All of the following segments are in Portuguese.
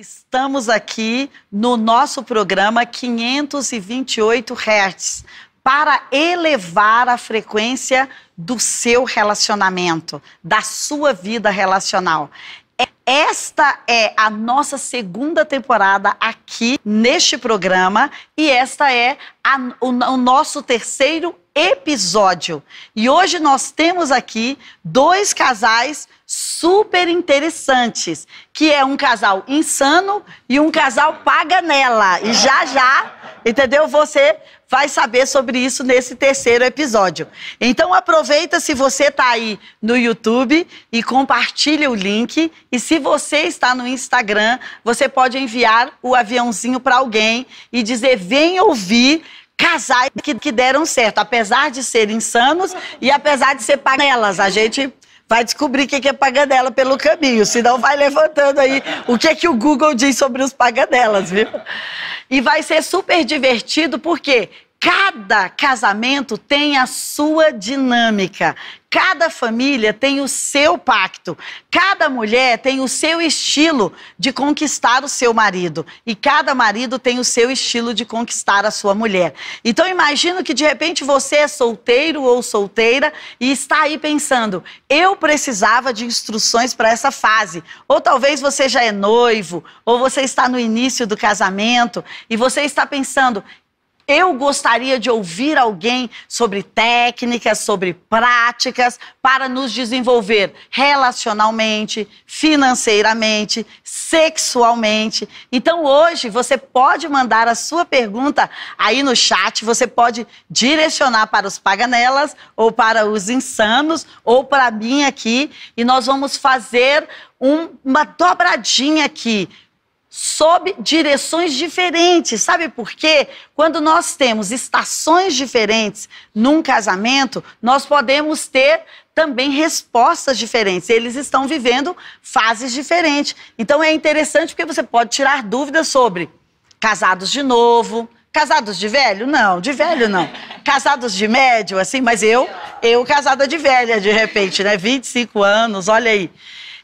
Estamos aqui no nosso programa 528 Hz para elevar a frequência do seu relacionamento, da sua vida relacional. Esta é a nossa segunda temporada aqui neste programa e esta é a, o, o nosso terceiro episódio. E hoje nós temos aqui dois casais super interessantes, que é um casal insano e um casal paganela. E já já, entendeu? Você vai saber sobre isso nesse terceiro episódio. Então aproveita se você está aí no YouTube e compartilha o link. E se você está no Instagram, você pode enviar o aviãozinho para alguém e dizer: vem ouvir casais que, que deram certo, apesar de serem insanos e apesar de ser panelas. A gente vai descobrir o que é paganela pelo caminho, senão vai levantando aí o que, é que o Google diz sobre os paganelas, viu? E vai ser super divertido porque Cada casamento tem a sua dinâmica. Cada família tem o seu pacto. Cada mulher tem o seu estilo de conquistar o seu marido. E cada marido tem o seu estilo de conquistar a sua mulher. Então imagino que de repente você é solteiro ou solteira e está aí pensando: eu precisava de instruções para essa fase. Ou talvez você já é noivo, ou você está no início do casamento e você está pensando: eu gostaria de ouvir alguém sobre técnicas, sobre práticas para nos desenvolver relacionalmente, financeiramente, sexualmente. Então hoje você pode mandar a sua pergunta aí no chat, você pode direcionar para os paganelas ou para os insanos ou para mim aqui. E nós vamos fazer um, uma dobradinha aqui sob direções diferentes. Sabe por quê? Quando nós temos estações diferentes num casamento, nós podemos ter também respostas diferentes. Eles estão vivendo fases diferentes. Então é interessante porque você pode tirar dúvidas sobre casados de novo, casados de velho? Não, de velho não. Casados de médio, assim, mas eu, eu casada de velha, de repente, né? 25 anos, olha aí.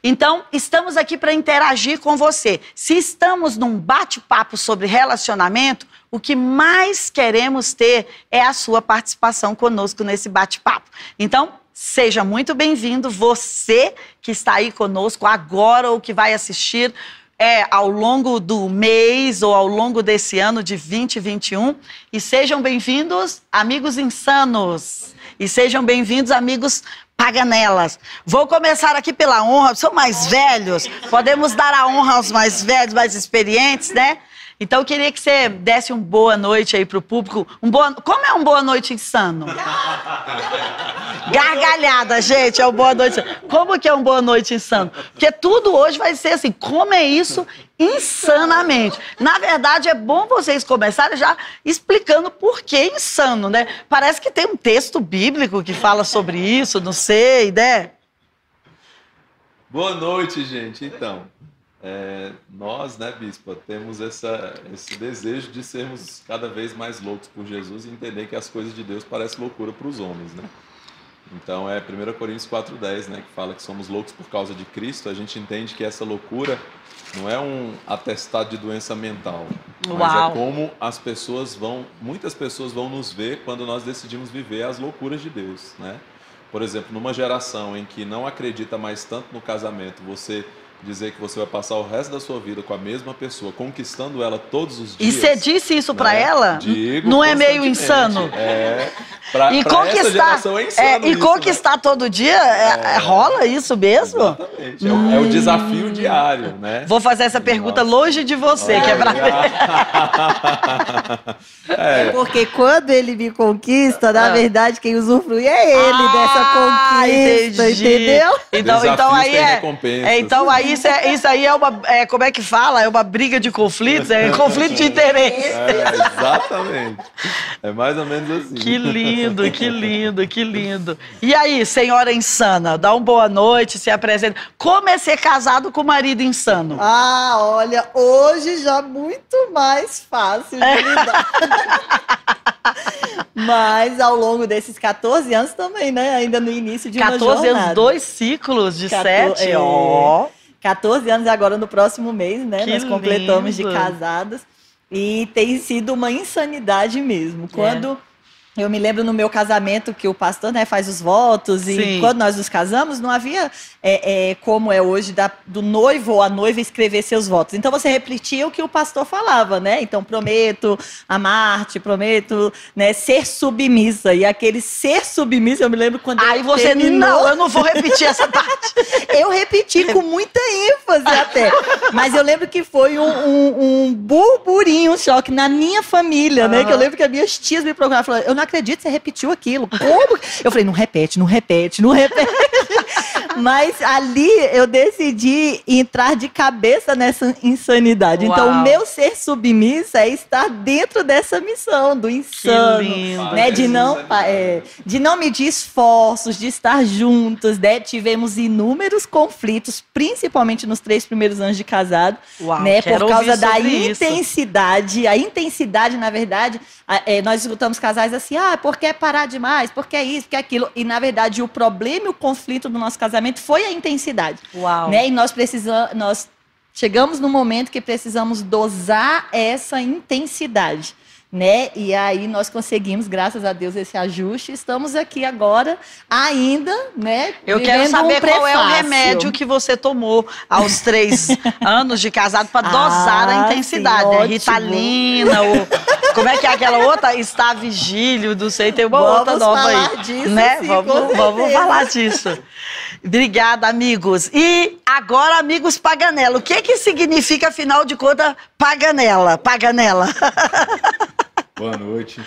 Então, estamos aqui para interagir com você. Se estamos num bate-papo sobre relacionamento, o que mais queremos ter é a sua participação conosco nesse bate-papo. Então, seja muito bem-vindo, você que está aí conosco agora ou que vai assistir é, ao longo do mês ou ao longo desse ano de 2021. E sejam bem-vindos, amigos insanos. E sejam bem-vindos, amigos paganelas. Vou começar aqui pela honra, são mais velhos, podemos dar a honra aos mais velhos, mais experientes, né? Então eu queria que você desse um boa noite aí pro público. Um boa... Como é um boa noite insano? Gargalhada, gente, é um boa noite. Como que é um boa noite insano? Porque tudo hoje vai ser assim, como é isso insanamente. Na verdade, é bom vocês começarem já explicando por que insano, né? Parece que tem um texto bíblico que fala sobre isso, não sei, né? Boa noite, gente. Então, é, nós, né, Bispa, temos essa, esse desejo de sermos cada vez mais loucos por Jesus e entender que as coisas de Deus parecem loucura para os homens, né? Então é 1 Coríntios 4,10, né, que fala que somos loucos por causa de Cristo. A gente entende que essa loucura não é um atestado de doença mental, Uau. mas é como as pessoas vão, muitas pessoas vão nos ver quando nós decidimos viver as loucuras de Deus, né? Por exemplo, numa geração em que não acredita mais tanto no casamento, você dizer que você vai passar o resto da sua vida com a mesma pessoa, conquistando ela todos os dias. E você disse isso né? para ela? Digo não é meio insano? É. Pra, e pra conquistar, é, insano é, e isso, conquistar né? todo dia é, é, rola isso mesmo? Exatamente. Hum. É, o, desafio diário, né? Vou fazer essa pergunta Nossa. longe de você, que é pra é. Porque quando ele me conquista, na ah. verdade, quem usufrui é ele ah, dessa conquista, entendi. entendeu? Então, então aí é, é, então aí isso, é, isso aí é uma, é, como é que fala? É uma briga de conflitos, é conflito de interesse. É, exatamente. É mais ou menos assim. Que lindo, que lindo, que lindo. E aí, senhora insana, dá uma boa noite, se apresenta. Como é ser casado com o marido insano? Ah, olha, hoje já muito mais fácil de lidar. Mas ao longo desses 14 anos também, né? Ainda no início de 14 uma jornada. 14 anos, dois ciclos de 14, sete. É, ó. 14 anos agora no próximo mês, né? Que Nós completamos lindo. de casados. E tem sido uma insanidade mesmo. Quando eu me lembro no meu casamento que o pastor né, faz os votos, e Sim. quando nós nos casamos, não havia é, é, como é hoje da- do noivo ou a noiva escrever seus votos. Então você repetia o que o pastor falava, né? Então prometo amar-te, prometo né, ser submissa. E aquele ser submissa, eu me lembro quando Aí você, terminou, não, eu não vou repetir essa parte. eu repeti com muita ênfase até. Mas eu lembro que foi um, um, um burburinho, um choque na minha família, né? Que eu lembro que as minhas tias me procuraram falaram, eu não acredito que você repetiu aquilo. Como? Eu falei, não repete, não repete, não repete. Mas ali eu decidi entrar de cabeça nessa insanidade. Então, Uau. o meu ser submissa é estar dentro dessa missão do insano né, de não, é, de não medir esforços, de estar juntos, né? Tivemos inúmeros conflitos, principalmente nos três primeiros anos de casado, Uau, né? Por causa da sobre isso. intensidade. A intensidade, na verdade, é, nós escutamos casais assim, ah, porque é parar demais, porque é isso, porque é aquilo. E, na verdade, o problema e o conflito do nosso casamento foi a intensidade Uau. né? E nós precisamos, nós chegamos no momento que precisamos dosar essa intensidade, né? E aí nós conseguimos, graças a Deus, esse ajuste. Estamos aqui agora, ainda, né? Eu quero saber um qual é o remédio que você tomou aos três anos de casado para dosar a Ah, intensidade. sim, né? Ritalina, ou como é que é aquela outra? Está vigílio, não sei, tem uma Vamos outra nova falar aí. disso, né? sim, vamos, vamos falar disso. Obrigada, amigos. E agora, amigos Paganella. O que que significa, afinal de contas, Paganella? Paganella. Boa noite.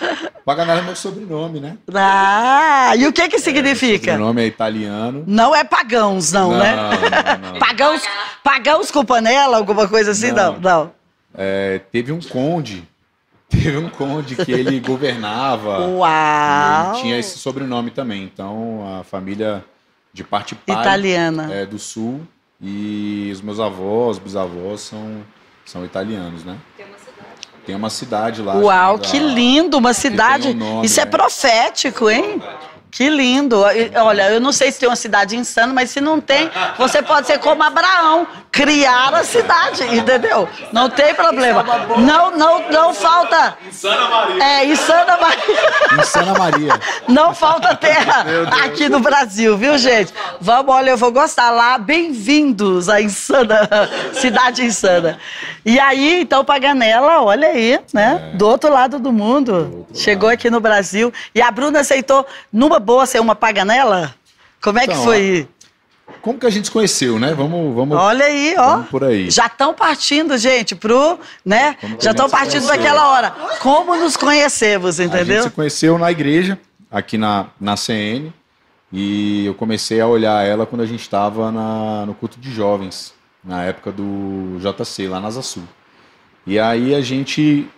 Paganella é meu sobrenome, né? Ah, e o que que Meu significa? sobrenome é italiano. Não é pagãos, não, né? não, não. Pagãos, pagãos com panela, alguma coisa assim? Não, Não. não. É, teve um conde, teve um conde que ele governava. Uau! E ele tinha esse sobrenome também. Então, a família de parte pai Italiana. é do sul e os meus avós, bisavós são, são italianos, né? Tem uma cidade lá. Uau, chamada- que lindo! Uma cidade. tem um nome, Isso é é. profético, hein? Que lindo. Olha, eu não sei se tem uma cidade insana, mas se não tem, você pode ser como Abraão, criar a cidade, entendeu? Não tem problema. Não, não, não falta. Insana Maria. É, insana Maria. Em Santa Maria. Não falta terra aqui no Brasil, viu, gente? Vamos, olha, eu vou gostar lá. Bem-vindos à insana, cidade insana. E aí, então, Paganella, olha aí, né? Do outro lado do mundo. Chegou aqui no Brasil. E a Bruna aceitou, numa boa, ser uma Paganella? Como é que Então, foi? Como que a gente se conheceu, né? Vamos, vamos, Olha aí, ó. vamos por aí. Já estão partindo, gente, pro, né? Que Já estão partindo daquela hora. Como nos conhecemos, A gente entendeu? se conheceu na igreja, aqui na, na CN, e eu comecei a olhar ela quando a gente estava no culto de jovens, na época do JC, lá na Sul. E aí a gente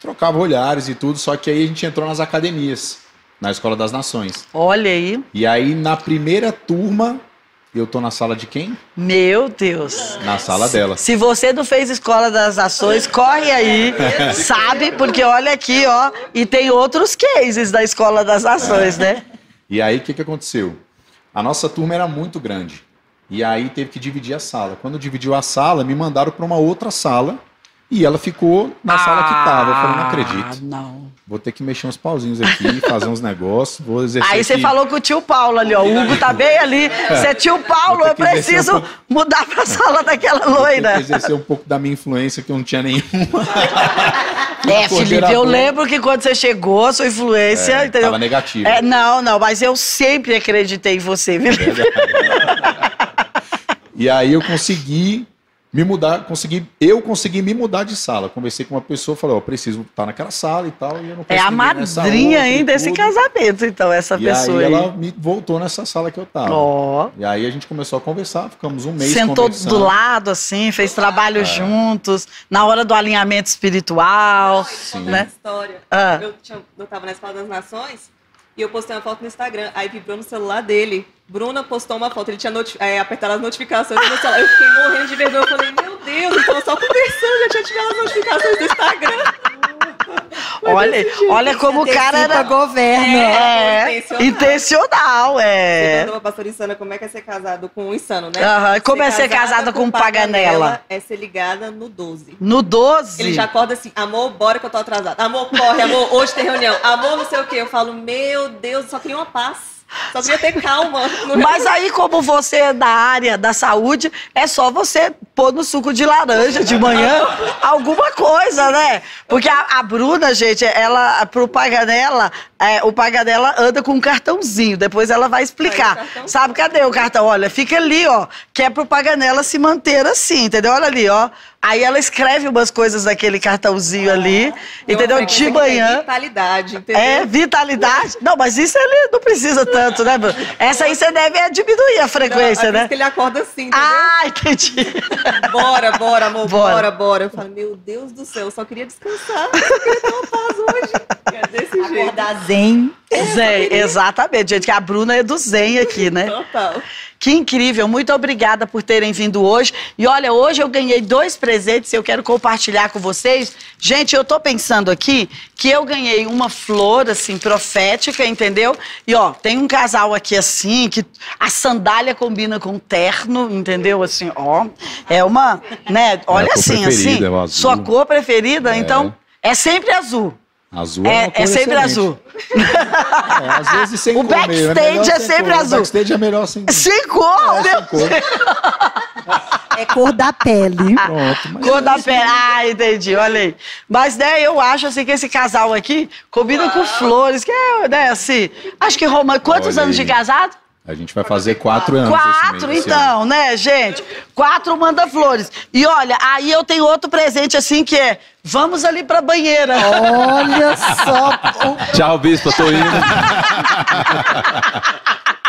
trocava olhares e tudo, só que aí a gente entrou nas academias, na Escola das Nações. Olha aí. E aí na primeira turma, eu tô na sala de quem? Meu Deus. Na sala dela. Se você não fez Escola das Ações, corre aí, sabe? Porque olha aqui, ó, e tem outros cases da Escola das Ações, né? E aí o que, que aconteceu? A nossa turma era muito grande. E aí teve que dividir a sala. Quando dividiu a sala, me mandaram para uma outra sala e ela ficou na sala que tava. Eu falei, não acredito. Ah, não. Vou ter que mexer uns pauzinhos aqui, fazer uns negócios, vou exercer Aí você aqui. falou com o tio Paulo ali, ó. O Hugo tá bem ali. Você é tio Paulo, Vou eu preciso um pouco- mudar pra sala daquela Vou ter loira. que exercer um pouco da minha influência que eu não tinha nenhuma. É, Felipe, eu lembro que quando você chegou, a sua influência, É, entendeu? tava negativa. É, não, não, mas eu sempre acreditei em você, viu? E aí eu consegui me mudar, consegui, eu consegui me mudar de sala. Conversei com uma pessoa, falei, ó, eu preciso estar naquela sala e tal, e eu não É a madrinha ainda desse tudo. casamento, então, essa E pessoa aí aí. ela me voltou nessa sala que eu tava. Ó. E aí a gente começou a conversar, ficamos um mês Sentou conversando. do lado, assim, fez trabalho É. juntos, na hora do alinhamento espiritual, Sim. né? história. Ah. Eu, tinha, eu tava na Escola das Nações e eu postei uma foto no Instagram. Aí vibrou no celular dele. Bruna postou uma foto. Ele tinha noti é, apertado as notificações no celular. Eu fiquei morrendo de vergonha. Eu falei, meu Deus, então só conversando, já tinha tirado as notificações do Instagram. Olha Olha, como o cara era governo. é, intencional. intencional, Você é. perguntou pra pastora Insana como é que é ser casado com um insano, né? Aham, como é ser casada com um paganela? É ser ligada no 12. No 12. Ele já acorda assim, amor, bora que eu tô atrasado. Amor, corre, amor, hoje tem reunião. Amor, não sei o quê. Eu falo, meu Deus, só queria uma paz. Só queria ter calma. Mas aí, como você é da área da saúde, é só você pôr no suco de laranja de manhã alguma coisa, né? Porque a, a Bruna, gente, ela, pro Paganela, é, o Paganela anda com um cartãozinho. Depois ela vai explicar. Aí. Sabe cadê o cartão? Olha, fica ali, ó. Que é pro Paganela se manter assim, entendeu? Olha ali, ó. Aí ela escreve umas coisas naquele cartãozinho ali, Tem uma entendeu? De manhã. Vitalidade, entendeu? É, vitalidade. Não, mas isso ele não precisa tanto, né, Bruno? Essa aí você deve é diminuir a Não, frequência, é por né? que ele acorda assim, entendeu? Ah, entendi. Bora, bora, amor, Bora. bora, bora. Eu falo, meu Deus do céu, eu só queria descansar. Eu só queria ter uma paz hoje. É desse jeito. Acordar zen. Zen, exatamente, gente, que a Bruna é do Zen aqui, né? Total. Que incrível, muito obrigada por terem vindo hoje. E olha, hoje eu ganhei dois presentes e eu quero compartilhar com vocês. Gente, eu tô pensando aqui que eu ganhei uma flor, assim, profética, entendeu? E ó, tem um casal aqui assim, que a sandália combina com o terno, entendeu? Assim, ó, é uma, né? Olha assim, preferida, assim, é o azul. sua cor preferida, É. então é sempre azul. Azul é, É, uma cor é sempre excelente. azul. É, às vezes sem O cor mesmo, backstage é sem sempre cor. azul. O backstage é melhor sem cor. Sem cor, É, meu sem cor. É cor da pele. Pronto. Cor da pele. Ah, entendi, olha aí. Mas, né, eu acho assim que esse casal aqui combina com flores, que é, né, assim. Acho que Roma. Quantos Olha anos de aí. casado? A gente vai fazer quatro anos. esse Quatro, mês, esse ano. então, né, gente? Quatro manda flores. E olha, aí eu tenho outro presente assim que é: vamos ali pra banheira. Olha só. Tchau, bispo, eu tô indo.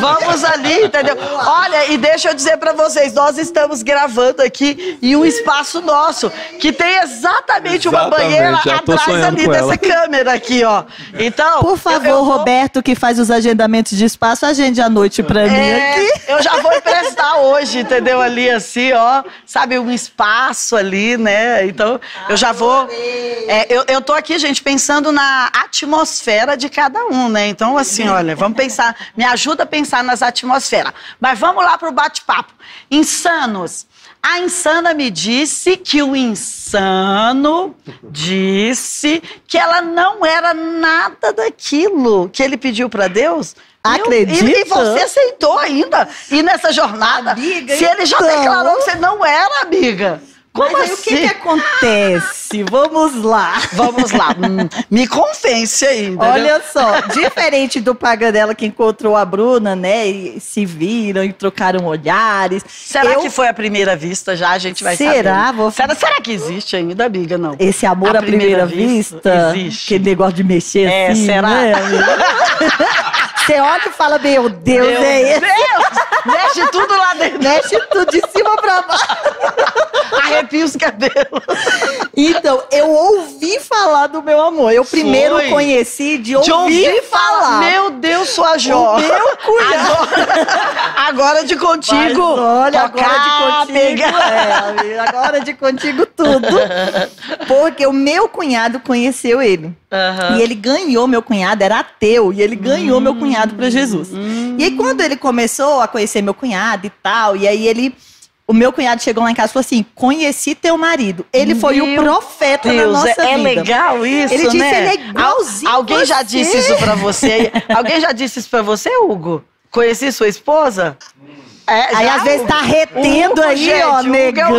Vamos ali, entendeu? Olha, e deixa eu dizer pra vocês, nós estamos gravando aqui em um espaço nosso que tem exatamente uma Exatamente, banheira já tô atrás ali dessa ela. câmera aqui, ó. Então, Por eu- favor, eu vou- Roberto, que faz os agendamentos de espaço, agende a noite pra mim É, aqui. eu já vou emprestar hoje, entendeu? Ali assim, ó, sabe, um espaço ali, né? Então, eu já vou. É, eu, eu tô aqui, gente, pensando na atmosfera de cada um, né? Então, assim, olha, vamos pensar, me ajuda a pensar nas atmosferas. Mas vamos lá pro bate-papo. Insanos. A insana me disse que o insano disse que ela não era nada daquilo que ele pediu para Deus. Acredita? E, e você aceitou ainda ir nessa jornada? Amiga, se ele já então. declarou que você não era amiga. Como Mas aí o assim? que, que acontece? Vamos lá. Vamos lá, hum, me convence entendeu? Olha só, diferente do Paganela que encontrou a Bruna, né? E se viram e trocaram olhares. Será eu- que foi a primeira vista já? A gente vai Será? saber. Vou- Será, será que existe ainda, amiga? Não. Esse amor À primeira, primeira vista, existe. aquele negócio de mexer É, assim, será? né? Você olha e fala, meu Deus, Meu é esse. Deus! Mexe tudo lá dentro. Mexe tudo de cima pra baixo. Arrepia os cabelos. Então, eu ouvi falar do meu amor. Eu primeiro Foi. conheci de De ouvir, ouvir falar. falar. Meu Deus, sua Jó. O meu cunhado. Agora, agora de contigo. Mas olha, tocar, agora de contigo. É, agora de contigo tudo. Porque o meu cunhado conheceu ele. Aham. E ele ganhou meu cunhado, era ateu, e ele ganhou meu cunhado para Jesus. Hum. E aí, quando ele começou a conhecer meu cunhado e tal, e aí ele. O meu cunhado chegou lá em casa e falou assim: conheci teu marido. Ele foi o Meu profeta Deus, na nossa é, é vida. legal isso, Ele disse, né? ele é igualzinho Al- alguém já você. disse isso pra você? Alguém já disse isso pra você, Hugo? Conheci sua esposa? É, Aí já, às vezes tá retendo Hugo, aí, gente, ó, Hugo É negando.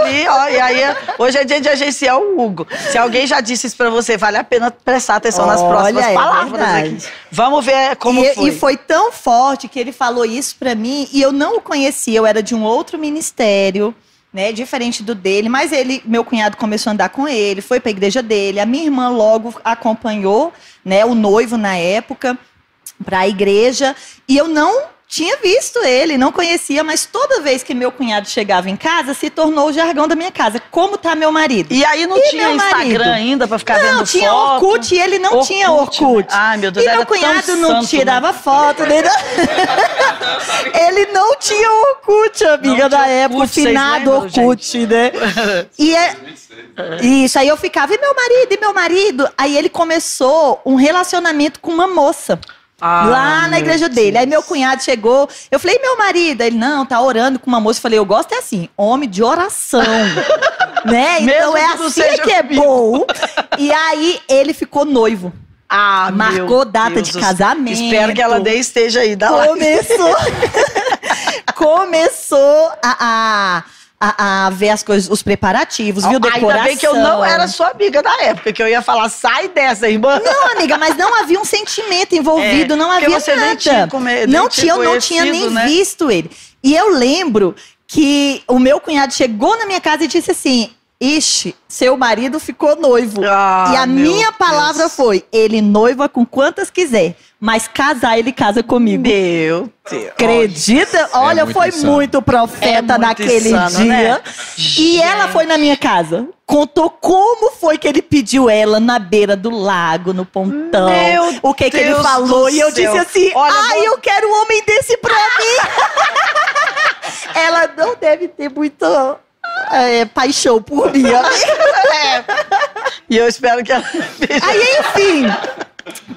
ali, ó, e aí hoje é dia de agenciar o Hugo. Se alguém já disse isso pra você, vale a pena prestar atenção nas Olha, próximas é palavras verdade. aqui. Vamos ver como e, foi. e foi tão forte que ele falou isso pra mim e eu não o conhecia, eu era de um outro ministério, né, diferente do dele, mas ele, meu cunhado começou a andar com ele, foi pra igreja dele, a minha irmã logo acompanhou, né, o noivo na época para a igreja, e eu não tinha visto ele, não conhecia, mas toda vez que meu cunhado chegava em casa, se tornou o jargão da minha casa. Como tá meu marido? E aí não E tinha Instagram ainda pra ficar não, vendo tinha foto? Orkut e ele não tinha Orkut, Orkut. né? Ai, meu Deus, e meu cunhado não santo, né? tirava foto dele. ele não tinha Orkut, amiga, Não da tinha época, o Orkut, finado lembram, Orkut, né? E é, isso, aí eu ficava, e meu marido, e meu marido? Aí ele começou um relacionamento com uma moça. Ah, lá na igreja dele. Aí meu cunhado chegou, eu falei, meu marido? Ele, não, tá orando com uma moça. Eu falei, eu gosto é assim, homem de oração. né? Mesmo Então é que assim que é bom. E aí ele ficou noivo. Ah, Marcou data Deus de casamento. Espero que ela dê esteja aí. Começou. começou a, a, a, a ver as coisas, os preparativos, viu? Decoração. Ainda bem que eu não era sua amiga da época, que eu ia falar, sai dessa, irmã. Não, amiga, mas não havia um sentimento envolvido, É, não havia você nem nada. tinha come- nem não tinha eu não tinha nem né? visto ele. E eu lembro que o meu cunhado chegou na minha casa e disse assim: Ixi, seu marido ficou noivo. Ah, e a minha palavra Deus. foi: ele noiva com quantas quiser, mas casar, ele casa comigo. Meu Deus. Acredita? Olha, muito foi insano. muito profeta É muito naquele insano, dia. né? E ela foi na minha casa. Contou como foi que ele pediu ela na beira do lago, no pontão. Meu o que, que ele Deus falou. E eu céu. disse assim: Olha, ai, vou- eu quero um homem desse pra mim. ela não deve ter muita é, paixão por mim. É. E eu espero que ela. Aí, enfim,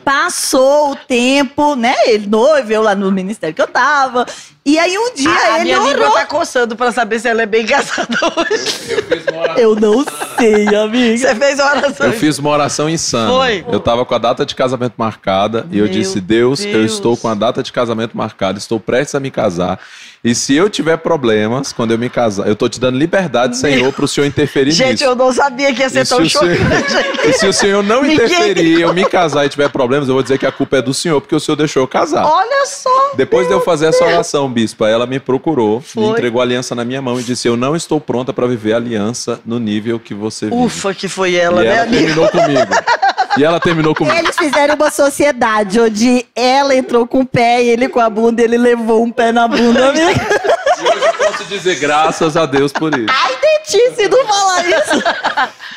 passou o tempo, né? Ele noivo, eu lá no ministério que eu tava. E aí um dia a, a ele minha língua orou. tá coçando pra saber se ela é bem casada hoje. Eu fiz uma oração. Eu não sei, amiga. Você fez a oração. Eu fiz uma oração insana. Foi? Eu tava com a data de casamento marcada e eu Meu disse: Deus, eu Deus. estou com a data de casamento marcada, estou prestes a me casar. E se eu tiver problemas quando eu me casar, eu tô te dando liberdade, Senhor, para o Senhor interferir Gente, nisso. eu não sabia que ia ser E tão o senhor, chocante. e se o Senhor não Ninguém- interferir, eu me casar e tiver problemas, eu vou dizer que a culpa é do Senhor, porque o Senhor deixou eu casar. Olha só. Depois de eu fazer essa oração, bispa, ela me procurou, Foi. me entregou a aliança na minha mão e disse: Eu não estou pronta para viver a aliança no nível que você vive. Ufa, que foi ela, e né, ela amiga? terminou comigo. E ela terminou comigo. Eles fizeram uma sociedade onde ela entrou com o pé e ele com a bunda, ele levou um pé na bunda, amiga. E hoje eu posso dizer graças a Deus por isso. Ai, dentista, não falar isso.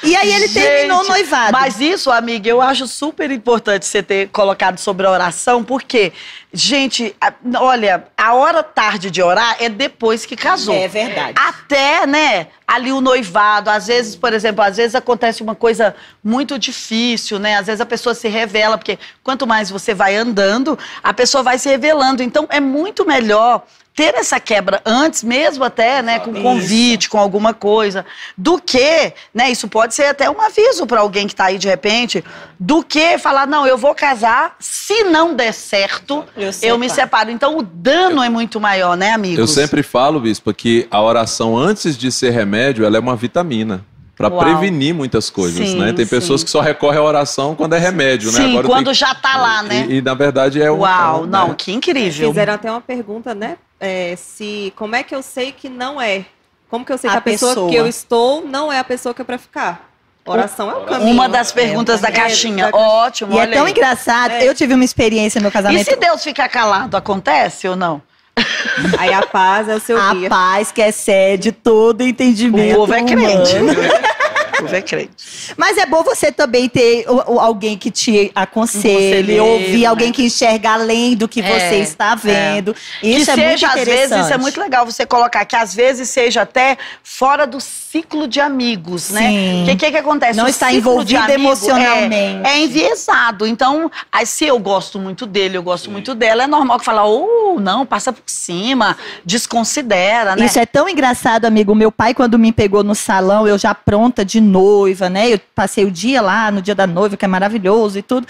E aí ele terminou o Gente, noivado. Mas isso, amiga, eu acho super importante você ter colocado sobre a oração, porque, gente, olha, a hora tarde de orar é depois que casou. É verdade. Até, né, ali o noivado, às vezes, por exemplo, às vezes acontece uma coisa muito difícil, né? Às vezes a pessoa se revela, porque quanto mais você vai andando, a pessoa vai se revelando. Então é muito melhor ter essa quebra antes, mesmo até, né, com convite, com alguma coisa, do que, né, isso pode ser até um aviso para alguém que tá aí de repente, do que falar, não, eu vou casar, se não der certo, Eu eu, me separo. separo. Então o dano é muito maior, né, amigos? Eu sempre falo, bispo, que a oração antes de ser remédio, ela é uma vitamina. Para prevenir muitas coisas, Sim, né? Tem pessoas sim. que só recorrem à oração quando é remédio, né? Sim, Agora quando tem- já tá lá, né? E, e, na verdade é um. Uau, é um- não, né? que incrível. Fizeram até uma pergunta, né? É, se como é que eu sei que não é? Como que eu sei A que a pessoa, pessoa. que eu estou não é a pessoa que é pra ficar? Oração é o caminho. Uma das perguntas da É, caixinha. da caixinha. Ótimo, E é tão aí. engraçado. É. Eu tive uma experiência no meu E casamento. se Deus ficar calado, acontece ou não? Aí a paz é o seu A guia. paz que excede todo entendimento. O povo é humano. crente. Povo é crente. Mas é bom você também ter o- o- alguém que te aconselhe, ouvir né? alguém que enxerga além do que É, você está vendo. Isso que é seja, muito às vezes, interessante. isso é muito legal você colocar, que às vezes seja até fora do ciclo de amigos, né? Sim. O que, que acontece? Não O está envolvido amigo emocionalmente. É, é enviesado. Então, aí, se eu gosto muito dele, eu gosto muito dela, é normal que fala, oh, não, passa por cima, desconsidera, né? Isso é tão engraçado, amigo. Meu pai, quando me pegou no salão, eu já pronta de noiva, né? Eu passei o dia lá, no dia da noiva, que é maravilhoso e tudo.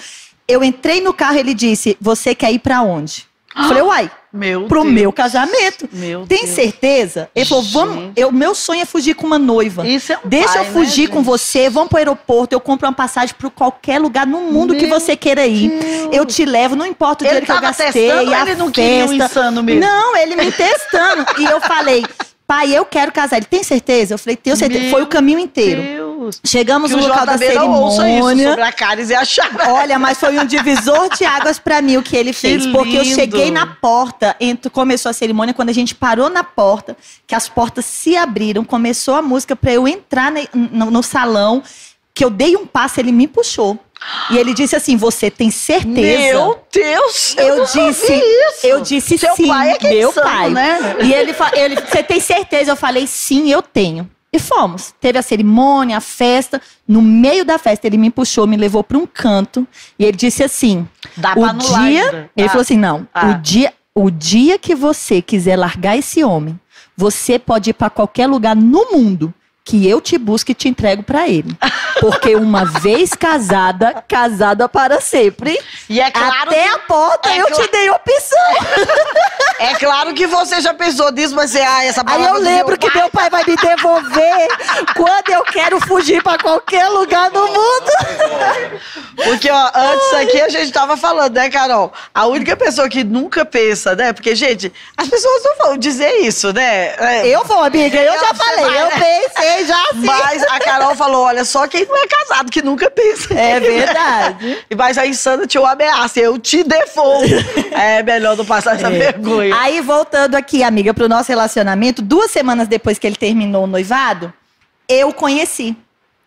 Eu entrei no carro, ele disse: Você quer ir pra onde? Eu falei, uai, Meu pro Deus. meu casamento. Meu Tem Deus. certeza? Ele falou, vamos. Eu, meu sonho é fugir com uma noiva. Isso é um Deixa pai, eu fugir né, com gente? você, vamos pro aeroporto, eu compro uma passagem para qualquer lugar no mundo que Meu você queira ir. Eu te levo, não importa o Ele dinheiro que eu gastei, testando a ele não queria um festa. insano mesmo? Não, ele me testando. e eu falei, pai, eu quero casar. Ele tem certeza? Eu falei, tenho certeza. Meu Foi o caminho inteiro. Deus. Chegamos Que no local da cerimônia. sobre a cáries e a chaga. Olha, mas foi um divisor de águas pra mim o que ele fez. Porque eu cheguei na porta, ent- começou a cerimônia, quando a gente parou na porta, que as portas se abriram, começou a música pra eu entrar ne- no, no salão, que eu dei um passo, ele me puxou. E ele disse assim: Você tem certeza? Meu Deus! Eu, nunca disse, isso. eu disse Seu sim, pai é que é meu insano, pai. né? E ele, ele, você tem certeza? Eu falei, sim, eu tenho. E fomos. Teve a cerimônia, a festa. No meio da festa, ele me puxou, me levou para um canto. E ele disse assim: Dá o dia. ainda. Ele Ah. falou assim: não, Ah. o, dia, o dia que você quiser largar esse homem, você pode ir para qualquer lugar no mundo. Que eu te busque e te entrego para ele. Porque uma vez casada, casada para sempre. E é claro, Até a porta é eu cla- te dei opção. é claro que você já pensou nisso, mas você, ah, essa Aí eu lembro meu que pai- meu pai vai me devolver quando eu quero fugir pra qualquer lugar do mundo. Porque, ó, antes aqui a gente tava falando, né, Carol? A única pessoa que nunca pensa, né? Porque, gente, as pessoas não vão dizer isso, né? É, Eu vou, amiga, eu já falei, vai, eu né? pensei já assim. Mas a Carol falou: olha, só quem não é casado que nunca pensa. É verdade. Mas a insana uma ameaça, eu te devolvo. é melhor não passar essa É. vergonha. Aí, voltando aqui, amiga, pro nosso relacionamento, duas semanas depois que ele terminou o noivado, eu conheci.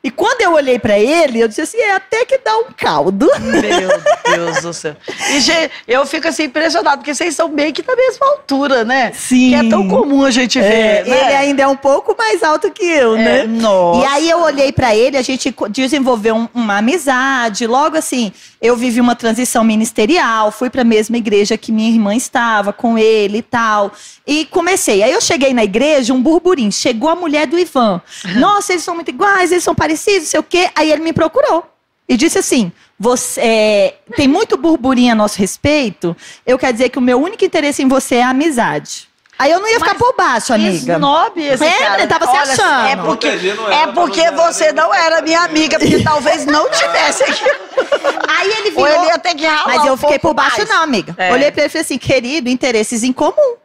E quando eu olhei pra ele, eu disse assim, é até que dá um caldo. Meu Deus do céu. E, gente, eu fico assim impressionado, porque vocês são meio que da mesma altura, né? Sim. Que é tão comum a gente ver. É, né? Ele ainda é um pouco mais alto que eu, né? É, nossa. E aí eu olhei pra ele, a gente desenvolveu um- uma amizade. Logo assim, eu vivi uma transição ministerial, fui pra mesma igreja que minha irmã estava com ele e tal. E comecei. Aí eu cheguei na igreja, um burburinho. Chegou a mulher do Ivan. Nossa, eles são muito iguais, eles são parecidos, não sei o quê. Aí ele me procurou. E disse assim: você é, tem muito burburinho a nosso respeito. Eu quero dizer que o meu único interesse em você é a amizade. Aí eu não ia ficar Mas por baixo, amiga. Snob esse É, cara. ele tava se Olha, achando. É porque, ela é porque você não era minha amiga, porque talvez não tivesse aqui. Aí ele Ou virou. ele ia ter que ralar Mas eu um fiquei pouco por baixo, mais. não, amiga. É. Olhei pra ele e falei assim, querido, interesses em comum.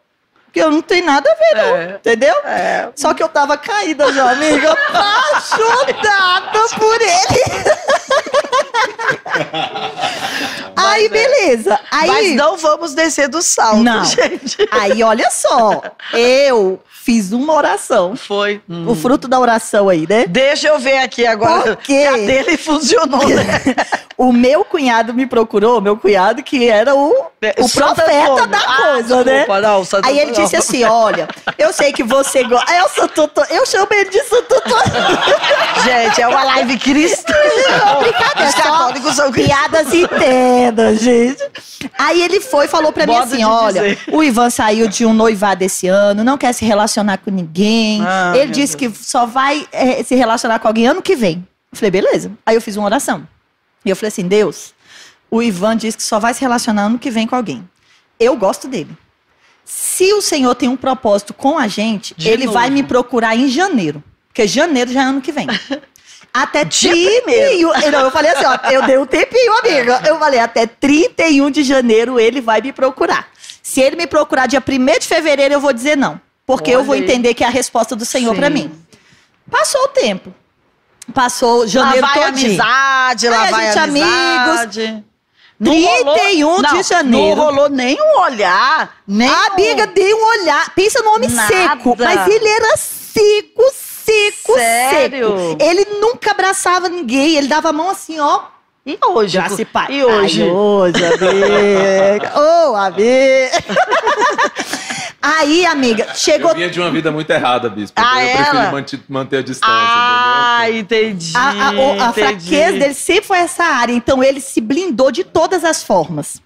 Que eu não tenho nada a ver, não. É. Entendeu? É. Só que eu tava caída já, amiga. Apaixonada por ele. Aí, é. beleza. Aí, Mas não vamos descer do salto, Não. gente. aí, olha só. Eu fiz uma oração. Foi. O fruto da oração aí, né? Deixa eu ver aqui agora. Por quê? A dele funcionou, né? O meu cunhado me procurou, meu cunhado que era o, o Santo profeta Antônio. da Ah, coisa, né? desculpa, Não, Santo Aí ele disse assim: olha, eu sei que você gosta. É o Santo Antônio. Eu chamo ele de Santo Antônio. Gente, é uma live cristã. Brincadeira, Os católicos são. Piadas internas, gente. Aí ele foi e falou pra mim Modo assim: de olha, dizer. o Ivan saiu de um noivado esse ano, não quer se relacionar com ninguém. Ah, ele disse que só vai eh, se relacionar com alguém ano que vem. Eu falei, beleza. Aí eu fiz uma oração. E eu falei assim: Deus, o Ivan disse que só vai se relacionar ano que vem com alguém. Eu gosto dele. Se o Senhor tem um propósito com a gente, De ele novo. vai me procurar em janeiro. Porque janeiro já é ano que vem. Até Dia 31. Não, eu falei assim, ó, eu dei um tempinho, amiga. Eu falei, até 31 de janeiro ele vai me procurar. Se ele me procurar dia 1 de fevereiro, eu vou dizer não. Porque eu Olha vou aí. entender que é a resposta do Senhor pra mim. Passou o tempo. Passou Lá janeiro vai todinho. amizade, lá Aí a vai gente amizade. 31 de não, janeiro. Não rolou nem um olhar, nem A um- amiga dei um olhar. Pensa no homem Nada. seco. Mas ele era seco, seco, Sério? seco. Ele nunca abraçava ninguém. Ele dava a mão assim, ó. E hoje? Já se pai. E hoje? Ai, hoje, amiga. Ô, amiga. Aí, amiga, chegou. Eu vinha de uma vida muito errada, bispo. Ah, então eu prefiro ela? manter, manter a distância, Ah, entendeu? entendi. A, a- a entendi. fraqueza dele sempre foi essa área. Então, ele se blindou de todas as formas.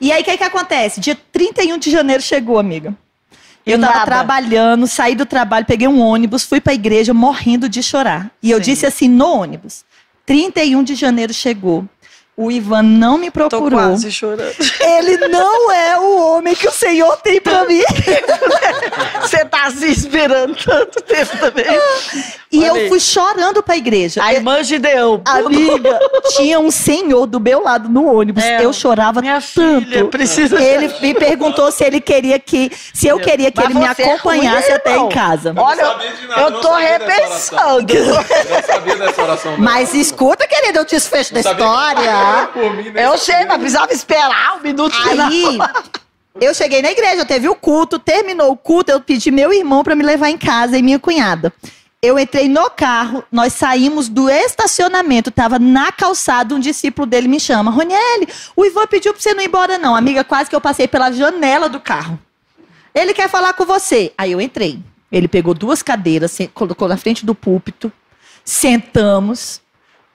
E aí, o que, que acontece? Dia 31 de janeiro chegou, amiga. Eu tava nada. trabalhando, saí do trabalho, peguei um ônibus, fui pra igreja morrendo de chorar. E eu Sim. disse assim no ônibus: 31 de janeiro chegou. O Ivan não me Tô procurou. quase chorando. Ele não é o homem que o Senhor tem pra mim. Você tá se esperando tanto tempo também. E Olha eu aí. fui chorando pra igreja. A irmã Gideão. Amiga, tinha um senhor do meu lado no ônibus. É, eu chorava Minha tanto. filha precisa... Ele me perguntou se ele queria que, se eu queria que Mas ele me é acompanhasse ruim, até em casa. Olha, de eu não tô repensando. Eu não sabia dessa oração. Mas escuta, querido, eu desfecho da história. Por mim, nem Eu sei, mas precisava esperar um minuto final. Aí, eu cheguei na igreja, teve o culto, terminou o culto, eu pedi meu irmão pra me levar em casa e minha cunhada. Eu entrei no carro, nós saímos do estacionamento, tava na calçada, um discípulo dele me chama, Roniele, o Ivan pediu pra você não ir embora não. Amiga, quase que eu passei pela janela do carro. Ele quer falar com você. Aí eu entrei. Ele pegou duas cadeiras, se- colocou na frente do púlpito, sentamos.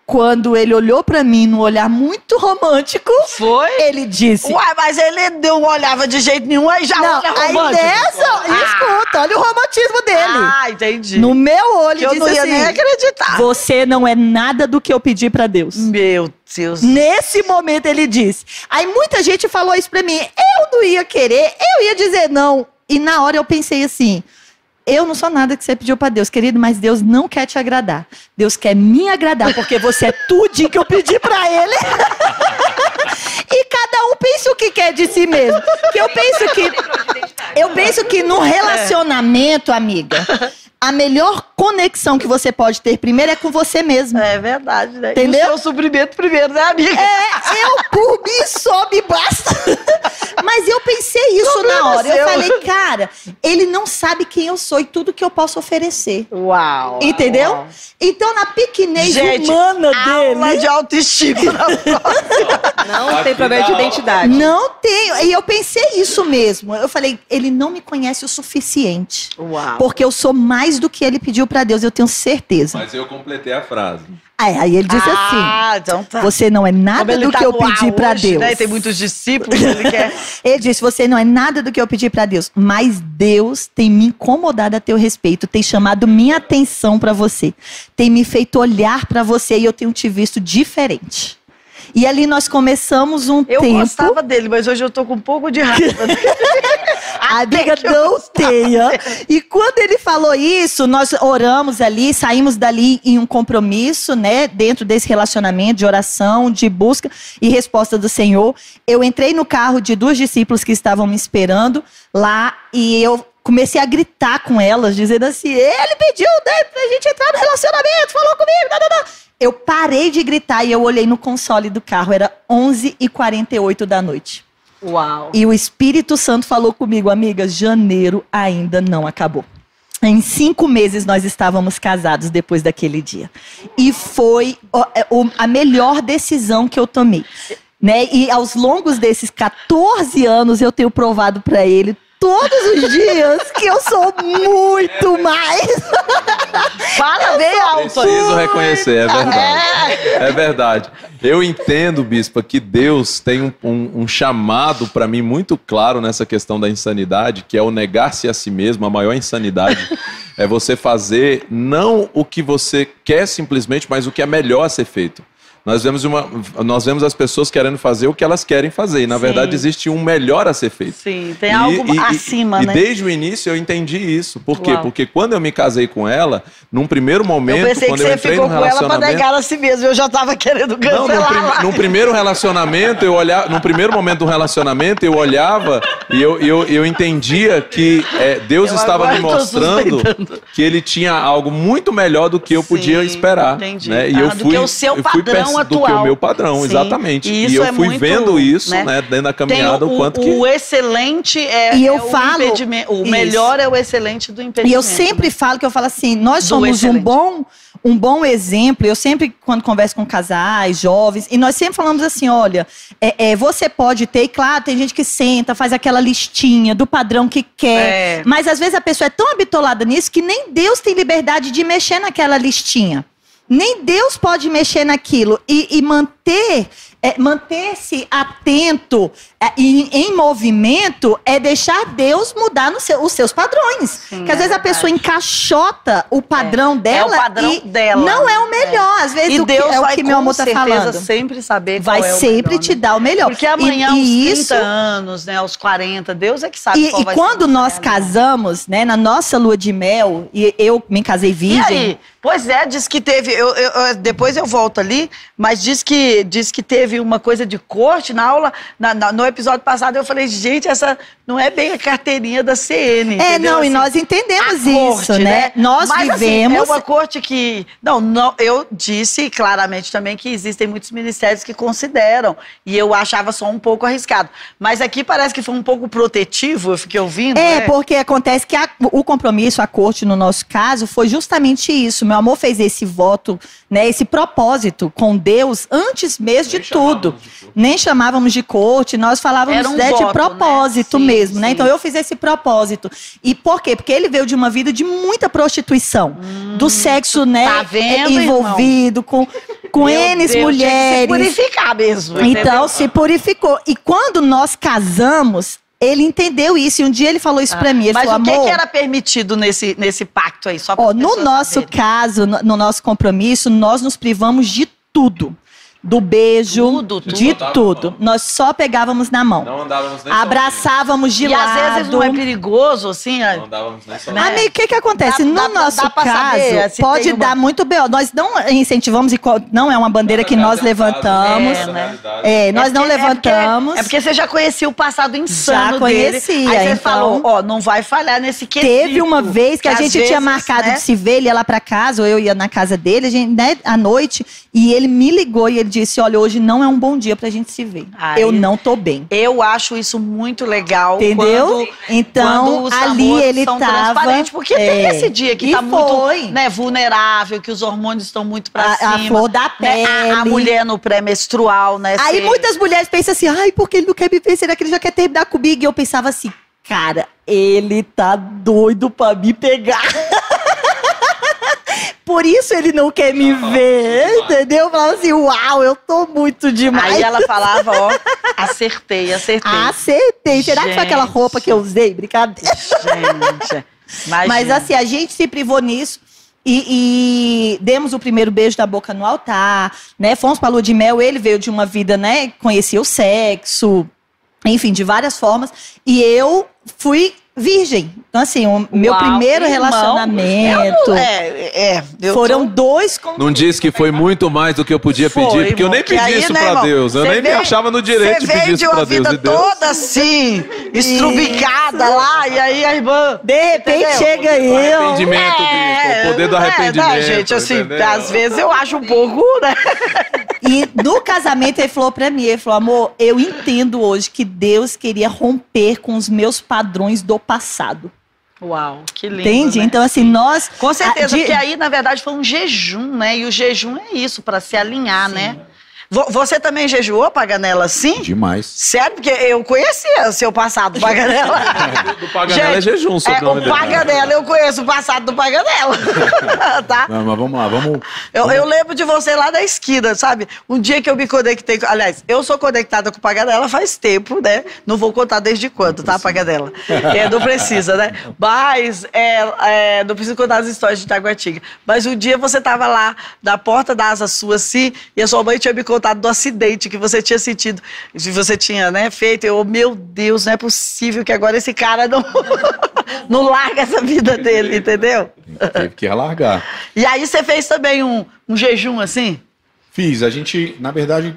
Quando ele olhou pra mim num olhar muito romântico, Foi? ele disse: Uai, mas ele não olhava de jeito nenhum, aí já não, olha aí romântico. nessa, escuta, olha o romantismo dele. Ah, entendi. no meu olho, que eu disse não ia assim: nem acreditar. Você não é nada do que eu pedi pra Deus. Meu Deus. Nesse momento ele disse. Aí muita gente falou isso pra mim. Eu não ia querer, eu ia dizer não. E na hora eu pensei assim: eu não sou nada que você pediu pra Deus, querido, mas Deus não quer te agradar. Deus quer me agradar, porque você é tudo que eu pedi pra Ele. e cada um pensa o que quer de si mesmo. Que eu penso que eu penso que no relacionamento, amiga, a melhor conexão que você pode ter primeiro é com você mesmo. É verdade, né? Entendeu? E o seu suprimento primeiro, né, amiga? É, eu por mim só me basta. Mas eu pensei isso Problema na hora. Eu seu. falei, cara, ele não sabe quem eu sou e tudo que eu posso oferecer. Uau. Entendeu? uau. Então, na pequenez Gente, humana Aula dele. de autoestima. Não Aqui tem problema de identidade. Não tenho. E eu pensei isso mesmo. Eu falei, ele não me conhece o suficiente. Uau. Porque eu sou mais do que ele pediu pra Deus, eu tenho certeza. Mas eu completei a frase. Aí, aí ele disse assim: Ah, então tá. Você não é nada do tá que eu pedi ar pra hoje, Deus. Né? Tem muitos discípulos, ele quer. Ele disse: Você não é nada do que eu pedi pra Deus, mas Deus tem me incomodado a teu respeito, tem chamado minha atenção pra você, tem me feito olhar pra você e eu tenho te visto diferente. E ali nós começamos um Eu tempo. gostava dele, mas hoje eu tô com um pouco de raiva. A eu não tenha. E quando ele falou isso, nós oramos ali, saímos dali em um compromisso, né? Dentro desse relacionamento de oração, de busca e resposta do Senhor. Eu entrei no carro de duas discípulos que estavam me esperando lá e eu comecei a gritar com elas, dizendo assim: ele pediu né, pra gente entrar no relacionamento, falou comigo, não, não, não. Eu parei de gritar e eu olhei no console do carro, era 11h48 da noite. Uau. E o Espírito Santo falou comigo, amiga, janeiro ainda não acabou. Em cinco meses nós estávamos casados depois daquele dia. E foi é, a melhor decisão que eu tomei. Né? E aos longos desses 14 anos eu tenho provado para ele todos os dias que eu sou muito mais. Fala bem alto. Preciso reconhecer, é verdade. É verdade. Eu entendo, Bispa, que Deus tem um, um- um chamado para mim muito claro nessa questão da insanidade, que é o negar-se a si mesmo. A maior insanidade é você fazer não o que você quer simplesmente, mas o que é melhor a ser feito. Nós vemos, uma, nós vemos as pessoas querendo fazer o que elas querem fazer. E, na Sim. verdade, existe um melhor a ser feito. Sim, tem algo acima, e né? desde o início eu entendi isso. Por quê? Uau. Porque quando eu me casei com ela, num primeiro momento, Eu pensei que quando eu você ficou com ela pra negar a si mesmo. Eu já tava querendo Não, num, cancelar. prim- num primeiro relacionamento, eu olhava. Num primeiro momento do relacionamento, eu olhava e eu, eu, eu entendia que é, Deus Eu estava me mostrando que ele tinha algo muito melhor do que eu podia Sim, esperar. entendi. Né? E Ah, eu do fui, que o seu eu fui padrão Do que atual. o meu padrão, Sim. exatamente. E E, eu é fui muito, vendo isso, né? né, dentro da Tem caminhada, o, quanto que. o excelente é, E eu é o falo- impedimento. O Isso. melhor é o excelente do impedimento. E eu sempre falo que eu falo assim, nós Do somos um bom, um bom exemplo. Eu sempre, quando converso com casais, jovens, e nós sempre falamos assim: olha, é, é, você pode ter, e claro, tem gente que senta, faz aquela listinha do padrão que quer. É. Mas às vezes a pessoa é tão habitolada nisso que nem Deus tem liberdade de mexer naquela listinha. Nem Deus pode mexer naquilo e, e manter é, manter-se atento é, e em movimento é deixar Deus mudar seu- os seus padrões. Sim, Porque às é vezes a verdade. pessoa encaixota o padrão dela padrão e dela. não é o melhor. Às vezes E o que, Deus é o que meu amor tá certeza falando. sempre saber qual Vai é o sempre melhor, te né? dar o melhor. Porque amanhã, e, aos e 30 isso anos, né, aos 40, Deus é que sabe e, qual e vai ser quando o nós certo. casamos, né, na nossa lua de mel, e eu me casei E virgem. aí? Pois é, diz que teve. eu- eu- eu- depois eu volto ali, mas diz que, diz que teve uma coisa de corte na aula. na- na- no episódio passado eu falei, gente, essa não é bem a carteirinha da CN. É, entendeu? não, e Assim, nós entendemos a isso, corte, né? Nós Mas, assim, vivemos. é uma corte que. Não, não, eu disse claramente também que existem muitos ministérios que consideram. E eu achava só um pouco arriscado. Mas aqui parece que foi um pouco protetivo, eu fiquei ouvindo. É, né? porque acontece que a- o compromisso, a corte, no nosso caso, foi justamente isso. Meu amor fez esse voto, né, esse propósito com Deus antes mesmo de Nem tudo. Nem chamávamos de corte, nós falávamos um né, voto, de propósito né? Sim, mesmo, né? sim. Então eu fiz esse propósito. E por quê? Porque ele veio de uma vida de muita prostituição, do sexo, né, tá vendo, envolvido com com Meu Deus, que se mulheres. purificar mesmo. Então entendeu? se purificou. E quando nós casamos, ele entendeu isso. E um dia ele falou isso pra mim. Ele Mas falou, o que, que era permitido nesse, nesse pacto aí? Só Ó, no nosso saberem. caso, no, no nosso compromisso, nós nos privamos de tudo. Do beijo, Tudo, tudo. de tudo. a. Nós só pegávamos na mão. Não andávamos nem Abraçávamos de E lado. às vezes não é perigoso, assim. Não andávamos nem. Amigo, o que que acontece? Dá- no dá- nosso dá caso, saber pode uma- dar muito B.O. Nós não incentivamos, e não é uma bandeira que nós levantamos. É, né? É, nós É não porque- é porque- levantamos. É porque, você já conhecia o passado insano Já conhecia, dele. Aí você então- falou, ó, não vai falhar nesse quesito. Teve uma vez que a às gente tinha vezes, marcado né? de se ver, ele ia lá pra casa, ou eu ia na casa dele, a gente, né, à noite, e ele me ligou e ele disse: Olha, hoje não é um bom dia pra gente se ver. Aí- Eu não tô bem. Eu acho isso muito legal. Entendeu? Quando, então, quando ali ele são tava. Porque tem é, esse dia que tá foi. muito né, vulnerável, que os hormônios estão muito pra A, cima. a flor da né? pele. A, a mulher no pré-menstrual, né? Aí se- muitas mulheres pensam assim, ai, porque ele não quer me ver? Será que ele já quer terminar comigo? E eu pensava assim, cara, ele tá doido pra me pegar. Por isso ele não quer me ver, entendeu? Eu falava assim, uau, eu tô muito demais. Aí ela falava, ó, acertei, acertei. Acertei. Será que foi aquela Gente. roupa que eu usei? Brincadeira. Gente, imagina. Mas assim, a gente se privou nisso. E, e demos o primeiro beijo da boca no altar, né? Fomos pra lua de mel, ele veio de uma vida, né? Conhecia o sexo, enfim, de várias formas. E eu fui virgem. Então, assim, o meu Uau, primeiro irmão, relacionamento. Não- é, é, eu foram tô- dois com Não disse que foi muito mais do que eu podia Foi, pedir, porque eu nem pedi aí, isso né, pra irmão, Deus. Eu nem me veio- achava no direito de Você pedir veio isso de uma pra Deus. vida E Deus. toda assim, estrubicada lá, e aí a irmã. De repente Entendeu? chega eu. Arrependimento, bispo. O poder do é, arrependimento. né, gente, assim, entendeu? às vezes eu acho um pouco, né? E no casamento ele falou pra mim, ele falou, amor, eu entendo hoje que Deus queria romper com os meus padrões do passado. Uau, que lindo. Entende? né? Então, assim, nós. Com certeza, a- de- porque aí, na verdade, foi um jejum, né? E o jejum é isso, para se alinhar, né? Vo- Você também jejuou, Paganela, sim? Demais. Sério? Porque eu conhecia seu passado, Paganela. Do Paganela é Gente, jejum, É, sobrenome o dele. Paganela, eu conheço o passado do Paganela. tá? Não, mas vamos lá, vamos. Eu, eu lembro de você lá na esquina, sabe? Um dia que eu me conectei. Aliás, eu sou conectada com o Paganela faz tempo, né? Não vou contar desde quando, tá, Paganela? É, não precisa, né? Mas é, é, não preciso contar as histórias de Taguatinga. Mas um dia você tava lá na porta da asa sua, assim, e a sua mãe tinha me contado do acidente que você tinha sentido, que você tinha, né, feito. Eu, meu Deus, não é possível que agora esse cara não, não larga essa vida dele, entendeu? Teve que largar. E aí você fez também um, um jejum assim? Fiz. A gente, na verdade,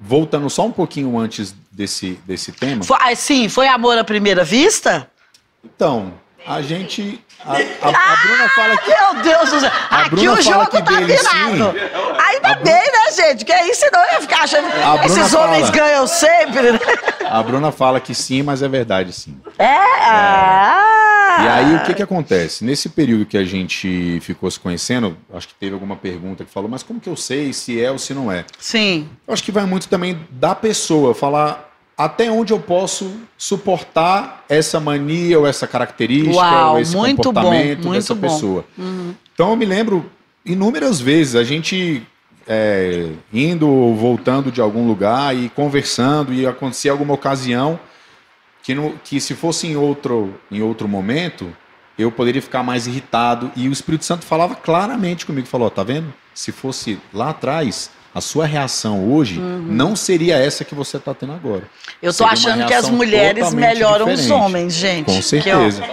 voltando só um pouquinho antes desse, desse tema. Foi, ah, sim, foi amor à primeira vista? Então, a gente. A, a- a Bruna fala que. Meu Deus do céu. A Aqui Bruna o fala jogo que tá dele, virado. sim. Ainda bem, né, gente? Que aí senão eu ia ficar achando que Bruna esses homens fala. ganham sempre. né? A Bruna fala que sim, mas é verdade sim. É? Ah. E aí, o que que acontece? Nesse período que a gente ficou se conhecendo, acho que teve alguma pergunta que falou, mas como que eu sei se é ou se não é? Sim. Eu acho que vai muito também da pessoa, falar até onde eu posso suportar essa mania ou essa característica Uau, ou esse muito bom, comportamento muito dessa bom. pessoa. Uhum. Então eu me lembro inúmeras vezes a gente é, indo ou voltando de algum lugar e conversando e acontecia alguma ocasião que, no- que se fosse em outro, em outro momento, eu poderia ficar mais irritado. E o Espírito Santo falava claramente comigo, falou, tá vendo? Se fosse lá atrás, a sua reação hoje não seria essa que você está tendo agora. Eu uma achando que as mulheres melhoram os diferente. homens, gente. Com certeza.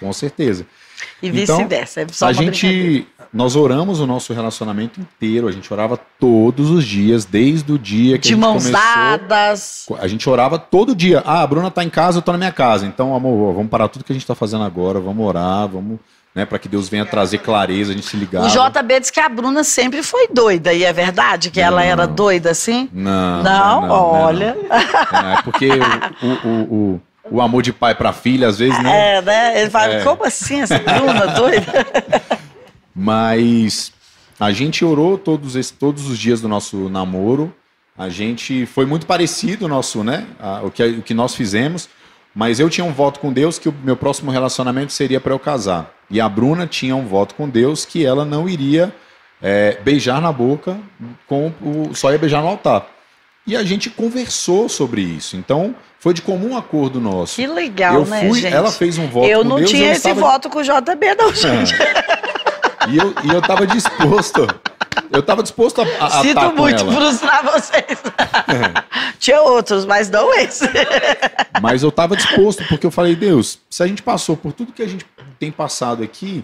Com certeza. E Então, vice-versa. É só a gente, nós oramos o nosso relacionamento inteiro, a gente orava todos os dias, desde o dia que De a gente mãos começou. dadas. A gente orava todo dia. Ah, a Bruna tá em casa, eu tô na minha casa. Então, amor, vamos parar tudo que a gente tá fazendo agora, vamos orar, vamos, né, para que Deus venha trazer clareza, a gente se ligar. O JB diz que a Bruna sempre foi doida, e é verdade que ela Não. era doida assim? Não, Não, não, não, olha. não. É porque o, o, o, o amor de pai para filha, às vezes, né? É, né? Ele fala, É. como assim essa Bruna doida? Mas a gente orou todos, esse, todos os dias do nosso namoro. A gente foi muito parecido o nosso, né? a- o, que, o que nós fizemos. Mas eu tinha um voto com Deus que o meu próximo relacionamento seria para eu casar. E a Bruna tinha um voto com Deus que ela não iria é, beijar na boca, com o, só ia beijar no altar. E a gente conversou sobre isso. Então foi de comum acordo nosso. Que legal, eu né, fui, gente? ela fez um voto eu com não Deus. tinha eu esse estava- voto com o JB, não, gente. e eu, e eu tava disposto. Eu tava disposto a, a, Sinto muito ela. frustrar vocês. tinha outros, mas não esse. Mas eu tava disposto, porque eu falei, Deus, se a gente passou por tudo que a gente tem passado aqui,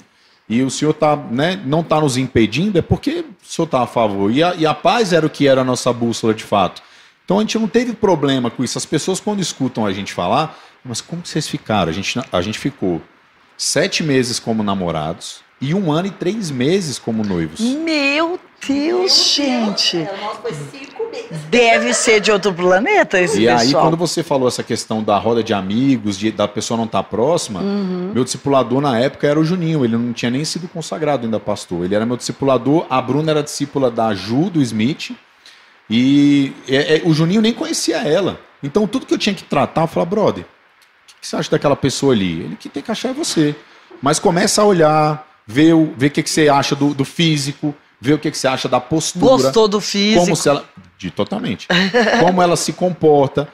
e o Senhor tá, né, não tá nos impedindo, é porque o Senhor tá a favor. E a, e a paz era o que era a nossa bússola de fato. Então a gente não teve problema com isso. As pessoas, quando escutam a gente falar, mas como que vocês ficaram? A gente, a gente ficou sete meses como namorados e um ano e três meses como noivos. Meu Deus, gente. O nosso foi cinco meses. Deve ser de outro planeta esse E aí, pessoal. quando você falou essa questão da roda de amigos, de, da pessoa não estar próxima, Uhum. meu discipulador na época era o Juninho, ele não tinha nem sido consagrado ainda pastor. Ele era meu discipulador, a Bruna era discípula da Ju, do Smith, e é, é, o Juninho nem conhecia ela. Então, tudo que eu tinha que tratar, eu falava, brother, o que, que você acha daquela pessoa ali? Ele que tem que achar é você. Mas começa a olhar, ver o ver que, que você acha do, do físico, ver o que, que você acha da postura Gostou do físico. como se ela de totalmente como ela se comporta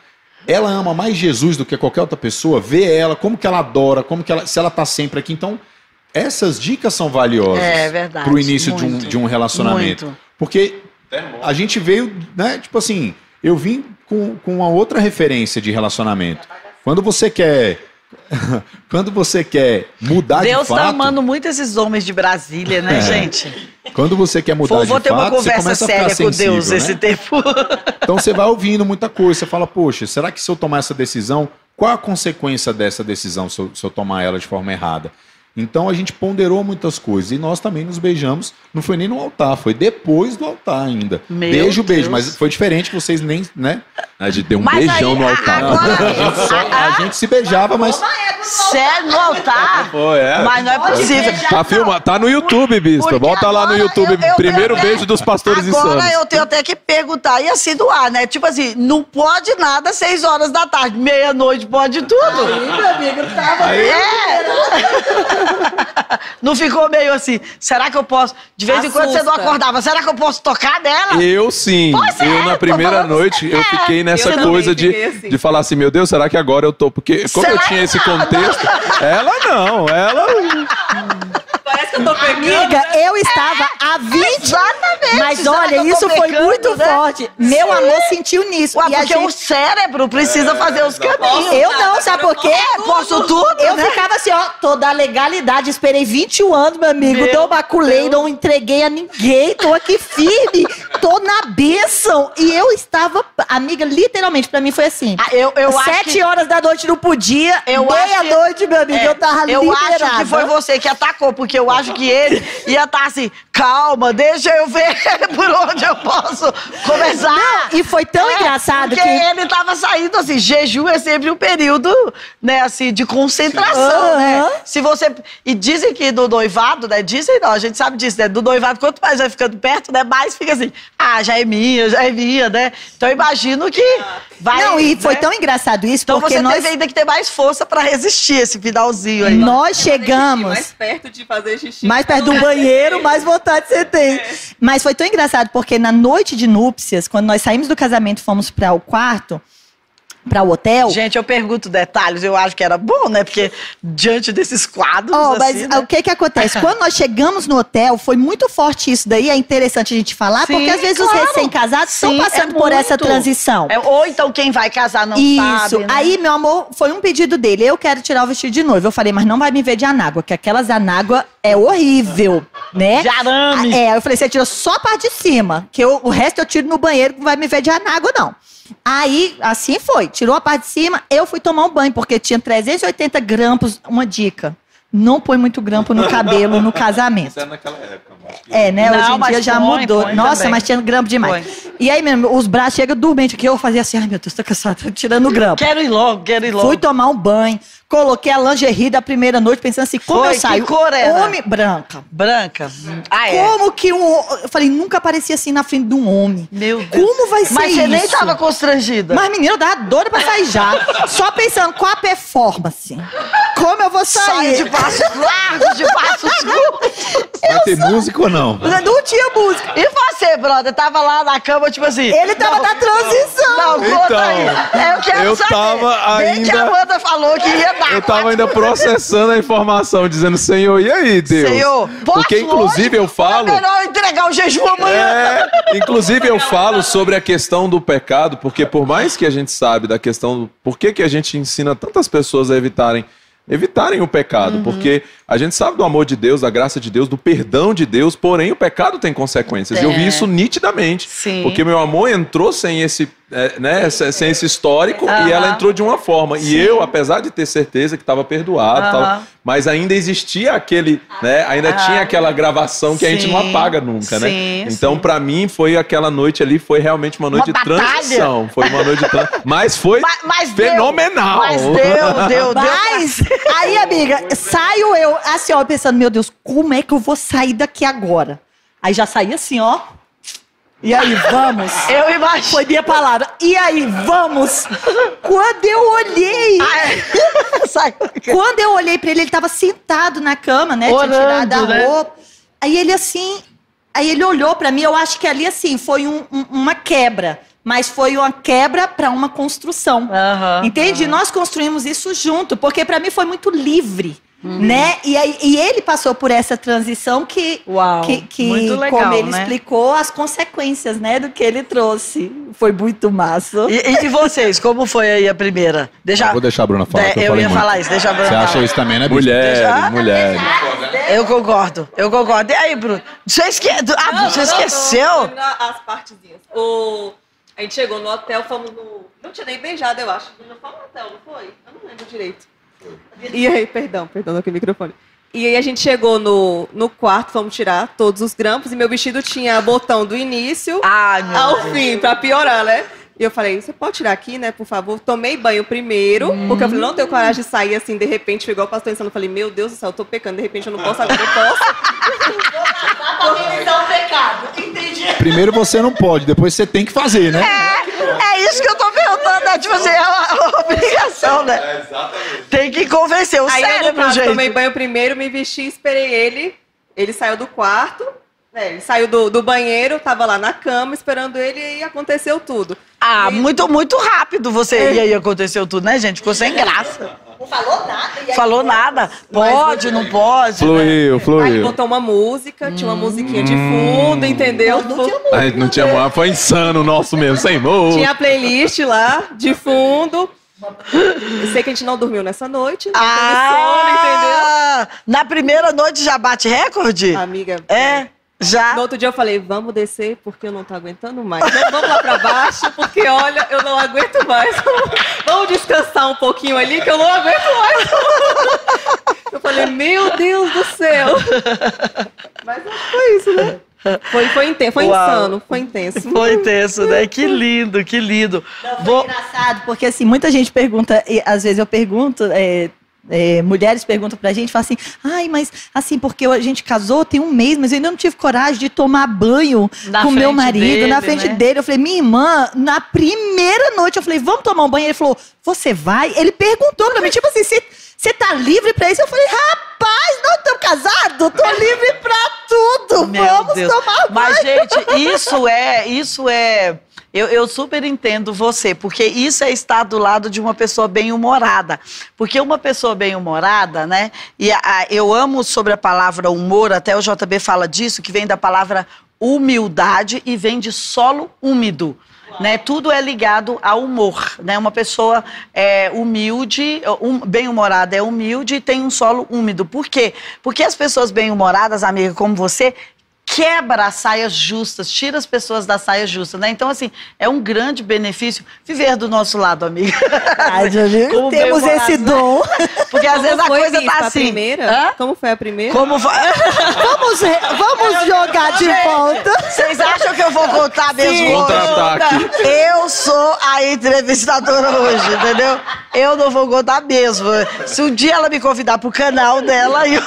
ela ama mais Jesus do que qualquer outra pessoa vê ela como que ela adora como que ela se ela tá sempre aqui então essas dicas são valiosas É verdade. para o início de um, de um relacionamento muito. porque a gente veio né tipo assim eu vim com, com uma outra referência de relacionamento quando você quer quando você quer mudar Deus de fato tá amando muito esses homens de Brasília, né, É. gente? quando você quer mudar Vou, vou de ter uma conversa começa a ficar séria com sensível, Deus né? esse tempo. Então você vai ouvindo muita coisa, você fala, poxa, será que se eu tomar essa decisão, qual a consequência dessa decisão se eu, se eu tomar ela de forma errada? Então a gente ponderou muitas coisas e nós também nos beijamos. Não foi nem no altar, foi depois do altar ainda. Meu beijo, beijo, Deus. mas foi diferente que vocês nem, né? A gente deu um Mas beijão aí, no altar. agora- A gente, só- a gente se beijava, mas Sério, no altar? Foi, é. Mas não é possível. Tá, filma, tá no YouTube. Porque Volta lá no agora YouTube. eu- eu Primeiro tenho- beijo dos pastores Agora insanos. eu tenho até que perguntar e assim doar, né? Tipo assim, não pode nada seis horas da tarde, meia-noite pode tudo. Meu amigo, tava. É. Não ficou meio assim, será que eu posso? De vez em quando você não Assusta. acordava, será que eu posso tocar nela? Eu sim. Pois é, eu na primeira noite eu fiquei nessa Eu coisa de, assim. de falar assim, meu Deus, será que agora eu tô? Porque como eu Será tinha que esse não? contexto, ela não, ela Parece que eu tô pegando. Amiga, eu estava há 20 Exatamente. Mas olha, eu isso foi pecando, muito né? forte. Meu amor sentiu nisso. Ué, e a porque o gente... cérebro precisa fazer os caminhos. Eu não, sabe por quê? É, posso tudo, Eu né? ficava assim, ó, toda a legalidade. Esperei 21 anos, meu amigo. Meu não maculei, não entreguei a ninguém. Tô aqui firme. tô na bênção. E eu estava, amiga, literalmente, pra mim foi assim. Ah, eu, eu acho Sete que... horas da noite não podia. Eu acho que- Meia-noite, meu amigo, É, eu tava eu liberada. acho que foi você que atacou, porque eu acho que ele ia estar assim, calma, deixa eu ver por onde eu posso começar. E foi tão É, engraçado porque que... ele tava saindo assim, jejum é sempre um período, né, assim, de concentração, né? Se você... E dizem que do noivado, né, dizem não, a gente sabe disso, né, do noivado, quanto mais vai ficando perto, né, mais fica assim, Ah, já é minha, já é minha, né? Então eu imagino que vai. não, e foi né? tão engraçado isso, Então porque você nós, teve ainda que ter mais força pra resistir esse finalzinho aí. nós chegamos. Mais perto de fazer xixi. Mais perto do banheiro, mais vontade você tem. Mas foi tão engraçado, porque na noite de núpcias, quando nós saímos do casamento e fomos para o quarto, para o hotel. Gente, eu pergunto detalhes, eu acho que era bom, né? Porque diante desses quadros. Oh, mas assim, né? o que que acontece? Quando nós chegamos no hotel, foi muito forte isso daí, é interessante a gente falar, Sim, porque às vezes os claro. recém-casados estão Sim, passando é por essa transição. É, ou então quem vai casar não Isso. sabe. né? Aí, meu amor, foi um pedido dele. Eu quero tirar o vestido de noiva. Eu falei, mas não vai me ver de anágua, que aquelas anágua é horrível, né? De arame. É, eu falei, você tira só a parte de cima, que eu- o resto eu tiro no banheiro, não vai me ver de anágua, não. Aí, assim foi. Tirou a parte de cima, eu fui tomar um banho, porque tinha 380 grampos. Uma dica. Não põe muito grampo no cabelo no casamento. Isso era naquela época. mas que- É, né? Não, Hoje em dia já põe, mudou. põe Nossa, também. mas tinha grampo demais. E aí mesmo, os braços chegam dormente aqui. Eu fazia assim, ai meu Deus, tô cansada, tô tirando o grampo. Quero ir logo, quero ir logo. Fui tomar um banho, coloquei a lingerie da primeira noite, pensando assim, como Foi? eu Que saio? cor era? Homem, branca. Branca. Ah, é. Como que um. Eu falei, nunca aparecia assim na frente de um homem. Meu Deus. Como vai ser Mas você isso? nem tava constrangida. Mas, menina, eu tava doida pra sair já. Só pensando, qual a performance? Como eu vou sair? de passos largos, de passos curtos. Vai ter música ou não? Não tinha música. E você, brother? Tava lá na cama, tipo assim. Ele tava na transição. Não, Então, aí. Eu quero eu saber. tava Bem que a ainda- Amanda falou que ia dar. Eu tava ainda processando a informação, dizendo, Senhor, e aí, Deus? Senhor, posso Porque, inclusive, eu falo. É melhor entregar o jejum amanhã. É, inclusive eu falo sobre a questão do pecado, porque por mais que a gente sabe da questão por que, que a gente ensina tantas pessoas a evitarem evitarem o pecado, Uhum. porque a gente sabe do amor de Deus, da graça de Deus, do perdão de Deus, porém o pecado tem consequências. E eu vi É. isso nitidamente, Sim. porque meu amor entrou sem esse, é, né, se- sem esse histórico Aham. e ela entrou de uma forma. E eu, apesar de ter certeza que estava perdoado, tava- mas ainda existia aquele, né, ainda Ah. tinha aquela gravação que a gente não Sim. apaga nunca, né? Sim, Então, sim. pra mim, foi aquela noite ali, foi realmente uma noite Uma de transição. Foi uma noite de transição. Mas foi Mas, mas deu. fenomenal. Mas deu, deu, deu. Mas, aí, amiga, saio eu, assim, ó, pensando, meu Deus, como é que eu vou sair daqui agora? Aí já saí assim, ó. E aí, vamos? Eu imagino. Foi minha palavra. E aí, vamos? Quando eu olhei, Ah, é. Saiu. quando eu olhei pra ele, ele tava sentado na cama, né? Orando, tinha tirado a né? roupa. Aí ele assim, aí ele olhou pra mim, eu acho que ali assim, foi um- um- uma quebra. Mas foi uma quebra pra uma construção. Aham, Entende? Nós construímos isso junto, porque pra mim foi muito livre. Uhum. Né? E, aí- e ele passou por essa transição que, Uau, que, que, muito legal, como ele né? explicou, as consequências né, do que ele trouxe. Foi muito massa. E, e- e vocês, como foi aí a primeira? Deixa, Vou deixar a Bruna falar. Que eu eu ia muito. falar isso, deixa a Bruna Você acha falar. isso também, né, Bispo? Mulheres, Deixa- mulheres. Eu concordo, eu concordo. E aí, Bruno? Você, esque... ah, Não, você não, esqueceu? não, As partezinhas. O... A gente chegou no hotel, fomos no. Não tinha nem beijado, eu acho. Não foi no hotel, não foi? Eu não lembro direito. E aí, perdão, perdão aqui o microfone. E aí a gente chegou no, no quarto, fomos tirar todos os grampos e meu vestido tinha botão do início Ai, meu ao Deus. fim, pra piorar, né? E eu falei, você pode tirar aqui, né, por favor? Tomei banho primeiro, porque eu falei, não tenho coragem de sair assim, de repente, igual o pastor ensinando. Eu falei, meu Deus do céu, eu tô pecando, de repente eu não posso, agora eu posso. Primeiro você não pode, depois você tem que fazer, né? É isso que eu tô perguntando, né? Tipo assim, é uma, uma obrigação, né? exatamente. Tem que convencer o Aí eu, no cérebro, caso, gente. tomei banho primeiro, me vesti, esperei ele. Ele saiu do quarto, né, ele saiu do, do banheiro, tava lá na cama esperando ele e aí aconteceu tudo. Ah, E- muito, muito rápido você. E aí aconteceu tudo, né, gente? Ficou sem graça. Não falou nada. e aí- Falou nada. Mas Pode, não pode. né? Fluiu, Aí fluiu. botou uma música, tinha uma musiquinha de fundo, entendeu? Não, não tinha A gente não tinha moral, foi insano o nosso mesmo, sem amor. Tinha a playlist lá, de fundo. Eu sei que a gente não dormiu nessa noite, não teve sono, entendeu? Ah, na primeira noite já bate recorde? Amiga. É, já. No outro dia eu falei, vamos descer porque eu não tô aguentando mais. Vamos, vamos lá pra baixo, porque olha, eu não aguento mais. Vamos descansar um pouquinho ali que eu não aguento mais. Eu falei, meu Deus do céu. Mas foi isso, né? Foi, foi intenso, foi Uau. insano, foi intenso. Foi intenso, né? Que lindo, que lindo. Não, foi Vou- engraçado, porque assim, muita gente pergunta, e às vezes eu pergunto, é, é, mulheres perguntam pra gente, falam assim, ai, mas assim, porque a gente casou tem um mês, mas eu ainda não tive coragem de tomar banho Na com meu marido dele, na frente né? dele. Eu falei, minha irmã, na primeira noite, eu falei, vamos tomar um banho? Ele falou, você vai? Ele perguntou pra mim, tipo assim, você tá livre pra isso? Eu falei, rapaz, não estamos casados, tô livre pra tudo, Meu vamos Deus. tomar banho. Mas, gente, isso é, isso é. Eu, eu super entendo você, porque isso é estar do lado de uma pessoa bem-humorada. Porque uma pessoa bem-humorada, né? E a- a- eu amo sobre a palavra humor, até o JB fala disso, que vem da palavra humildade e vem de solo úmido. Né, tudo é ligado ao humor, né? Uma pessoa é humilde, um, bem-humorada é humilde e tem um solo úmido. Por quê? Porque as pessoas bem-humoradas, amiga, como você, quebra as saias justas, tira as pessoas das saias justas, né? Então, assim, é um grande benefício viver do nosso lado, amiga. Ai, Julie, Como temos esse né? dom. Porque às Como vezes a foi, coisa Bispa, tá a assim. primeira? Hã? Como foi a primeira? Como vai? Vamos, re- vamos jogar de volta. Vocês acham que eu vou contar mesmo Sim. hoje? Eu sou a entrevistadora hoje, entendeu? Eu não vou contar mesmo. Se um dia ela me convidar pro canal dela, eu...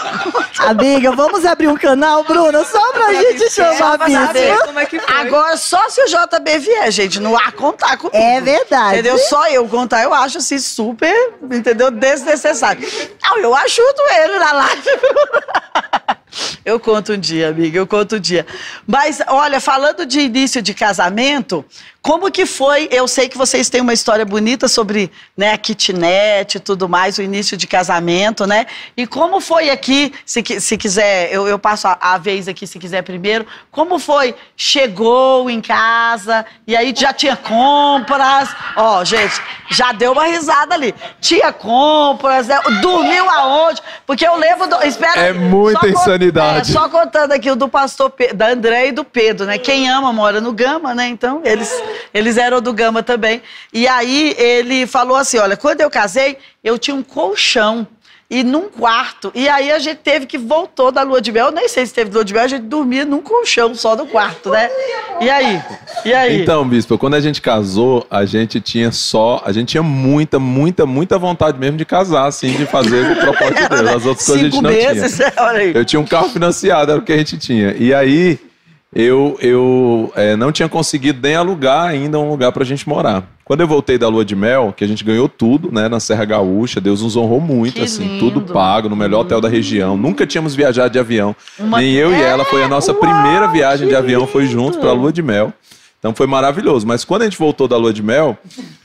Amiga, vamos abrir um canal, Bruna, só pra gente chamar a pra saber. Bispa. Como é que foi? Agora, só se o JB vier, gente, não há contar comigo. É verdade. Entendeu? Só eu contar, eu acho assim super, entendeu? Desnecessário. Não, eu ajudo ele na live. Eu conto um dia, amiga, eu conto um dia. Mas, olha, falando de início de casamento, como que foi? Eu sei que vocês têm uma história bonita sobre né, a kitnet e tudo mais, o início de casamento, né? E como foi aqui, se, se quiser, eu, eu passo a, a vez aqui se quiser primeiro, como foi? Chegou em casa e aí já tinha compras. Ó, gente, já deu uma risada ali. Tinha compras, né? dormiu aonde? Porque eu lembro do. Espera É muita Só é, só contando aqui o do pastor Pe- da André e do Pedro, né? Quem ama mora no Gama, né? Então, eles, eles eram do Gama também. E aí ele falou assim: olha, quando eu casei, eu tinha um colchão. E num quarto. E aí a gente teve que voltou da lua de mel. Eu nem sei se teve lua de mel, a gente dormia num colchão só no quarto, né? E aí? E aí? Então, bispo, quando a gente casou, a gente tinha só, a gente tinha muita, muita, muita vontade mesmo de casar, assim, de fazer o propósito de Deus. As outras coisas a gente não meses, tinha. olha aí. Eu tinha um carro financiado, era o que a gente tinha. E aí eu, eu é, não tinha conseguido nem alugar ainda um lugar pra gente morar. Quando eu voltei da lua de mel, que a gente ganhou tudo, né, na Serra Gaúcha, Deus nos honrou muito, Que assim, lindo. tudo pago, no melhor hotel da região. Nunca tínhamos viajado de avião. Uma- Nem eu e É, ela, foi a nossa uau, primeira viagem de avião, foi junto lindo. pra lua de mel. Então foi maravilhoso. Mas quando a gente voltou da lua de mel,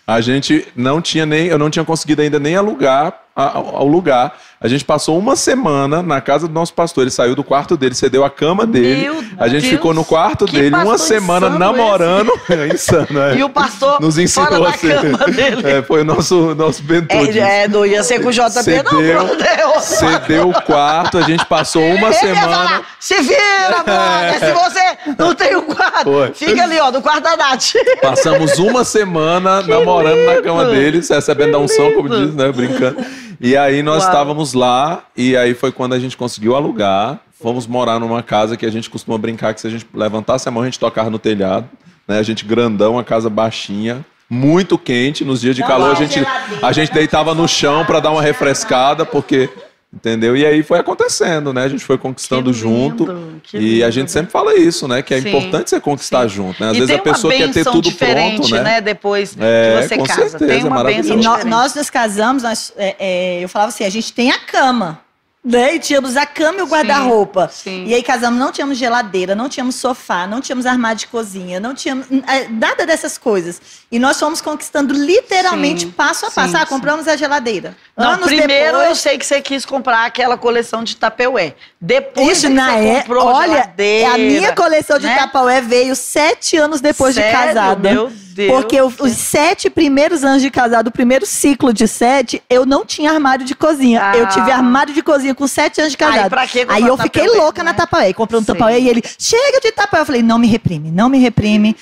a gente não tinha nem, eu não tinha conseguido ainda nem alugar a- ao lugar. A gente passou uma semana na casa do nosso pastor. Ele saiu do quarto dele, cedeu a cama dele. Meu a gente Deus, ficou no quarto que dele uma semana namorando. insano, é. E o pastor Nos ensinou cama dele. É, foi o nosso, nosso disso. É, é, não ia ser com o não, Cedeu, Bruno. Deus. cedeu o quarto, a gente passou uma Ele semana. falar, se vira, brother. Se você não tem o quarto, Foi. fica ali, ó, no quarto da Nath. Passamos uma semana namorando na cama deles, recebendo a unção, como diz, né? Brincando. E aí nós Uau. estávamos lá, e aí foi quando a gente conseguiu alugar. Fomos morar numa casa que a gente costuma brincar que se a gente levantasse a mão, a gente tocava no telhado. Né? A gente grandão, uma casa baixinha, muito quente. Nos dias de calor, a gente, a gente deitava no chão para dar uma refrescada, porque. Entendeu? E aí foi acontecendo, né? A gente foi conquistando Que junto. lindo, que E a lindo. gente sempre fala isso, né? Que é Sim, importante você conquistar junto, né? Às e vezes a pessoa quer ter tudo diferente, pronto, né? Depois É, que você com casa. certeza, tem uma diferente. nós nos casamos, nós, é, é, eu falava assim, a gente tem a cama. Né? E tínhamos a cama e o guarda-roupa. E aí casamos, não tínhamos geladeira, não tínhamos sofá, não tínhamos armário de cozinha, não tínhamos é, nada dessas coisas. E nós fomos conquistando literalmente Sim, passo a passo. sim, ah, compramos a geladeira. Não, Anos primeiro eu depois, sei que você quis comprar aquela coleção de Tapeué. Depois Isso, é que na você é, comprou olha, geladeira, a minha coleção de né? Tapaué veio sete anos depois de Sério? casada. Meu Deus. Porque o- os sete primeiros anos de casado, o primeiro ciclo de sete, eu não tinha armário de cozinha. Ah. Eu tive armário de cozinha com sete anos de casado. Aí, pra comprar Aí eu fiquei louca na né? Tapaué. Comprei um. Tapaué e ele, chega de Tapaué. Eu falei, não me reprime, não me reprime.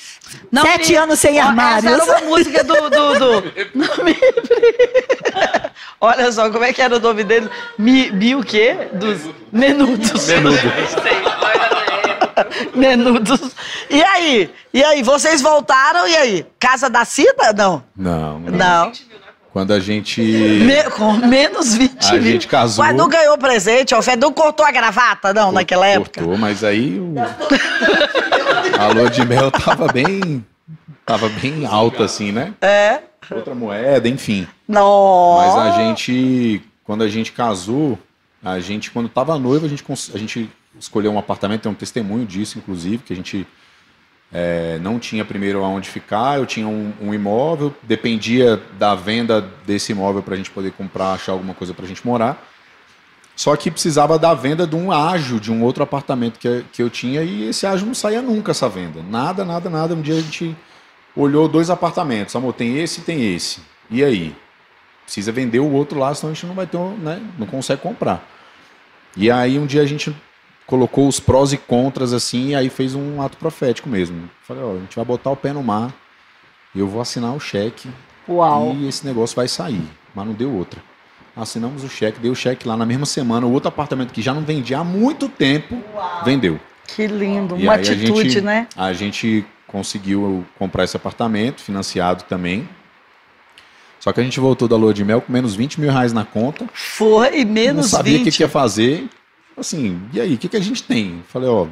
Não sete me- anos sem Ó, armários. Essa era uma música do. do, do... Não me- Olha só, como é que era o nome dele? Mi, mi o quê? Dos menudos. Menudos. E aí? E aí? Vocês voltaram? E aí? Casa da Cida? Não. Não, não. Não. Quando a gente. Me- com menos 20 A mil. gente casou. Mas não ganhou presente, ó. O Fed não cortou a gravata, não, naquela época. Cortou, mas aí o... a lua de mel tava bem. Tava bem alta, assim, né? É. Outra moeda, enfim. Nossa. Mas a gente, quando a gente casou, a gente, quando tava noivo, a gente, a gente escolheu um apartamento, tem um testemunho disso, inclusive, que a gente é, não tinha primeiro aonde ficar, eu tinha um, um imóvel, dependia da venda desse imóvel para a gente poder comprar, achar alguma coisa para a gente morar. Só que precisava da venda de um ágio, de um outro apartamento que, que eu tinha, e esse ágio não saía nunca, essa venda. Nada, nada, nada. Um dia a gente olhou dois apartamentos. Amor, tem esse e tem esse. E aí? Precisa vender o outro lá, senão a gente não vai ter, né? Não consegue comprar. E aí um dia a gente colocou os prós e contras assim, e aí fez um ato profético mesmo. Falei, ó, a gente vai botar o pé no mar, eu vou assinar o cheque Uau. e esse negócio vai sair. Mas não deu outra. Assinamos o cheque, deu o cheque lá na mesma semana. O outro apartamento que já não vendia há muito tempo, vendeu. Que lindo. E Uma aí a atitude, gente- né? A gente conseguiu comprar esse apartamento, financiado também. Só que a gente voltou da lua de mel com menos 20 mil reais na conta. Foi não menos sabia o 20. que, que ia fazer. Assim, e aí, o que, que a gente tem? Falei, ó,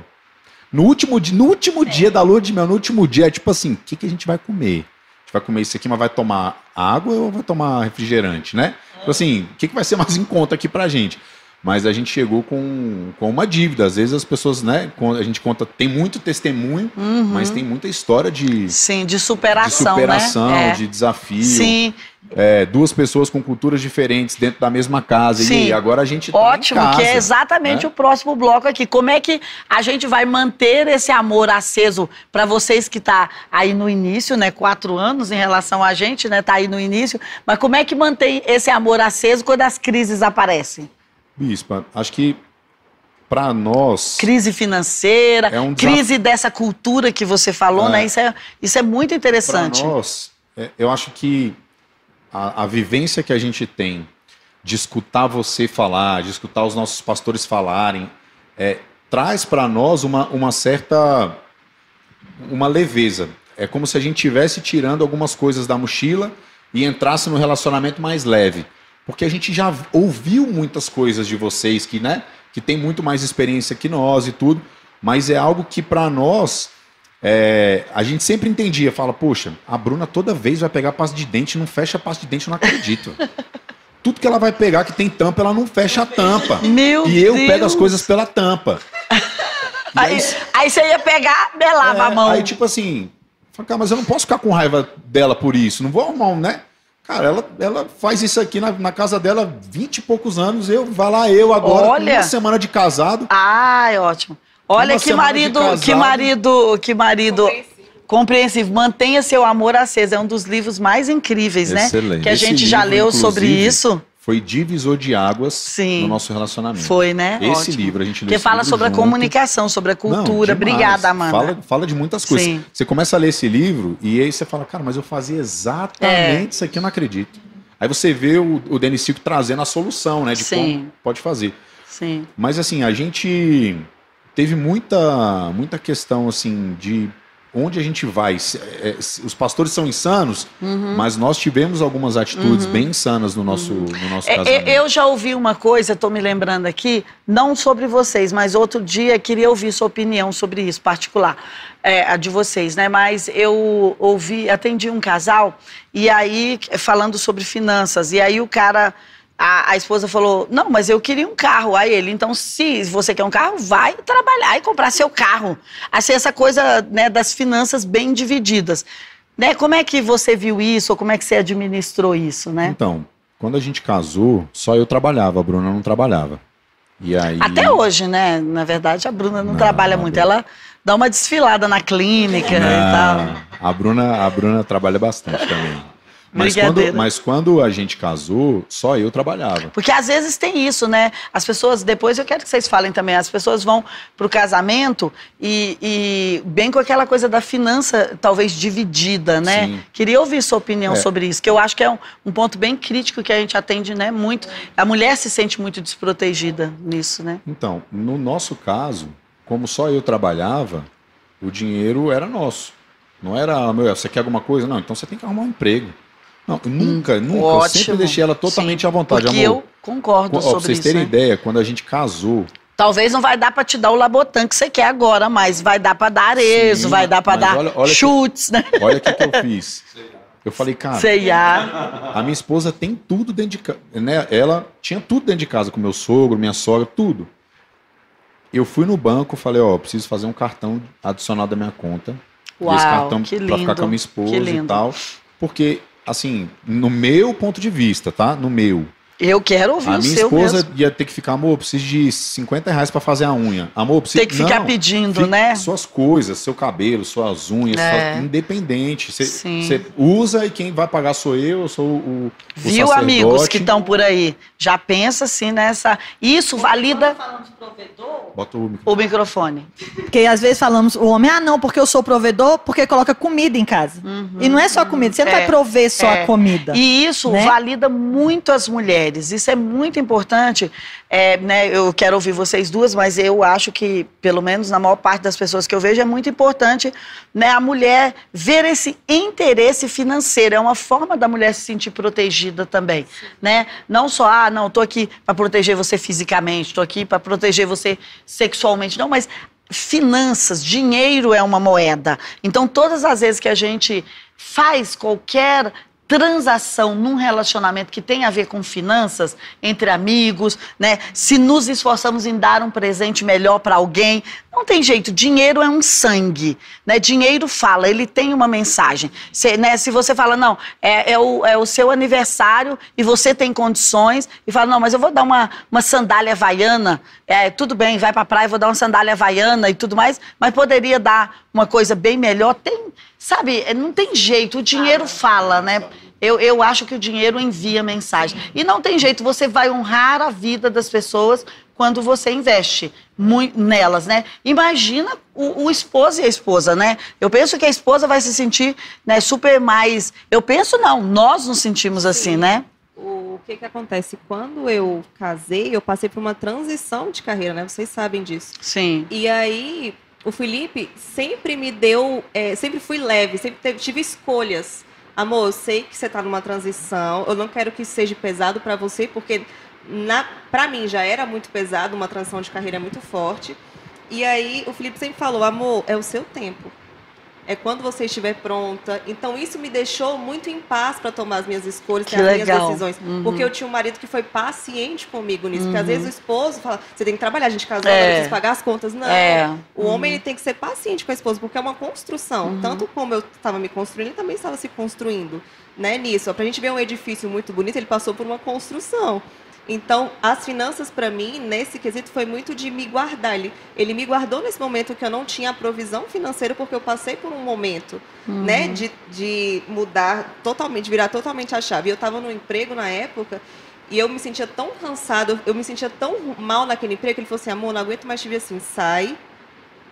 no último, no último dia da lua de mel, no último dia, é tipo assim, o que, que a gente vai comer? A gente vai comer isso aqui, mas vai tomar água ou vai tomar refrigerante, né? Tipo assim, o que, que vai ser mais em conta aqui pra gente? Mas a gente chegou com, com uma dívida. Às vezes as pessoas, né, a gente conta, tem muito testemunho, Uhum. mas tem muita história de, de Sim, de superação, superação, né? É. de desafio. Sim, É, duas pessoas com culturas diferentes dentro da mesma casa. Sim. E agora a gente tá ótimo, que é casa. exatamente né? o próximo bloco aqui. Como é que a gente vai manter esse amor aceso para vocês que tá aí no início, né? Quatro anos em relação a gente, né? Tá aí no início. Mas como é que mantém esse amor aceso quando as crises aparecem? Bispa, acho que para nós. Crise financeira, É um crise dessa cultura que você falou, É. né? Isso é, isso é muito Para interessante. nós, é, eu acho que a, a vivência que a gente tem de escutar você falar, de escutar os nossos pastores falarem, é, traz para nós uma, uma certa uma leveza. É como se a gente tivesse tirando algumas coisas da mochila e entrasse no relacionamento mais leve. Porque a gente já ouviu muitas coisas de vocês que, né, que tem muito mais experiência que nós e tudo, mas é algo que para nós é, a gente sempre entendia, fala, poxa, a Bruna toda vez vai pegar pasta de dente, não fecha a pasta de dente, eu não acredito. Tudo que ela vai pegar que tem tampa, ela não fecha a tampa. Meu e eu Deus. pego as coisas pela tampa. Aí, aí você ia pegar, belava a é, mão. Aí, tipo assim, cara, mas eu não posso ficar com raiva dela por isso. Não vou arrumar um, né? Cara, ela, ela faz isso aqui na, na casa dela há 20 e poucos anos. Eu, vai lá, eu agora, Olha. uma semana de casado. Ai, ótimo. Olha Uma que marido, que marido, que marido compreensivo. Mantenha seu amor aceso. É um dos livros mais incríveis, né? Excelente. Que a Esse gente já livro, leu sobre inclusive, isso. Foi divisor de águas Sim. no nosso relacionamento. Foi, né? Esse Ótimo. livro, a gente leu Que esse fala sobre a junto. comunicação, sobre a Não, cultura. demais. Obrigada, Amanda. Fala, fala de muitas coisas. Sim. Você começa a ler esse livro e aí você fala, cara, mas eu fazia exatamente É. isso aqui, eu não acredito. Aí você vê o, o Denis Cico trazendo a solução, né? De Sim. como pode fazer. Sim. Mas assim, a gente teve muita, muita questão assim de onde a gente vai. Se- é, Os pastores são insanos, Uhum. mas nós tivemos algumas atitudes bem insanas no nosso, no nosso É, casamento. é, eu já ouvi uma coisa, estou me lembrando aqui, não sobre vocês, mas outro dia queria ouvir sua opinião sobre isso, particular, é, a de vocês, né? Mas eu ouvi, atendi um casal, e aí, falando sobre finanças, e aí o cara. A, a esposa falou: Não, mas eu queria um carro. Aí ele, então, se você quer um carro, vai trabalhar e comprar seu carro. Assim, essa coisa né, das finanças bem divididas. Né? Como é que você viu isso, ou como é que você administrou isso, né? Então, quando a gente casou, só eu trabalhava, a Bruna não trabalhava. E aí. Até hoje, né? Na verdade, a Bruna não, Não, trabalha muito. Bruna- Ela dá uma desfilada na clínica e Não, tal. a Bruna, a Bruna trabalha bastante também. Mas quando, mas quando a gente casou, só eu trabalhava. Porque às vezes tem isso, né? As pessoas, depois eu quero que vocês falem também, as pessoas vão pro casamento e, e bem com aquela coisa da finança, talvez dividida, né? Sim. Queria ouvir sua opinião É. sobre isso, que eu acho que é um, um ponto bem crítico que a gente atende, né? Muito. A mulher se sente muito desprotegida nisso, né? Então, no nosso caso, como só eu trabalhava, o dinheiro era nosso. Não era, meu, você quer alguma coisa? Não, então você tem que arrumar um emprego. Não, nunca, nunca. Eu Ótimo. sempre deixei ela totalmente à vontade, Porque amor. eu concordo Ó, pra sobre vocês isso. terem né? ideia, quando a gente casou, Talvez não vai dar pra te dar o labotan que você quer agora, mas vai dar pra dar arezo, Sim, vai dar pra mas dar olha- olha que- chutes, né? olha o que, que eu fiz. Eu falei, cara, C&A. a minha esposa tem tudo dentro de casa. Né? Ela tinha tudo dentro de casa, com meu sogro, minha sogra, tudo. Eu fui no banco, falei, ó, preciso fazer um cartão adicional da minha conta. E esse Uau, cartão que pra ficar com a minha lindo, esposa que e lindo. tal. Porque, assim, no meu ponto de vista, tá? No meu. Eu quero ouvir A o minha seu esposa mesmo. ia ter que ficar, amor, eu preciso de 50 reais pra fazer a unha. Amor, eu preciso Tem que ficar Não, pedindo, Fica- né? Suas coisas, seu cabelo, suas unhas, É. sua- independente. Você Sim. você usa e quem vai pagar sou eu, eu sou o, o Viu, sacerdote. amigos que estão por aí? Já pensa assim nessa. Isso valida Bota o microfone. o microfone. Porque às vezes falamos, o homem, ah, não, porque eu sou provedor, porque coloca comida em casa. e não é só comida, você não É, vai prover só é. a comida. E isso Né? valida muito as mulheres. Isso é muito importante. É, né, eu quero ouvir vocês duas, mas eu acho que, pelo menos na maior parte das pessoas que eu vejo, é muito importante né, a mulher ver esse interesse financeiro. É uma forma da mulher se sentir protegida também. Né? Não só, ah, não, estou aqui para proteger você fisicamente, estou aqui para proteger você sexualmente. Não, mas finanças, dinheiro é uma moeda. Então, todas as vezes que a gente faz qualquer transação num relacionamento que tem a ver com finanças entre amigos, né? Se nos esforçamos em dar um presente melhor para alguém, não tem jeito. Dinheiro é um sangue, né? Dinheiro fala, ele tem uma mensagem. Se, né, se você fala não, é, é o, é o seu aniversário e você tem condições e fala não, mas eu vou dar uma, uma sandália havaiana, é, tudo bem, vai para praia, vou dar uma sandália havaiana e tudo mais, mas poderia dar uma coisa bem melhor. Tem, sabe? é, Não tem jeito. O dinheiro fala, né? Eu, eu acho que o dinheiro envia mensagem. E não tem jeito, você vai honrar a vida das pessoas quando você investe nelas, né? Imagina o, o esposo e a esposa, né? Eu penso que a esposa vai se sentir né, super mais. Eu penso não, nós nos sentimos assim, né? O que que acontece? Quando eu casei, eu passei por uma transição de carreira, né? Vocês sabem disso. Sim. E aí, o Felipe sempre me deu, é, sempre fui leve, sempre teve- tive escolhas. Amor, eu sei que você está numa transição, eu não quero que isso seja pesado para você, porque para mim já era muito pesado, uma transição de carreira muito forte. E aí, o Felipe sempre falou, amor, é o seu tempo. É quando você estiver pronta. Então, isso me deixou muito em paz para tomar as minhas escolhas, Que ter as minhas decisões. Uhum. Porque eu tinha um marido que foi paciente comigo nisso. Porque às vezes o esposo fala, você tem que trabalhar, a gente casou, É. precisa pagar as contas. Não. É. O homem ele tem que ser paciente com a esposa, porque é uma construção. Uhum. Tanto como eu estava me construindo, ele também estava se construindo. Né, nisso. Para a gente ver um edifício muito bonito, ele passou por uma construção. Então, as finanças, para mim, nesse quesito, foi muito de me guardar. Ele, ele me guardou nesse momento que eu não tinha a provisão financeira, porque eu passei por um momento né, de, de mudar totalmente, virar totalmente a chave. Eu estava no emprego na época e eu me sentia tão cansada, eu, me sentia tão mal naquele emprego que ele falou assim: amor, não aguento mais te ver assim, sai,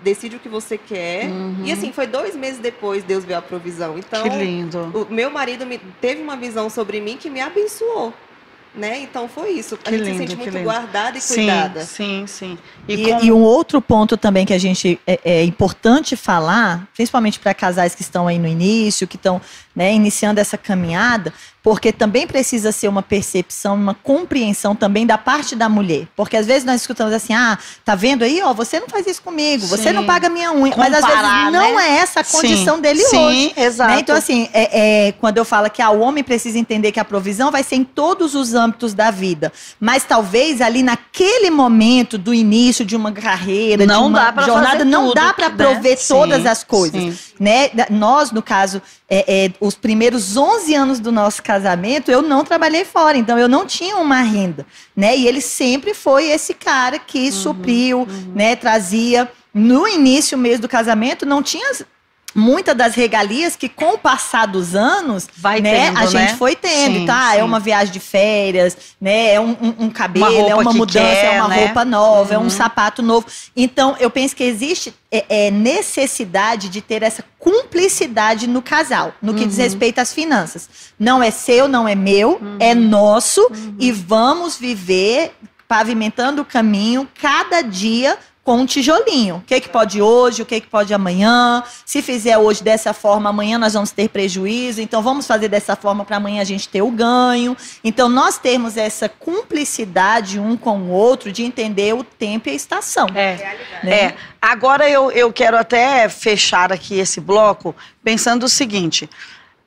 decide o que você quer. E assim, foi dois meses depois Deus veio a provisão. Então, Que lindo. o meu marido me, teve uma visão sobre mim que me abençoou. Né? Então foi isso. A Que gente lindo, se sente muito lindo. guardada e Sim, cuidada. sim, sim. E, como- e um outro ponto também que a gente é, é importante falar, principalmente para casais que estão aí no início, que estão né, iniciando essa caminhada, porque também precisa ser uma percepção, uma compreensão também da parte da mulher. Porque às vezes nós escutamos assim, ah, tá vendo aí, ó, você não faz isso comigo, você Sim. não paga minha unha. Mas às vezes Comparar, não né? é essa a condição Sim, dele sim, hoje. exato. né? Então, assim, é, é, quando eu falo que ah, o homem precisa entender que a provisão vai ser em todos os âmbitos da vida. Mas talvez ali naquele momento do início de uma carreira, Não de uma dá pra jornada, não tudo, dá para né? prover Sim, todas as coisas. sim. Né? Nós, no caso, é, é, os primeiros 11 anos do nosso casamento, eu não trabalhei fora, então eu não tinha uma renda. Né? E ele sempre foi esse cara Uhum, que supriu, né? trazia. No início mesmo do casamento, não tinha muitas das regalias que com o passar dos anos, Vai né, tendo, a gente né? foi tendo, Sim, tá? sim. É uma viagem de férias, né? É um, um- cabelo, Uma é uma mudança, quer, é uma né? roupa nova, é um Uhum. sapato novo. Então, eu penso que existe é, é, necessidade de ter essa cumplicidade no casal, no que Uhum. diz respeito às finanças. Não é seu, não é meu, Uhum. é nosso e vamos viver pavimentando o caminho cada dia com um tijolinho. O que, que pode hoje, o que, que pode amanhã. Se fizer hoje dessa forma, amanhã nós vamos ter prejuízo. Então, vamos fazer dessa forma para amanhã a gente ter o ganho. Então, nós termos essa cumplicidade um com o outro de entender o tempo e a estação. É. né? É, agora eu, eu quero até fechar aqui esse bloco pensando o seguinte: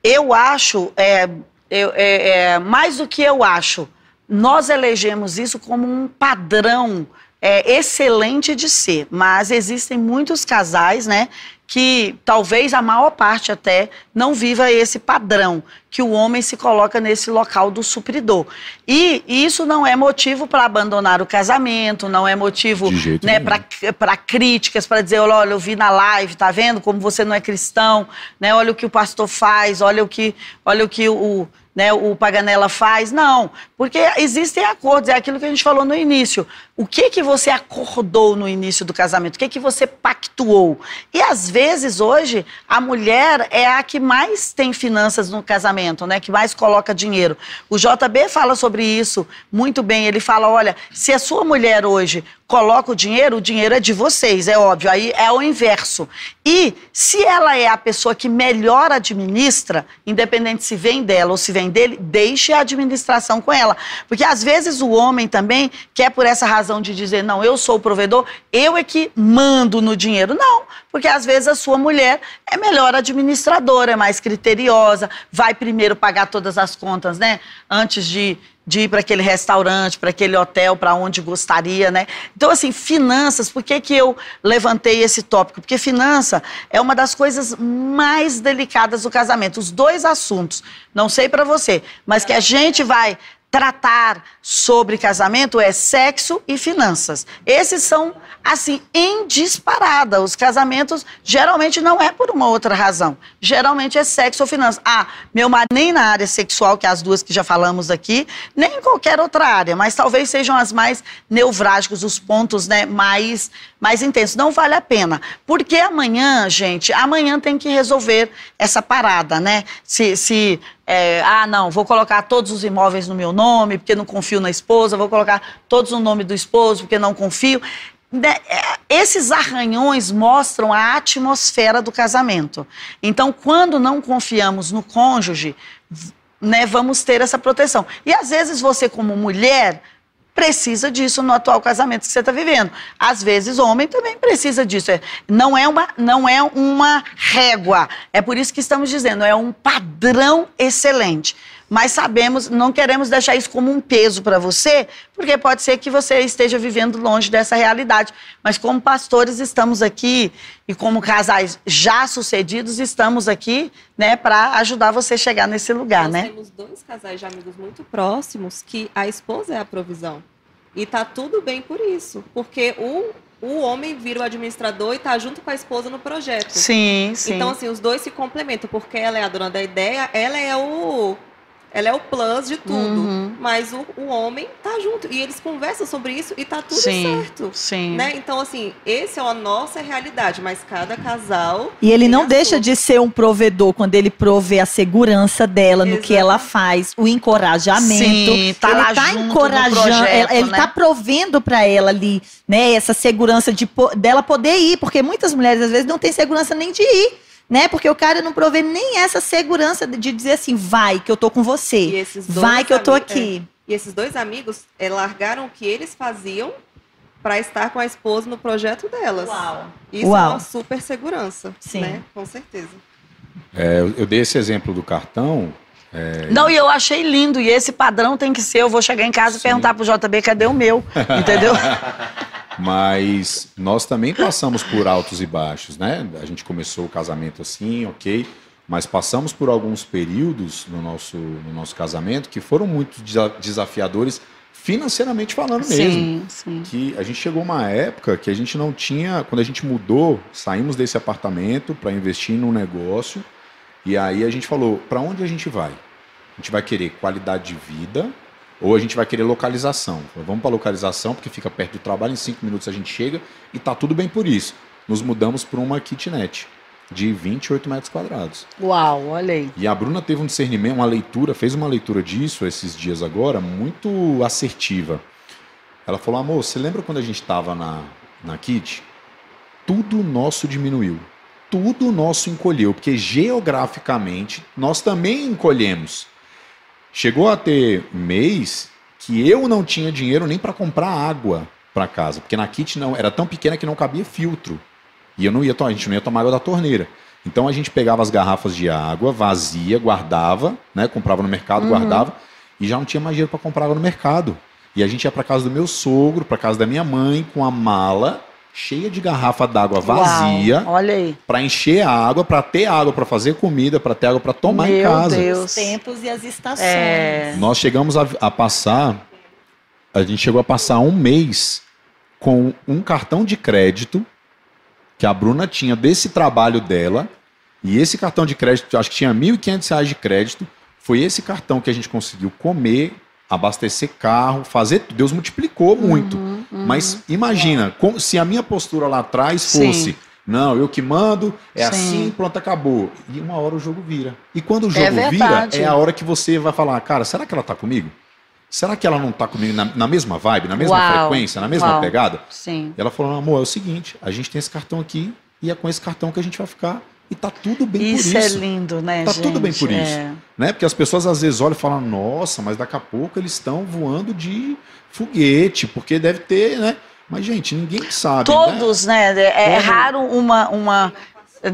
eu acho, é, eu- é, é, mais do que eu acho, nós elegemos isso como um padrão é, excelente de ser, mas existem muitos casais, né? Que talvez a maior parte até não viva esse padrão, que o homem se coloca nesse local do supridor. E isso não é motivo para abandonar o casamento, não é motivo né, para críticas, para dizer, olha, olha, eu vi na live, tá vendo como você não é cristão, né? Olha o que o pastor faz, olha o que, olha o que o, né, o Paganella faz. Não, porque existem acordos, é aquilo que a gente falou no início. O que que você acordou no início do casamento? O que que você pactuou? E às vezes hoje a mulher é a que mais tem finanças no casamento, né? Que mais coloca dinheiro. O JB fala sobre isso muito bem. Ele fala, olha, se a sua mulher hoje coloca o dinheiro, o dinheiro é de vocês, é óbvio. Aí é o inverso. E se ela é a pessoa que melhor administra, independente se vem dela ou se vem dele, deixe a administração com ela. Porque às vezes o homem também quer por essa razão de dizer, não, eu sou o provedor, eu é que mando no dinheiro. Não, porque às vezes a sua mulher é melhor administradora, é mais criteriosa, vai primeiro pagar todas as contas, né? Antes de, de ir para aquele restaurante, para aquele hotel, para onde gostaria, né? Então, assim, finanças, por que, que eu levantei esse tópico? Porque finança é uma das coisas mais delicadas do casamento. Os dois assuntos, não sei para você, mas que a gente vai tratar sobre casamento é sexo e finanças. Esses são, assim, em disparada. Os casamentos geralmente não é por uma outra razão. Geralmente é sexo ou finanças. Ah, meu marido nem na área sexual, que é as duas que já falamos aqui, nem em qualquer outra área, mas talvez sejam as mais nevrálgicos, os pontos né, mais, mais intensos. Não vale a pena. Porque amanhã, gente, amanhã tem que resolver essa parada, né? Se, se é, ah, não, vou colocar todos os imóveis no meu nome, porque não confio na esposa, vou colocar todos no nome do esposo, porque não confio. Né, é, Esses arranhões mostram a atmosfera do casamento. Então, quando não confiamos no cônjuge, né, vamos ter essa proteção. E às vezes você, como mulher, precisa disso no atual casamento que você está vivendo. Às vezes, homem também precisa disso. É, Não é, uma, não é uma régua. É por isso que estamos dizendo, é um padrão excelente. Mas sabemos, não queremos deixar isso como um peso para você, porque pode ser que você esteja vivendo longe dessa realidade. Mas como pastores estamos aqui e como casais já sucedidos estamos aqui, né, para ajudar você a chegar nesse lugar, Nós né? temos dois casais de amigos muito próximos que a esposa é a provisão. E tá tudo bem por isso. Porque o, o homem vira o administrador e tá junto com a esposa no projeto. Sim, sim. Então, assim, os dois se complementam, porque ela é a dona da ideia, ela é o. Ela é o plus de tudo. Uhum. Mas o, o homem tá junto. E eles conversam sobre isso e tá tudo sim, certo. sim. Né? Então, assim, esse é a nossa realidade, mas cada casal. E ele não deixa sua. de ser um provedor quando ele provê a segurança dela no que Exato. ela faz, o encorajamento. Sim, tá ele lá tá junto no encorajando, projeto, ele, ele né? tá provendo para ela ali, né, essa segurança de dela poder ir, porque muitas mulheres às vezes não têm segurança nem de ir, né? Porque o cara não provê nem essa segurança de- dizer assim, vai que eu tô com E você. esses dois Vai que eu tô aqui. E esses dois amigos eh, largaram o que eles faziam para estar com a esposa no projeto delas. Isso Uau. é uma super segurança, Sim. né? Com certeza. É, eu dei esse exemplo do cartão. Não, e eu achei lindo, e esse padrão tem que ser. Eu vou chegar em casa e Sim. perguntar pro JB cadê o meu, entendeu? Mas nós também passamos por altos e baixos, né? A gente começou o casamento assim, ok, mas passamos por alguns períodos no nosso, no nosso casamento que foram muito desa- desafiadores financeiramente falando mesmo. sim, sim. Que a gente chegou uma época que a gente não tinha, quando a gente mudou, saímos desse apartamento para investir num negócio e aí a gente falou, para onde a gente vai? A gente vai querer qualidade de vida ou a gente vai querer localização? Vamos para localização porque fica perto do trabalho, em cinco minutos a gente chega e tá tudo bem por isso. Nos mudamos para uma kitnet de 28 metros quadrados. Uau, olha aí. E a Bruna teve um discernimento, uma leitura, fez uma leitura disso esses dias agora, muito assertiva. Ela falou, amor, você lembra quando a gente estava na, na Kit, tudo nosso diminuiu. Tudo nosso encolheu, porque geograficamente nós também encolhemos. Chegou a ter mês que eu não tinha dinheiro nem para comprar água para casa, porque na kit não era tão pequena que não cabia filtro. E eu não ia, a gente não ia tomar água da torneira. Então a gente pegava as garrafas de água vazia, guardava, né, comprava no mercado, Uhum. guardava e já não tinha mais dinheiro para comprar água no mercado. E a gente ia para casa do meu sogro, para casa da minha mãe com a mala cheia de garrafa d'água vazia Uau, olha aí. para encher a água, para ter água para fazer comida, para ter água para tomar em Meu casa. Deus. Os tempos e as estações. É. Nós chegamos a, a passar, a gente chegou a passar um mês com um cartão de crédito que a Bruna tinha desse trabalho dela, e esse cartão de crédito, acho que tinha 1.500 reais de crédito, foi esse cartão que a gente conseguiu comer, abastecer carro, fazer, tudo. Deus multiplicou muito. Uhum, Mas imagina, como- se a minha postura lá atrás Sim. fosse, não, eu que mando, é Sim. assim, pronto, acabou. E uma hora o jogo vira. E quando o É jogo vira, verdade. é a hora que você vai falar, cara, será que ela tá comigo? Será que ela não tá comigo na, na mesma vibe, na mesma Uau, frequência, na mesma uau. pegada? Sim. Ela falou, amor, é o seguinte, a gente tem esse cartão aqui e é com esse cartão que a gente vai ficar e tá tudo bem Isso, por é isso. lindo, né, Tá gente? tudo bem por isso. É. Né? Porque as pessoas às vezes olham e falam, nossa, mas daqui a pouco eles estão voando de foguete, porque deve ter, né? Mas, gente, ninguém sabe. né? Todos, né? É, é Todo- raro uma, uma,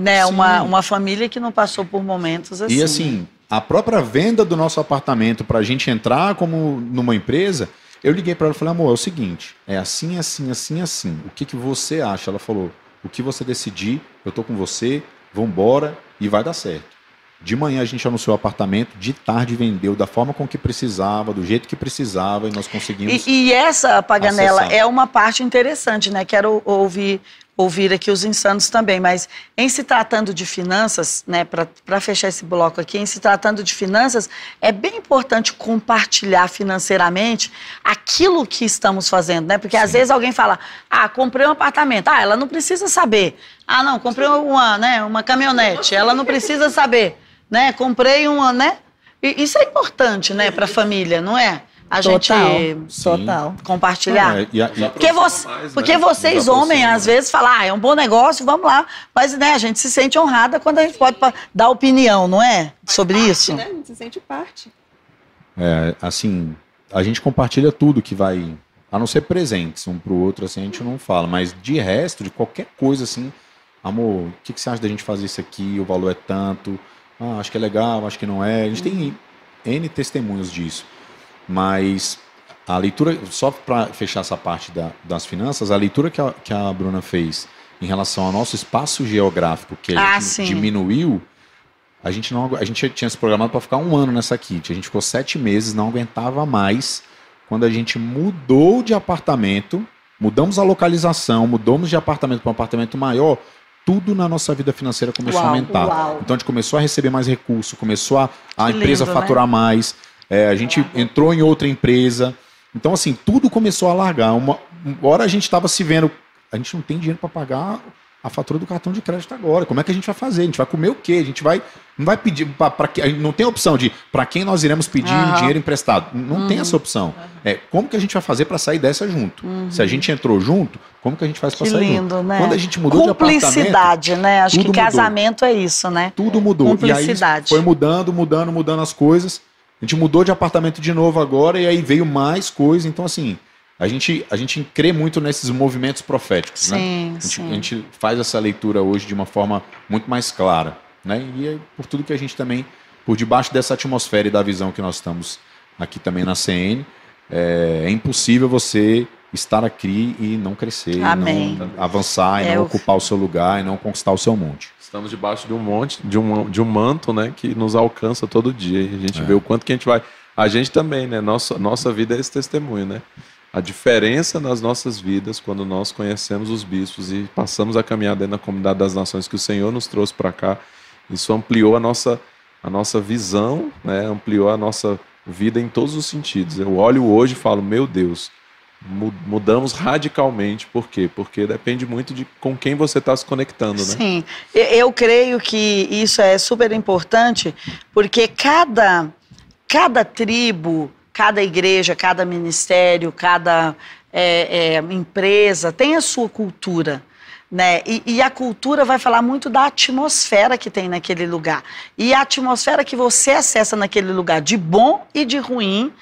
né, Sim. uma, uma família que não passou por momentos assim. E assim, a própria venda do nosso apartamento para a gente entrar como numa empresa, eu liguei para ela e falei, amor, é o seguinte, é assim, assim, assim, assim. O que, que você acha? Ela falou, o que você decidir, eu tô com você, vambora e vai dar certo. De manhã a gente anunciou o apartamento, de tarde vendeu da forma com que precisava, do jeito que precisava e nós conseguimos. E, e essa paganela Acessar. é uma parte interessante, né? Quero ouvir, ouvir aqui os insanos também, mas em se tratando de finanças, né, para fechar esse bloco aqui, em se tratando de finanças, é bem importante compartilhar financeiramente aquilo que estamos fazendo, né? Porque às vezes alguém fala, ah, comprei um apartamento, ah, ela não precisa saber. Ah, não, comprei uma, né, uma caminhonete, ela não precisa saber, né? Comprei uma, né? E isso é importante, né, para a família, não é? A Total. gente Sim. Total. compartilhar. É, e a- e- Porque, você, mais, né? porque vocês, homens, às vezes falam, ah, é um bom negócio, vamos lá. Mas né, a gente se sente honrada quando a gente pode pa- dar opinião, não é? Sobre isso. Né? A gente se sente parte. É, assim, a gente compartilha tudo que vai. A não ser presentes um pro outro, assim, a gente não fala. Mas de resto, de qualquer coisa, assim, amor, o que, que você acha da gente fazer isso aqui? O valor é tanto. Ah, acho que é legal, acho que não é. A gente tem N testemunhos disso. Mas a leitura, só para fechar essa parte da- das finanças, a leitura que a, que a Bruna fez em relação ao nosso espaço geográfico, que Ah, diminuiu, a gente, não, a gente tinha se programado para ficar um ano nessa kit. A gente ficou sete meses, não aguentava mais. Quando a gente mudou de apartamento, mudamos a localização, mudamos de apartamento para um apartamento maior, tudo na nossa vida financeira começou Uau, a aumentar. uau. Então a gente começou a receber mais recurso, começou a, a Que empresa lindo, né? faturar mais, é, a gente entrou em outra empresa. Então, assim, tudo começou a largar. Uma, uma hora a gente estava se vendo, a gente não tem dinheiro para pagar a fatura do cartão de crédito agora. Como é que a gente vai fazer? A gente vai comer o quê? A gente vai não vai pedir para que não tem opção de para quem nós iremos pedir Aham. dinheiro emprestado. Não tem essa opção. É como que a gente vai fazer para sair dessa junto? Se a gente entrou junto, como que a gente faz para Que sair lindo, junto? né? Quando a gente mudou Cumplicidade, né? Acho que tudo mudou. casamento é isso, né? tudo mudou. Cumplicidade. E aí foi mudando, mudando, mudando as coisas. A gente mudou de apartamento de novo agora e aí veio mais coisa. Então, assim, a gente, a gente crê muito nesses movimentos proféticos, né? Sim, A gente, sim. a gente faz essa leitura hoje de uma forma muito mais clara, né? E é por tudo que a gente também, por debaixo dessa atmosfera e da visão que nós estamos aqui também na CN, é, é impossível você estar aqui e não crescer, e não avançar, e É, não eu- ocupar o seu lugar, e não conquistar o seu monte. Estamos debaixo de um monte, de um, de um manto, né, que nos alcança todo dia. E a gente É. vê o quanto que a gente vai. A gente também, né? Nossa, nossa vida é esse testemunho, né? A diferença nas nossas vidas quando nós conhecemos os bispos e passamos a caminhar dentro da comunidade das nações que o Senhor nos trouxe para cá, isso ampliou a nossa, a nossa visão, né? Ampliou a nossa vida em todos os sentidos. Eu olho hoje e falo, meu Deus, mudamos radicalmente. Por quê? Porque depende muito de com quem você está se conectando, né? Sim, eu creio que isso é super importante, porque cada, cada tribo cada igreja, cada ministério, cada é, é, empresa tem a sua cultura. Né? E, e, a cultura vai falar muito da atmosfera que tem naquele lugar. E a atmosfera que você acessa naquele lugar, de bom e de ruim,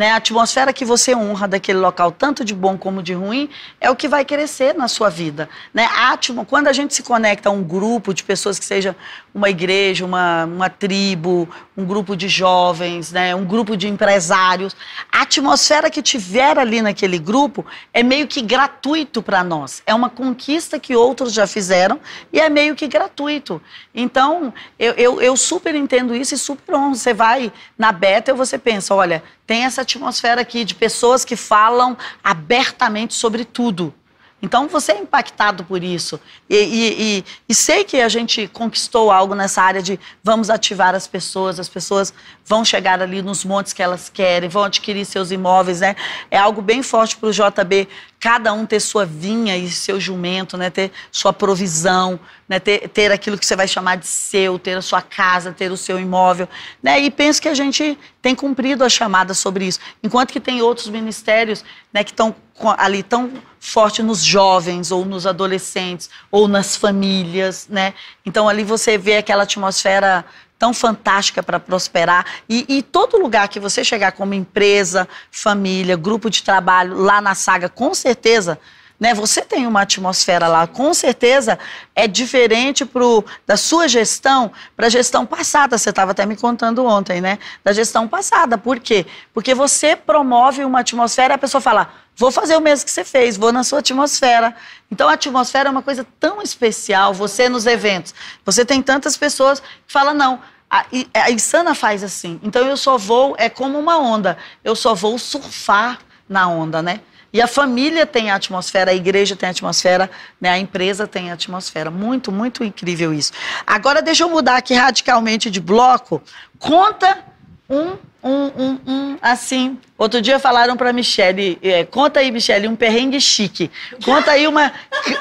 né? A atmosfera que você honra daquele local, tanto de bom como de ruim, é o que vai crescer na sua vida. Né? A quando a gente se conecta a um grupo de pessoas que seja uma igreja, uma, uma tribo, um grupo de jovens, né? um grupo de empresários, a atmosfera que tiver ali naquele grupo é meio que gratuito para nós. É uma conquista que outros já fizeram e é meio que gratuito. Então, eu, eu, eu super entendo isso e super honro. Você vai na Beta e você pensa, olha, tem essa atmosfera aqui de pessoas que falam abertamente sobre tudo. Então você é impactado por isso. E, e, e, e, sei que a gente conquistou algo nessa área de vamos ativar as pessoas, as pessoas vão chegar ali nos montes que elas querem, vão adquirir seus imóveis, né? É algo bem forte para o JB, cada um ter sua vinha e seu jumento, né? Ter sua provisão, né? Ter, ter aquilo que você vai chamar de seu, ter a sua casa, ter o seu imóvel, né? E penso que a gente tem cumprido a chamada sobre isso. Enquanto que tem outros ministérios, né? Que estão ali tão forte nos jovens ou nos adolescentes ou nas famílias, né? Então ali você vê aquela atmosfera tão fantástica para prosperar. E, e, todo lugar que você chegar como empresa, família, grupo de trabalho, lá na saga, com certeza. Né, você tem uma atmosfera lá, com certeza é diferente pro, da sua gestão para a gestão passada. Você estava até me contando ontem, né? Da gestão passada. Por quê? Porque você promove uma atmosfera e a pessoa fala: vou fazer o mesmo que você fez, vou na sua atmosfera. Então a atmosfera é uma coisa tão especial. Você nos eventos, você tem tantas pessoas que falam: não, a, a Insana faz assim. Então eu só vou, é como uma onda, eu só vou surfar na onda, né? E a família tem a atmosfera, a igreja tem a atmosfera, né? a empresa tem a atmosfera. Muito, muito incrível isso. Agora deixa eu mudar aqui radicalmente de bloco. Conta um, um, um, um assim. Outro dia falaram para Michele, é, conta aí, Michele, um perrengue chique. Conta aí uma,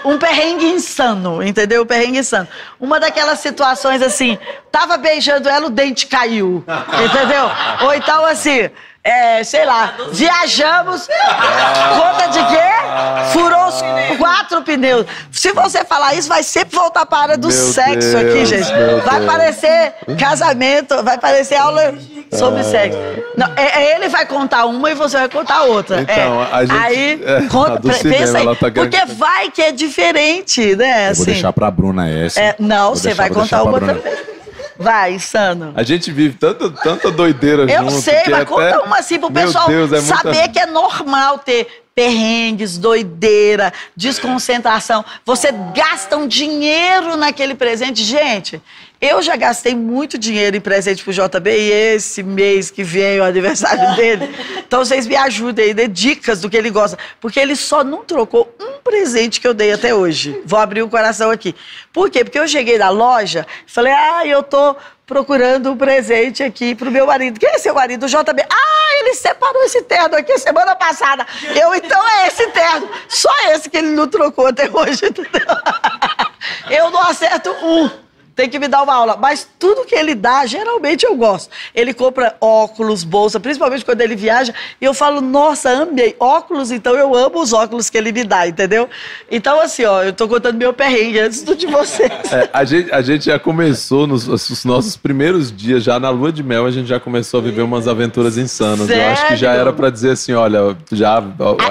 um perrengue insano, entendeu? Um perrengue insano. Uma daquelas situações assim, tava beijando ela, o dente caiu, entendeu? Ou então assim, é, sei lá, viajamos, conta de quê? Furou os quatro pneus. Se você falar isso, vai sempre voltar para a área do meu sexo Deus, aqui, gente. Vai Deus. parecer casamento, vai parecer aula sobre sexo. Não, é, é, ele vai contar uma e você vai contar outra. Então, é. a gente, aí, é, conta, pensa aí, tá porque vai que é diferente, né? Eu vou assim. deixar pra Bruna essa. É, não, você vai contar uma também. Vai, insano. A gente vive tanta, tanta doideira Eu junto. Eu sei, mas até... conta uma assim pro Meu pessoal Deus, é saber muita... que é normal ter perrengues, doideira, desconcentração. Você gasta um dinheiro naquele presente. Gente, eu já gastei muito dinheiro em presente pro JB e esse mês que vem o aniversário dele. Então vocês me ajudem aí, dê dicas do que ele gosta. Porque ele só não trocou um presente que eu dei até hoje. Vou abrir o coração aqui. Por quê? Porque eu cheguei na loja e falei, ah, eu tô procurando um presente aqui pro meu marido. Quem é seu marido? O JB. Ah, ele separou esse terno aqui semana passada. Eu, então é esse terno. Só esse que ele não trocou até hoje. Eu não acerto um tem que me dar uma aula. Mas tudo que ele dá, geralmente eu gosto. Ele compra óculos, bolsa, principalmente quando ele viaja, e eu falo, nossa, amei óculos, então eu amo os óculos que ele me dá, entendeu? Então, assim, ó, eu tô contando meu perrengue antes do de vocês. É, a, gente, a gente já começou nos os nossos primeiros dias, já na lua de mel, a gente já começou a viver umas aventuras insanas. Sério? Eu acho que já era para dizer assim, olha, já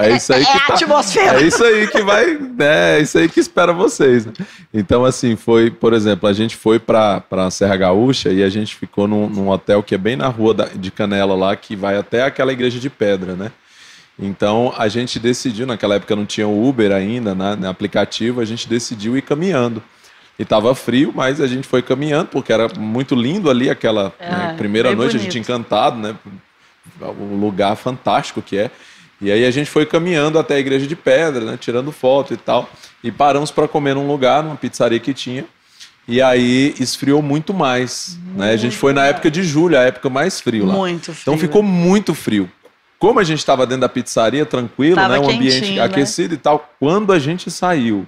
é isso aí é que é tá, atmosfera. É isso aí que vai, né, é isso aí que espera vocês. Né? Então, assim, foi, por exemplo, a gente foi para a Serra Gaúcha e a gente ficou num, num, hotel que é bem na rua da, de Canela lá, que vai até aquela igreja de pedra, né? Então a gente decidiu, naquela época não tinha Uber ainda, né, no aplicativo, a gente decidiu ir caminhando. E estava frio, mas a gente foi caminhando, porque era muito lindo ali aquela é, né, primeira noite, bonito. a gente encantado, né? O lugar fantástico que é. E aí a gente foi caminhando até a igreja de pedra, né, tirando foto e tal. E paramos para comer num lugar, numa pizzaria que tinha. E aí esfriou muito mais. Né? A gente foi na época de julho, a época mais frio lá. Muito frio. Então ficou muito frio. Como a gente estava dentro da pizzaria, tranquilo, tava né? Um ambiente né? aquecido e tal. Quando a gente saiu,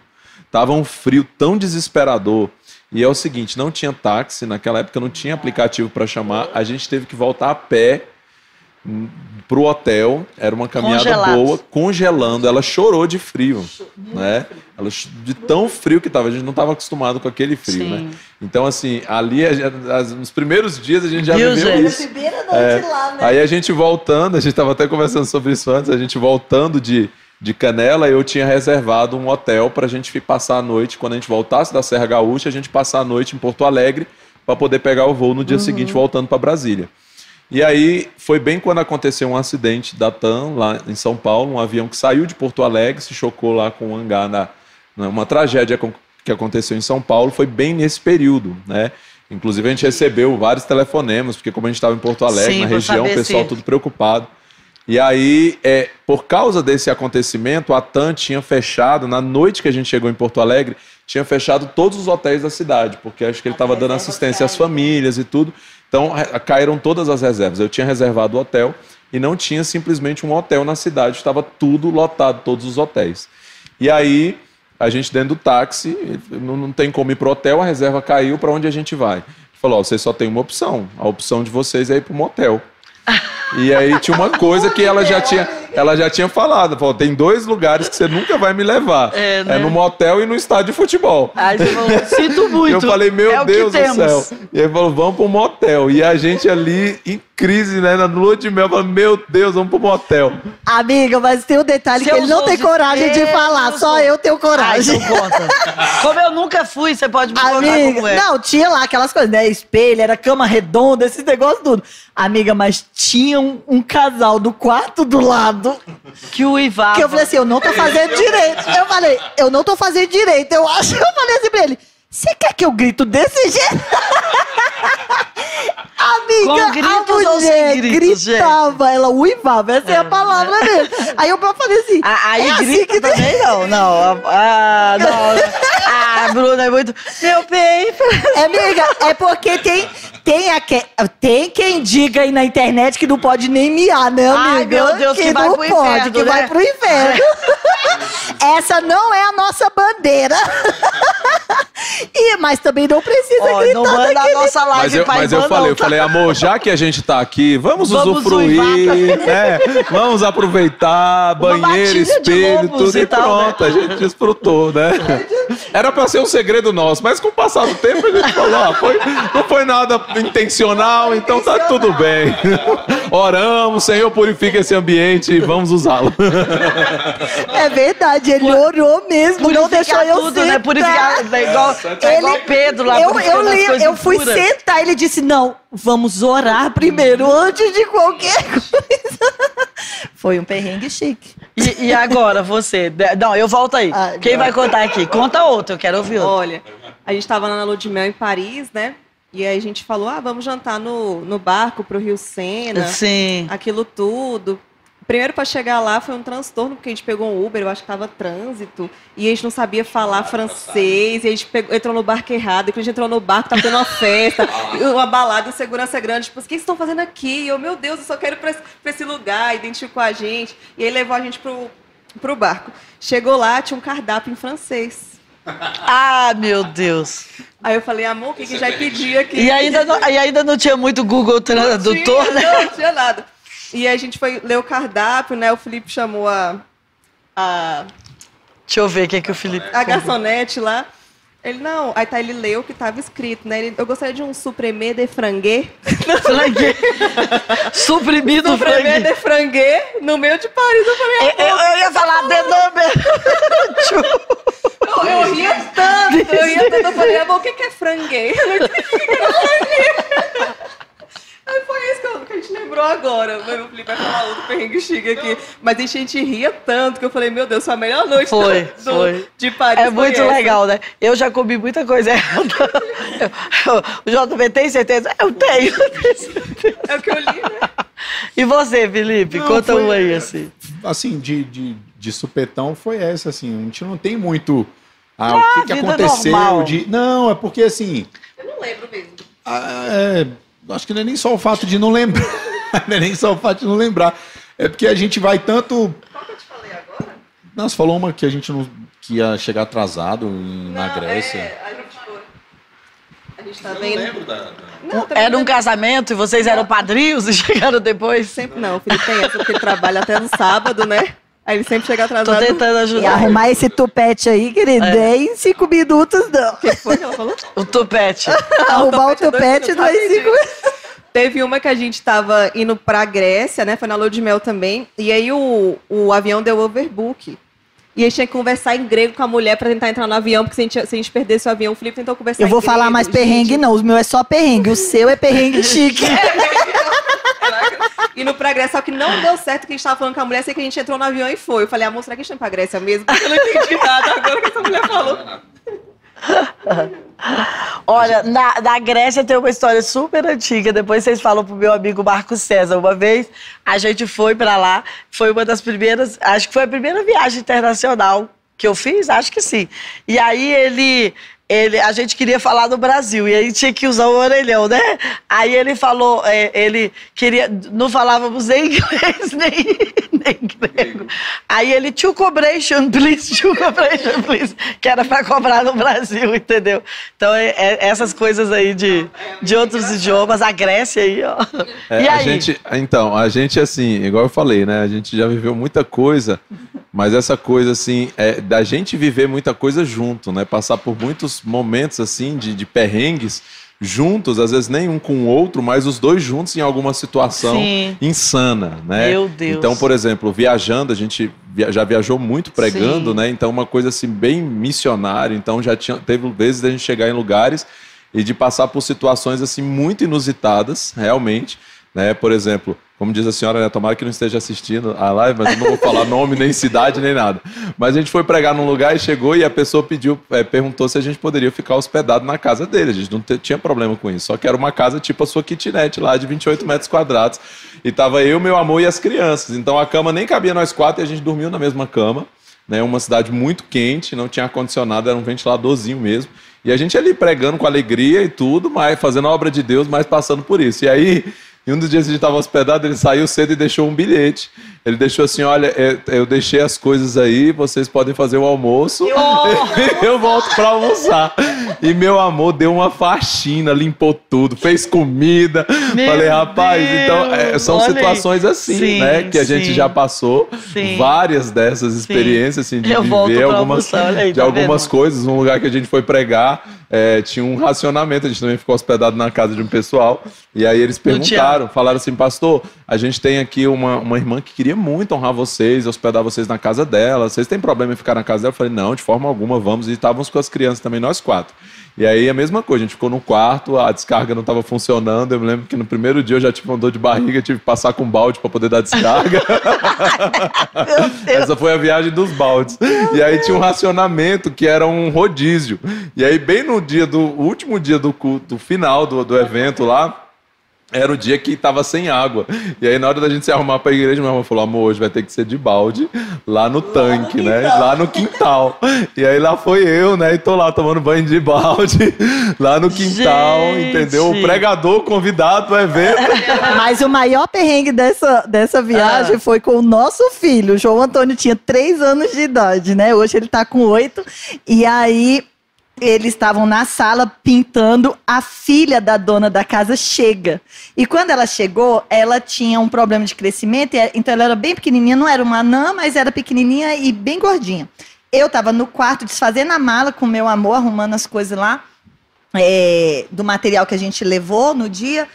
tava um frio tão desesperador. E é o seguinte, não tinha táxi, naquela época não tinha aplicativo para chamar, a gente teve que voltar a pé pro hotel. Era uma caminhada Congelado. boa, congelando. Ela chorou de frio, né? Ela, ch- de tão frio que tava. A gente não estava acostumado com aquele frio, Sim. né? Então, assim, ali, as- nos primeiros dias, a gente já Viu, viveu gente? isso. É. lá, né? Aí a gente voltando, a gente estava até conversando sobre isso antes, a gente voltando de, de Canela, eu tinha reservado um hotel para a gente passar a noite, quando a gente voltasse da Serra Gaúcha, a gente passar a noite em Porto Alegre para poder pegar o voo no dia seguinte voltando para Brasília. E aí foi bem quando aconteceu um acidente da TAM lá em São Paulo, um avião que saiu de Porto Alegre, se chocou lá com um hangar na, na- uma tragédia que aconteceu em São Paulo, foi bem nesse período, né? Inclusive a gente recebeu vários telefonemas, porque como a gente estava em Porto Alegre, Sim, na região, o pessoal se- tudo preocupado. E aí, é, por causa desse acontecimento, a TAM tinha fechado, na noite que a gente chegou em Porto Alegre, tinha fechado todos os hotéis da cidade, porque acho que ele estava dando assistência às famílias e tudo. Então, caíram todas as reservas. Eu tinha reservado o hotel e não tinha simplesmente um hotel na cidade, estava tudo lotado, todos os hotéis. E aí, a gente dentro do táxi, não, tem como ir pro hotel, a reserva caiu, para onde a gente vai? Ele Falou, ó, vocês só tem uma opção, a opção de vocês é ir pro motel. E aí tinha uma coisa que ela já tinha, ela já tinha falado, falou, tem dois lugares que você nunca vai me levar. É, É, né? no motel e no estádio de futebol. Aí você falou, sinto muito. Eu falei, meu é Deus do temos. céu. E aí falou, vamos pro motel. E a gente ali em crise, né, na lua de mel, falou, meu Deus, vamos pro motel. Amiga, mas tem um detalhe que ele não tem de- coragem de Deus falar, só eu tenho Ai, coragem. então conta. Como eu nunca fui, você pode me contar Amiga, como é. não, tinha lá aquelas coisas, né? Espelho, era cama redonda, esses negócios tudo. Amiga, mas tinha um, um casal do quarto do lado Que o Ivava. que eu falei assim, eu não tô fazendo direito. Eu falei, eu não tô fazendo direito. Eu acho, eu falei assim pra ele, você quer que eu grito desse jeito? Amiga, gritos a mulher gritos, gente? gritava, ela uivava, essa é, a palavra dele. Aí eu falei assim, Ah, Aí é assim grita que tem- também não, não. Ah, não. Ah, Bruna é muito. Meu bem. É, amiga, é porque tem, tem, aque- tem quem diga aí na internet que não pode nem miar, né, Ai, amiga? meu Deus, que vai não pro pode, inferno, que né? vai pro inferno. Essa não é a nossa bandeira. E, mas também não precisa Ó, gritar não manda a daquele nossa live Mas eu, mas eu falei, eu falei, amor, já que a gente tá aqui, vamos, Vamos usufruir, né? Vamos aproveitar, banheiro, espelho, tudo e e tal, né? pronto, a gente desfrutou, né? Era pra ser um segredo nosso, mas com o passar do tempo a gente falou, ó, foi, não foi nada intencional, então tá tudo bem. Oramos, Senhor, purifica esse ambiente e vamos usá-lo. É verdade, ele orou mesmo, não deixou Purificar eu tudo, sentar. né? Purificar, né? igual, é igual Pedro lá eu, eu, coisas eu fui impuras. sentar, ele disse, não, vamos orar primeiro, antes de qualquer coisa. Foi um perrengue chique. E, e agora, você? De- Não, eu volto aí. Ah, Quem vai contar aqui? Conta outro, eu quero ouvir outro. Olha, a gente tava na lua de mel em Paris, né? E aí a gente falou, ah, vamos jantar no, no barco pro Rio Sena, Sim. aquilo tudo. Primeiro para chegar lá foi um transtorno, porque a gente pegou um Uber, eu acho que tava trânsito, e a gente não sabia falar francês, e a gente pegou- entrou no barco errado, e quando a gente entrou no barco, tava tendo uma festa, e uma balada, e segurança grande, tipo, o que vocês estão fazendo aqui? E eu, meu Deus, eu só quero ir pra esse, pra esse lugar, identificou a gente, e aí levou a gente pro, pro barco. Chegou lá, tinha um cardápio em francês. Ah, meu Deus. Aí eu falei, amor, o que, que já pedir aqui? E ainda não, e ainda não tinha muito Google Tradutor, tinha, né? Não, tinha nada. E aí a gente foi ler o cardápio, né? O Felipe chamou a, a, Deixa eu ver o que, é que o Felipe. a garçonete lá. Ele, não, aí tá, ele leu o que tava escrito, né? Ele, eu gostaria de um supremê de franguê. Franguê. Suprimido franguê. de franguê no meio de Paris. Eu falei, Eu, eu- eu ia falar de nome. eu, eu ria tanto, eu ria tanto. Eu falei, amor, o que que é franguê? Eu não entendi o que franguê. Aí foi isso que, eu- que a gente lembrou agora. O Felipe vai falar outro perrengue chique aqui. Mas a gente ria tanto que eu falei, meu Deus, foi a melhor noite Foi, do- do- foi. de Paris. É foi muito essa. legal, né? Eu já comi muita coisa errada. O JB tem certeza? Eu tenho. eu tenho certeza. É o que eu li, né? E você, Felipe? Não, Conta foi- um aí, assim. assim, de, de, de supetão foi essa, assim. A gente não tem muito. Ah, Ah, o que, que aconteceu? normal. De... Não, é porque assim. Eu não lembro mesmo. ah, é, acho que não é nem só o fato de não lembrar. não é nem só o fato de não lembrar. É porque a gente vai tanto. Qual que eu te falei agora? Não, você falou uma que a gente não. que ia chegar atrasado em- na Não, Grécia. É, a gente foi. A gente tá Eu não lembro da... da- Não, Era um não- casamento e vocês eram padrinhos e chegaram depois? Sempre não, o Felipe tem essa, porque ele trabalha até no sábado, né? Aí ele sempre chega Tô atrasado. tentando E ajudar. arrumar esse tupete aí, querido, É. nem cinco minutos, não. O que foi que ela falou? O tupete. Arrumar o tupete, não é cinco minutos. Teve uma que a gente tava indo pra Grécia, né? Foi na lua de mel também. E aí o, o avião deu overbook. E a gente tinha que conversar em grego com a mulher pra tentar entrar no avião, porque se a gente, se a gente perdesse o avião, o Felipe tentou conversar Eu vou em grego, falar mais gente. perrengue, não. Os meus é só perrengue. O seu é perrengue chique. Indo pra Grécia, só que não deu certo que a gente tava falando com a mulher, sei que a gente entrou no avião e foi. Eu falei, amor, será que a gente tá pra Grécia mesmo? Porque eu não entendi nada agora que essa mulher falou. Olha, na, na Grécia tem uma história super antiga. Depois vocês falam pro meu amigo Marco César. Uma vez a gente foi pra lá, foi uma das primeiras, acho que foi a primeira viagem internacional que eu fiz, acho que sim. E aí ele. Ele, a gente queria falar do Brasil e aí tinha que usar o orelhão, né? Aí ele falou, é, ele queria, não falávamos nem inglês nem, nem grego. Aí ele, two cobration, please, two cobration, please, que era para cobrar no Brasil, entendeu? Então, é, é essas coisas aí de, de outros idiomas, a Grécia aí, ó. É, e a aí? gente, então, a gente, assim, igual eu falei, né? A gente já viveu muita coisa, mas essa coisa, assim, é da gente viver muita coisa junto, né? Passar por muitos momentos, assim, de, de perrengues juntos, às vezes nem um com o outro, mas os dois juntos em alguma situação Sim. insana, né? Meu Deus. Então, por exemplo, viajando, a gente via- já viajou muito pregando, Sim. né? Então, uma coisa assim bem missionária. Então, já tinha, teve vezes da gente chegar em lugares e de passar por situações assim muito inusitadas, realmente, né? Por exemplo, como diz a senhora, né? tomara que não esteja assistindo a live, mas eu não vou falar nome, nem cidade, nem nada. Mas a gente foi pregar num lugar e chegou e a pessoa pediu, eh, perguntou se a gente poderia ficar hospedado na casa dele. A gente não tinha problema com isso. Só que era uma casa tipo a sua kitnet lá, de 28 metros quadrados. E tava eu, meu amor e as crianças. Então a cama nem cabia nós quatro e a gente dormiu na mesma cama né? Uma cidade muito quente, não tinha ar-condicionado, era um ventiladorzinho mesmo. E a gente ali pregando com alegria e tudo, mas fazendo a obra de Deus, mas passando por isso. E aí, em um dos dias gente estava hospedado, ele saiu cedo e deixou um bilhete. Ele deixou assim: olha, é, eu deixei as coisas aí, vocês podem fazer o almoço. Eu volto para almoçar. E meu amor deu uma faxina, limpou tudo, fez comida. Meu Falei, rapaz, então é, são Deus, situações assim, Sim, né? Que a gente sim. já passou Sim. várias dessas experiências assim, de Eu viver algumas, aí, de tá algumas vendo? coisas. Um lugar que a gente foi pregar é, tinha um racionamento, a gente também ficou hospedado na casa de um pessoal. E aí eles perguntaram, falaram assim, pastor, a gente tem aqui uma, uma irmã que queria muito honrar vocês, hospedar vocês na casa dela. Vocês têm problema em ficar na casa dela? Eu falei, não, de forma alguma, vamos. E estávamos com as crianças também, nós quatro. E aí a mesma coisa, a gente ficou no quarto, a descarga não estava funcionando. Eu me lembro que no primeiro dia eu já tive uma dor de barriga, tive que passar com um balde para poder dar descarga. Essa foi a viagem dos baldes. E aí tinha um racionamento que era um rodízio. E aí, bem no dia do último dia do culto, final do, do evento lá. Era o dia que tava sem água. E aí, na hora da gente se arrumar pra igreja, minha irmã falou: amor, hoje vai ter que ser de balde lá no tanque, né? Lá no quintal. E aí lá foi eu, né? E tô lá tomando banho de balde, lá no quintal, Gente. entendeu? O pregador convidado pro evento. Mas o maior perrengue dessa, dessa viagem Ah. foi com o nosso filho. O João Antônio tinha três anos de idade, né? Hoje ele tá com oito. E aí eles estavam na sala pintando. A filha da dona da casa chega. E quando ela chegou, ela tinha um problema de crescimento. e- Então ela era bem pequenininha, não era uma anã, mas era pequenininha e bem gordinha. Eu tava no quarto desfazendo a mala com meu amor, arrumando as coisas lá. é, do material que a gente levou no dia.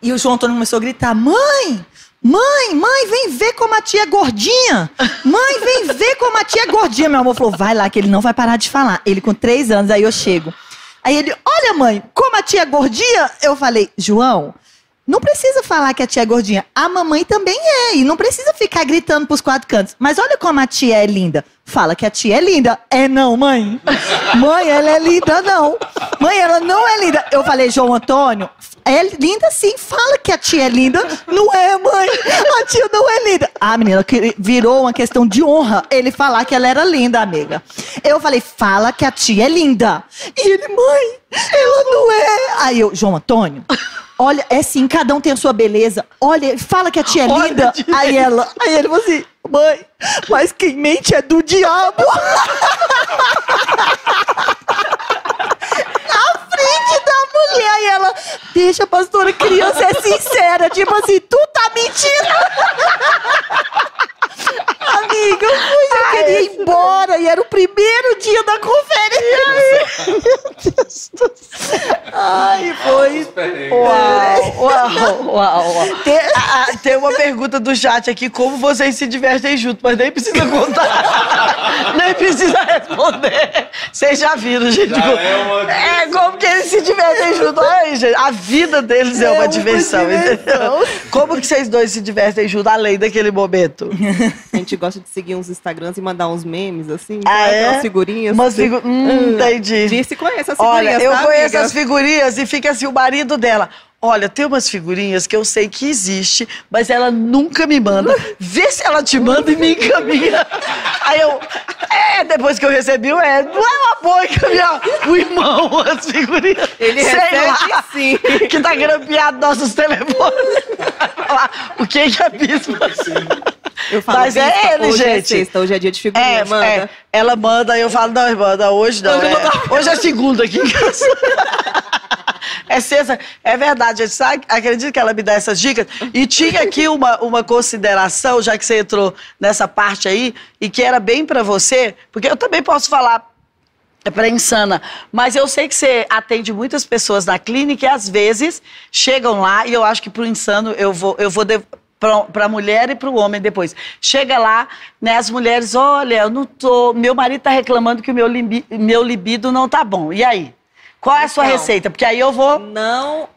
E o João Antônio começou a gritar: Mãe! Mãe, mãe, vem ver como a tia é gordinha! Mãe, vem ver como a tia é gordinha! Meu amor falou: vai lá, que ele não vai parar de falar. Ele com três anos, aí eu chego. Aí ele: Olha, mãe, como a tia é gordinha? Eu falei: João, não precisa falar que a tia é gordinha. A mamãe também é. E não precisa ficar gritando pros quatro cantos. Mas olha como a tia é linda. Fala que a tia é linda. É não, mãe. Mãe, ela é linda, não. Mãe, ela não é linda. Eu falei, João Antônio, é linda sim. Fala que a tia é linda. Não é, mãe. A tia não é linda. Ah, menina, que virou uma questão de honra ele falar que ela era linda, amiga. Eu falei, fala que a tia é linda. E ele, mãe, ela não é. Aí eu, João Antônio, olha, é sim, cada um tem a sua beleza. Olha, fala que a tia é Olha linda. direito. Aí ela, aí ele falou assim, mãe, mas quem mente é do diabo. Na frente da ela, deixa, pastora, criança é sincera. Tipo assim, tu tá mentindo. Amiga, eu fui, eu queria ir embora. E era o primeiro dia da conferência. Ai, foi. Uau, uau, uau, uau. Tem, ah, ah, tem uma pergunta do chat aqui, como vocês se divertem juntos, mas nem precisa contar. nem precisa responder. Vocês já viram, gente. Já como- é uma É, como que eles se divertem juntos. Ai, gente, a vida deles é, É uma uma diversão, diversão. entendeu? Como que vocês dois se divertem juntos, além daquele momento? A gente gosta de seguir uns Instagrams e mandar uns memes, assim. Ah, é? Umas figurinhas. Umas figu... Hum, entendi. Disse conhece as figurinhas, Olha, eu tá, conheço amiga? as figurinhas e fica assim o marido dela. Olha, tem umas figurinhas que eu sei que existe, mas ela nunca me manda. Vê se ela te manda e me encaminha. Aí eu, é, depois que eu recebi, é, não é uma boa encaminhar o irmão as figurinhas. Ele sei recebe lá, sim. que tá grampeado nossos telefones. O que que é bispo? Eu falo, Mas é "Bispa, ele, hoje é gente." sexta, hoje é dia de figurinha, É, manda. é, ela manda, eu falo, não, irmã, não, hoje não. Hoje é, hoje é segunda aqui em casa. É sexta, é verdade, sabe, acredito que ela me dá essas dicas. E tinha aqui uma, uma consideração, já que você entrou nessa parte aí, e que era bem pra você, porque eu também posso falar é para insana. Mas eu sei que você atende muitas pessoas na clínica e às vezes chegam lá, e eu acho que pro insano eu vou, eu vou para a mulher e para o homem depois. Chega lá, né, as mulheres, olha, eu não tô, meu marido tá reclamando que o meu, libi- meu libido não tá bom. E aí? Qual é a sua Então. receita? Porque aí eu vou. Não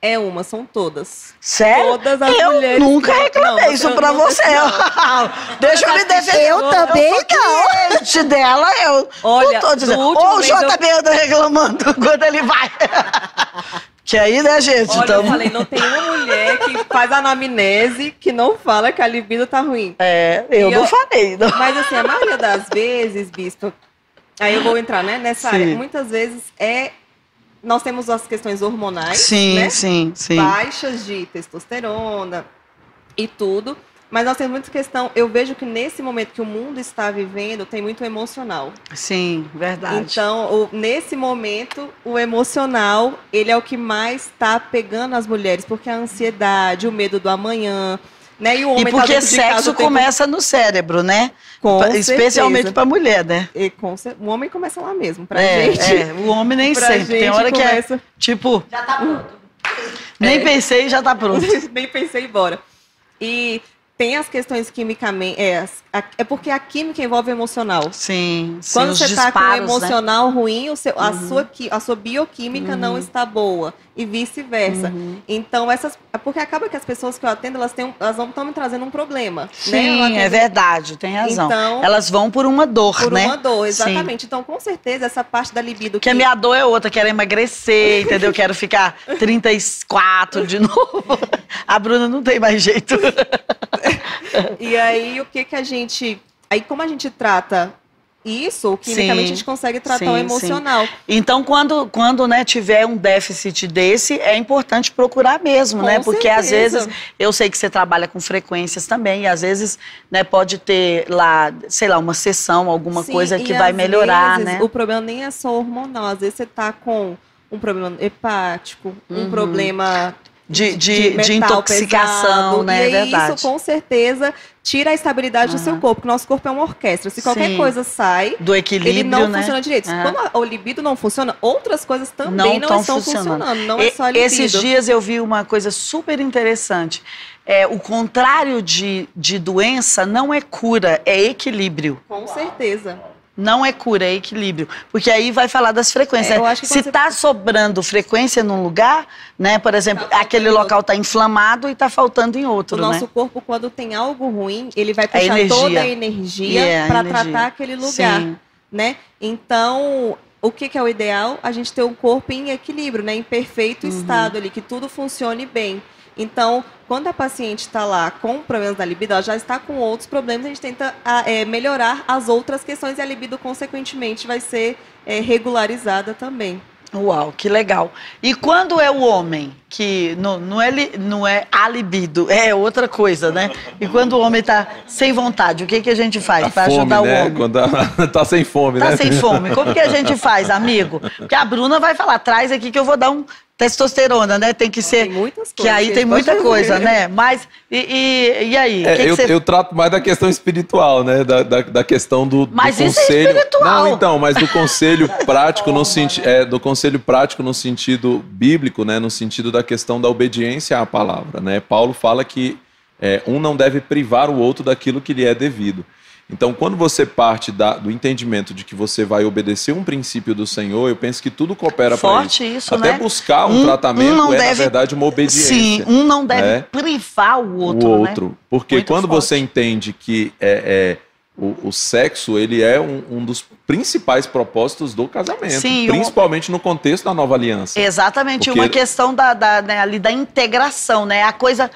é uma, são todas. Sério? Todas as eu mulheres nunca reclamei Não, isso pra não- você. Deixa eu me defender. Eu também eu sou cliente dela, eu Olha, não tô dizendo. Ou o mês eu- JB anda reclamando quando ele vai. que aí, né, gente? Olha, então, eu falei, não tem uma mulher que faz anamnese que não fala que a libido tá ruim. É, eu E não eu- falei. Não. Mas assim, a maioria das vezes, bispo, aí eu vou entrar, né, nessa Sim. área. Muitas vezes é. Nós temos as questões hormonais, Sim, né? sim, sim. baixas de testosterona e tudo. Mas nós temos muita questão. Eu vejo que nesse momento que o mundo está vivendo, tem muito emocional. Sim, verdade. Então, nesse momento, o emocional, ele é o que mais está pegando as mulheres, porque a ansiedade, o medo do amanhã, né? E o homem e tá porque casa sexo o tempo- começa no cérebro, né? Com Especialmente pra mulher, né? E com o homem começa lá mesmo, pra é, gente. é, o homem nem sempre. Tem hora que é começa- tipo, Já tá pronto. nem É. pensei e já tá pronto. Nem pensei em ir embora. E tem as questões quimicamente. É, é porque a química envolve o emocional. Sim, sim. Quando os você está com o né? Uhum. emocional ruim, o seu- a, sua, a sua bioquímica não está boa. E vice-versa. Uhum. Então, essas. Porque acaba que as pessoas que eu atendo, elas, têm, elas não estão me trazendo um problema. né? Sim, atendo é verdade, tem razão. Então- Elas vão por uma dor, Por né? uma dor, Sim. exatamente. Então, com certeza, essa parte da libido Que a minha dor é outra, quero emagrecer, entendeu? Quero ficar 34 de novo. A Bruna não tem mais jeito. E aí, o que que a gente. Aí, como a gente trata isso, quimicamente Sim. a gente consegue tratar Sim, o sim. emocional. Então, quando, quando né, tiver um déficit desse, é importante procurar mesmo, Com né? Porque às certeza. vezes, eu sei que você trabalha com frequências também, e às vezes né, pode ter lá, sei lá, uma sessão, alguma Sim, coisa que vai às melhorar, vezes, né? O problema nem é só hormonal. Às vezes você tá com um problema hepático, um problema Uhum. De, de, de, metal intoxicação, pesado, né? E É verdade. isso, com certeza, tira a estabilidade do seu corpo. Porque nosso corpo é uma orquestra. Se qualquer Sim. coisa sai, Do equilíbrio, ele não né? funciona direito. É. Quando a- o libido não funciona, outras coisas também não, tão estão funcionando. Não E- é só libido. Esses dias eu vi uma coisa super interessante. É, o contrário de, de doença não é cura, é equilíbrio. Com certeza. Não é cura, é equilíbrio. Porque aí vai falar das frequências. É, né? Se quando você- está sobrando frequência num lugar, né? Por exemplo, Tá aquele local está inflamado e está faltando em O outro, nosso né? corpo, quando tem algo ruim, ele vai puxar energia. toda a energia É, a para tratar aquele lugar. Sim. né? Então, o que, que é o ideal? A gente ter um corpo em equilíbrio, né? Em perfeito Uhum. estado ali, que tudo funcione bem. Então, quando a paciente está lá com problemas da libido, ela já está com outros problemas, a gente tenta a, é, melhorar as outras questões e a libido, consequentemente, vai ser é, regularizada também. Uau, que legal. E quando é o homem, que não, não, é, li- não é a libido, é outra coisa, né? E quando o homem está sem vontade, o que, que a gente faz A para fome, ajudar né? o homem? Quando tá, tá sem fome, Tá né? sem fome. Como que a gente faz, amigo? Porque a Bruna vai falar, traz aqui que eu vou dar um testosterona, né? Tem que ser. Tem muitas Que coisas. aí a tem muita coisa, né? Mas, e, e, e aí? É, Que que eu, você- eu trato mais da questão espiritual, né? Da, da, da questão do, do Mas isso é conselho. espiritual. Não, então, mas do conselho prático no sentido. É, do conselho prático no sentido bíblico, né? No sentido da questão da obediência à palavra. Né? Paulo fala que é, um não deve privar o outro daquilo que lhe é devido. Então, quando você parte da- do entendimento de que você vai obedecer um princípio do Senhor, eu penso que tudo coopera para isso. Forte isso, Até né? buscar um, Um- tratamento um não é, na deve- verdade, uma obediência Sim, um não deve né? privar o outro, o né? outro. Porque Muito quando forte. você entende que é, é, o, o sexo ele é um, um dos principais propósitos do casamento, Sim, um- principalmente no contexto da nova aliança. Exatamente, Porque- uma questão da, da, né, ali da integração, né? A coisa.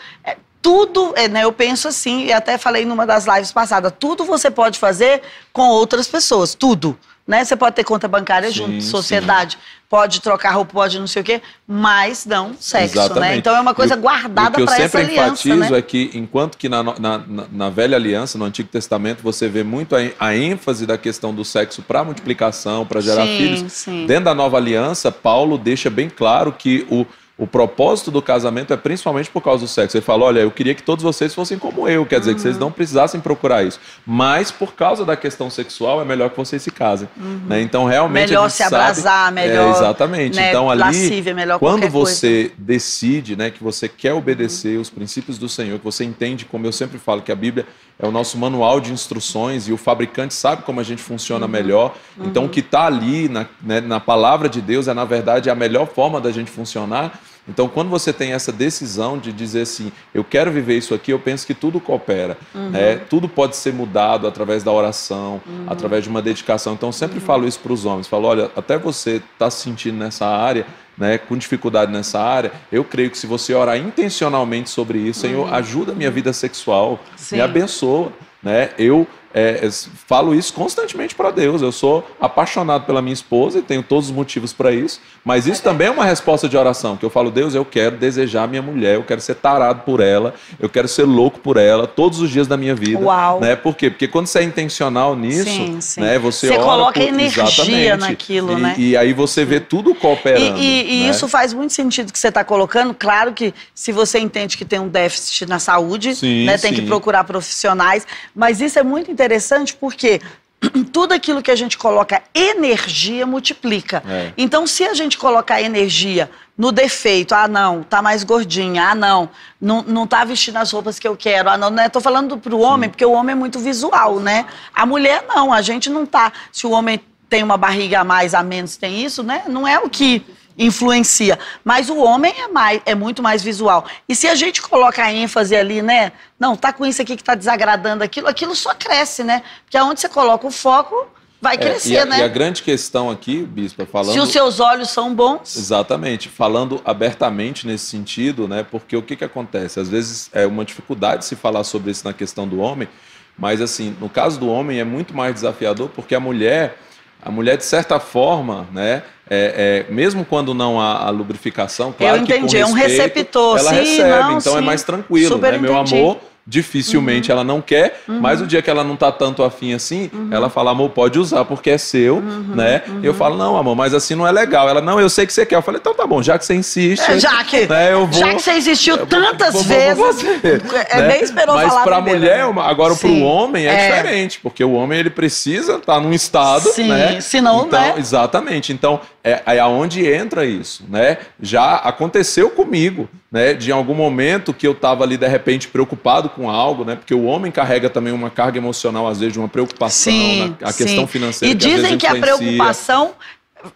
Tudo, é, né, eu penso assim, e até falei numa das lives passadas, tudo você pode fazer com outras pessoas, tudo. Né? Você pode ter conta bancária Sim, junto, sim. sociedade, pode trocar roupa, pode não sei o quê, mas não sexo, né? Exatamente. Então é uma coisa E o- guardada O que eu para essa sempre aliança, enfatizo né? é que, enquanto que na, na, na- velha aliança, no Antigo Testamento, você vê muito a, a ênfase da questão do sexo para multiplicação, para gerar sim, filhos. sim. Dentro da nova aliança, Paulo deixa bem claro que o, o propósito do casamento é principalmente por causa do sexo. Ele fala: olha, eu queria que todos vocês fossem como eu, quer dizer, que vocês não precisassem procurar isso. Mas por causa da questão sexual, é melhor que vocês se casem. Né? Então, realmente. Melhor se abrasar, melhor. É, exatamente. né, então, ali. lascívia, melhor Quando qualquer coisa. você decide, né, que você quer obedecer os princípios do Senhor, que você entende, como eu sempre falo, que a Bíblia é o nosso manual de instruções e o fabricante sabe como a gente funciona Uhum. melhor. Então, o que está ali na, né, na palavra de Deus é, na verdade, a melhor forma da gente funcionar. Então, quando você tem essa decisão de dizer assim, eu quero viver isso aqui, eu penso que tudo coopera. Uhum. né? Tudo pode ser mudado através da oração, através de uma dedicação. Então, eu sempre Uhum. falo isso para os homens. Falo, olha, até você está se sentindo nessa área, né, com dificuldade nessa área, eu creio que se você orar intencionalmente sobre isso, Senhor, ajuda a minha vida sexual, Uhum. Sim. me abençoa. Né? Eu é, falo isso constantemente para Deus. Eu sou apaixonado pela minha esposa e tenho todos os motivos para isso. Mas isso também é uma resposta de oração. Que eu falo, Deus, eu quero desejar minha mulher, eu quero ser tarado por ela, eu quero ser louco por ela todos os dias da minha vida. Uau. Né? Por quê? Porque quando você é intencional nisso, Sim, sim. né? Você, Você coloca por- energia Exatamente. naquilo, e, né? E aí você vê tudo E, cooperando. e- e né? isso faz muito sentido que você está colocando. Claro que se você entende que tem um déficit na saúde, Sim, né, tem que procurar profissionais. Mas isso é muito interessante porque tudo aquilo que a gente coloca energia multiplica. É. Então, se a gente colocar energia no defeito, ah, não, tá mais gordinha, ah, não, não, não tá vestindo as roupas que eu quero, ah, não, né? Tô falando pro homem, porque o homem é muito visual, né? A mulher não, a gente não tá. Se o homem tem uma barriga a mais, a menos, tem isso, né? Não é o que influencia. Mas o homem é, mais, é muito mais visual. E se a gente coloca a ênfase ali, né? Não, tá com isso aqui que tá desagradando aquilo, aquilo só cresce, né? Porque aonde você coloca o foco, vai É, crescer, e, a, né? e a grande questão aqui, Bispa, falando. Se os seus olhos são bons, Exatamente, falando abertamente nesse sentido, né? Porque o que, que acontece? Às vezes é uma dificuldade se falar sobre isso na questão do homem, mas assim, no caso do homem é muito mais desafiador porque a mulher, a mulher de certa forma, né? É- é, mesmo quando não há a lubrificação, claro Eu que com entendi, é um respeito, receptor, ela sim, recebe, não, então é sim. mais tranquilo, né? Meu entendi. Uhum. amor, dificilmente ela não quer, mas o dia que ela não tá tanto afim assim, Uhum. ela fala, amor, pode usar porque é seu, né? Eu falo, não, amor, mas assim não é legal. Ela, não, eu sei que você quer. Eu falei, então tá bom, já que você insiste. É, já que- né, eu vou, já que você vou- tantas vou- vezes, é, nem esperou Mas falar pra primeiro, mulher, né? uma- agora pro Sim. homem é, É. diferente, porque o homem ele precisa estar num estado, Sim, né? senão, então, né? Exatamente. Então, é, é aonde entra isso, né? Já aconteceu comigo, né? De algum momento que eu estava ali, de repente, preocupado com algo, né? Porque o homem carrega também uma carga emocional, às vezes, de uma preocupação, sim, na, a questão sim. financeira. E que às dizem vezes que a preocupação,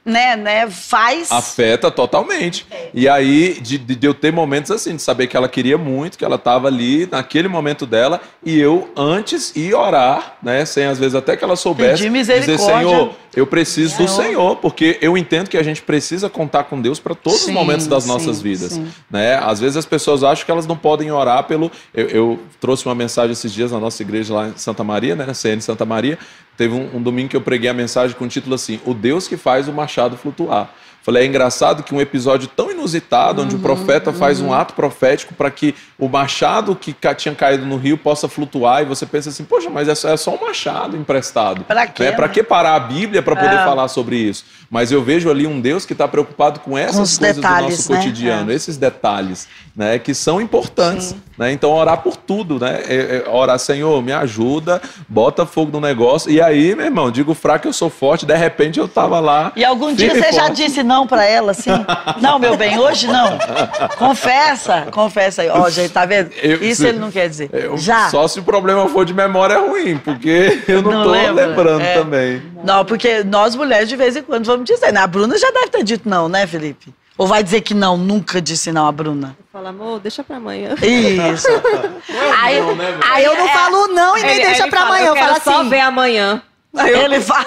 né, né, faz... Afeta totalmente. E aí, de, de- eu ter momentos assim, de saber que ela queria muito, que ela estava ali naquele momento dela, e eu antes ir orar, né? Sem às vezes até que ela soubesse. Pedir Dizer. Senhor, eu preciso do Senhor. Senhor, porque eu entendo que a gente precisa contar com Deus para todos Sim, os momentos das sim, nossas vidas. sim. Né? Às vezes as pessoas acham que elas não podem orar pelo. Eu, eu trouxe uma mensagem esses dias na nossa igreja lá em Santa Maria, né? na CN Santa Maria. Teve um, um domingo que eu preguei a mensagem com o título assim: O Deus que faz o machado flutuar. Falei, é engraçado que um episódio tão inusitado, onde o profeta faz um ato profético para que o machado que tinha caído no rio possa flutuar, e você pensa assim, poxa, mas é só, é só um machado emprestado. Pra quê, Né? Pra né? que parar a Bíblia para poder É. falar sobre isso? Mas eu vejo ali um Deus que está preocupado com essas os coisas detalhes, do nosso né? cotidiano, esses detalhes, né, que são importantes. Né? Então, orar por tudo, né? É- é orar, Senhor, me ajuda, bota fogo no negócio. E aí, meu irmão, digo fraco, eu sou forte, de repente eu tava lá. E algum dia você já forte. disse não pra ela, assim? Não, meu bem, hoje não. Confessa, confessa aí. Ó, gente, tá vendo? Eu- Isso se- ele não quer dizer. Eu- Já. Só se o problema for de memória ruim, porque eu não, Não tô lembra? lembrando É. também. Não, porque nós mulheres de vez em quando vamos dizer. né? A Bruna já deve ter dito não, né, Felipe? Ou vai dizer que não, nunca disse não a Bruna? Fala, amor, deixa pra amanhã. Isso. aí, não, né, aí eu não é, falo não e nem Ele- deixa ele pra fala, amanhã. Eu Eu falo quero só assim. ver amanhã. Ele fala.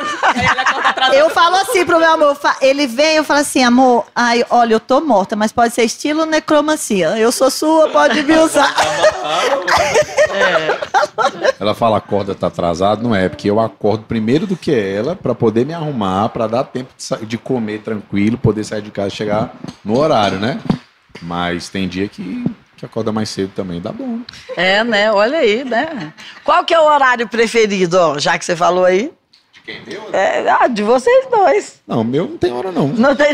Eu falo assim pro meu amor, ele vem eu falo assim, amor, ai, olha, eu tô morta, mas pode ser estilo necromancia. Eu sou sua, pode me usar. Ela fala, acorda, tá atrasado. Não é, porque eu acordo primeiro do que ela pra poder me arrumar, pra dar tempo de, de comer tranquilo, poder sair de casa e chegar no horário, né? Mas tem dia que, que acorda mais cedo também, dá bom. É, né? Olha aí, né? Qual que é o horário preferido, ó, já que você falou aí? Quem deu? É, ah, de vocês dois. Não, meu não tem hora não. Não tem.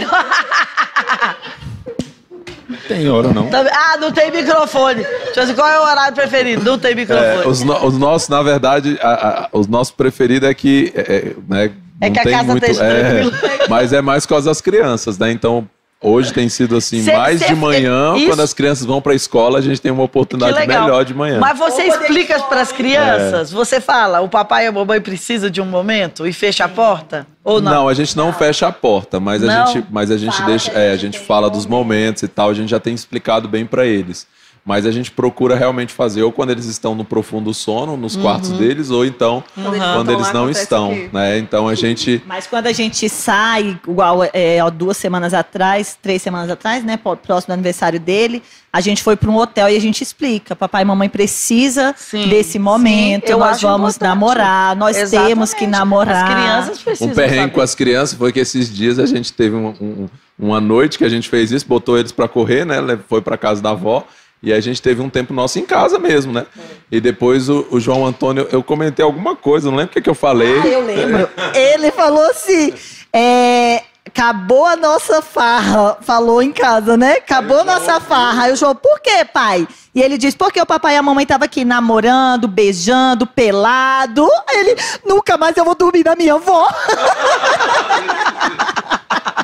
Não tem hora não. Ah, não tem microfone. Deixa eu dizer, qual é o horário preferido? Não tem É, microfone. os, no- os nossos, na verdade, a- a- os nossos preferidos é que. É, é, né, É não que a casa muito, esteja é, tranquila. Mas é mais com as crianças, né? Então. Hoje tem sido assim, Cê- mais cê- de manhã, isso- quando as crianças vão para a escola, a gente tem uma oportunidade melhor de manhã. Mas você explica para as crianças, você fala, o papai e a mamãe precisam de um momento e fecha a porta? Ou não? a gente não fecha a porta, mas a Não? gente, mas a gente Fala deixa, a é, a gente fala dos momento. momentos e tal, a gente já tem explicado bem para eles. Mas a gente procura realmente fazer ou quando eles estão no profundo sono, nos quartos Uhum. deles, ou então Quando eles quando estão eles lá, não estão, né? Então a gente Mas quando a gente sai, igual é, duas semanas atrás, três semanas atrás, né, próximo do aniversário dele, a gente foi para um hotel e a gente explica, papai e mamãe precisa Sim, desse momento, sim, nós vamos importante. namorar, nós Exatamente. temos que namorar. As crianças precisam um perrengue saber. com as crianças foi que esses dias a gente teve um- um- uma noite que a gente fez isso, botou eles para correr, né? Foi para casa da avó. E a gente teve um tempo nosso em casa mesmo, né? E depois o, o João Antônio, eu comentei alguma coisa, não lembro o que, que eu falei. Ah, eu lembro. Ele falou assim: é, acabou a nossa farra. Falou em casa, né? Acabou a nossa farra. Aí o João, por quê, pai? E ele disse, porque o papai e a mamãe estavam aqui namorando, beijando, pelado. Aí ele, nunca mais eu vou dormir na minha avó.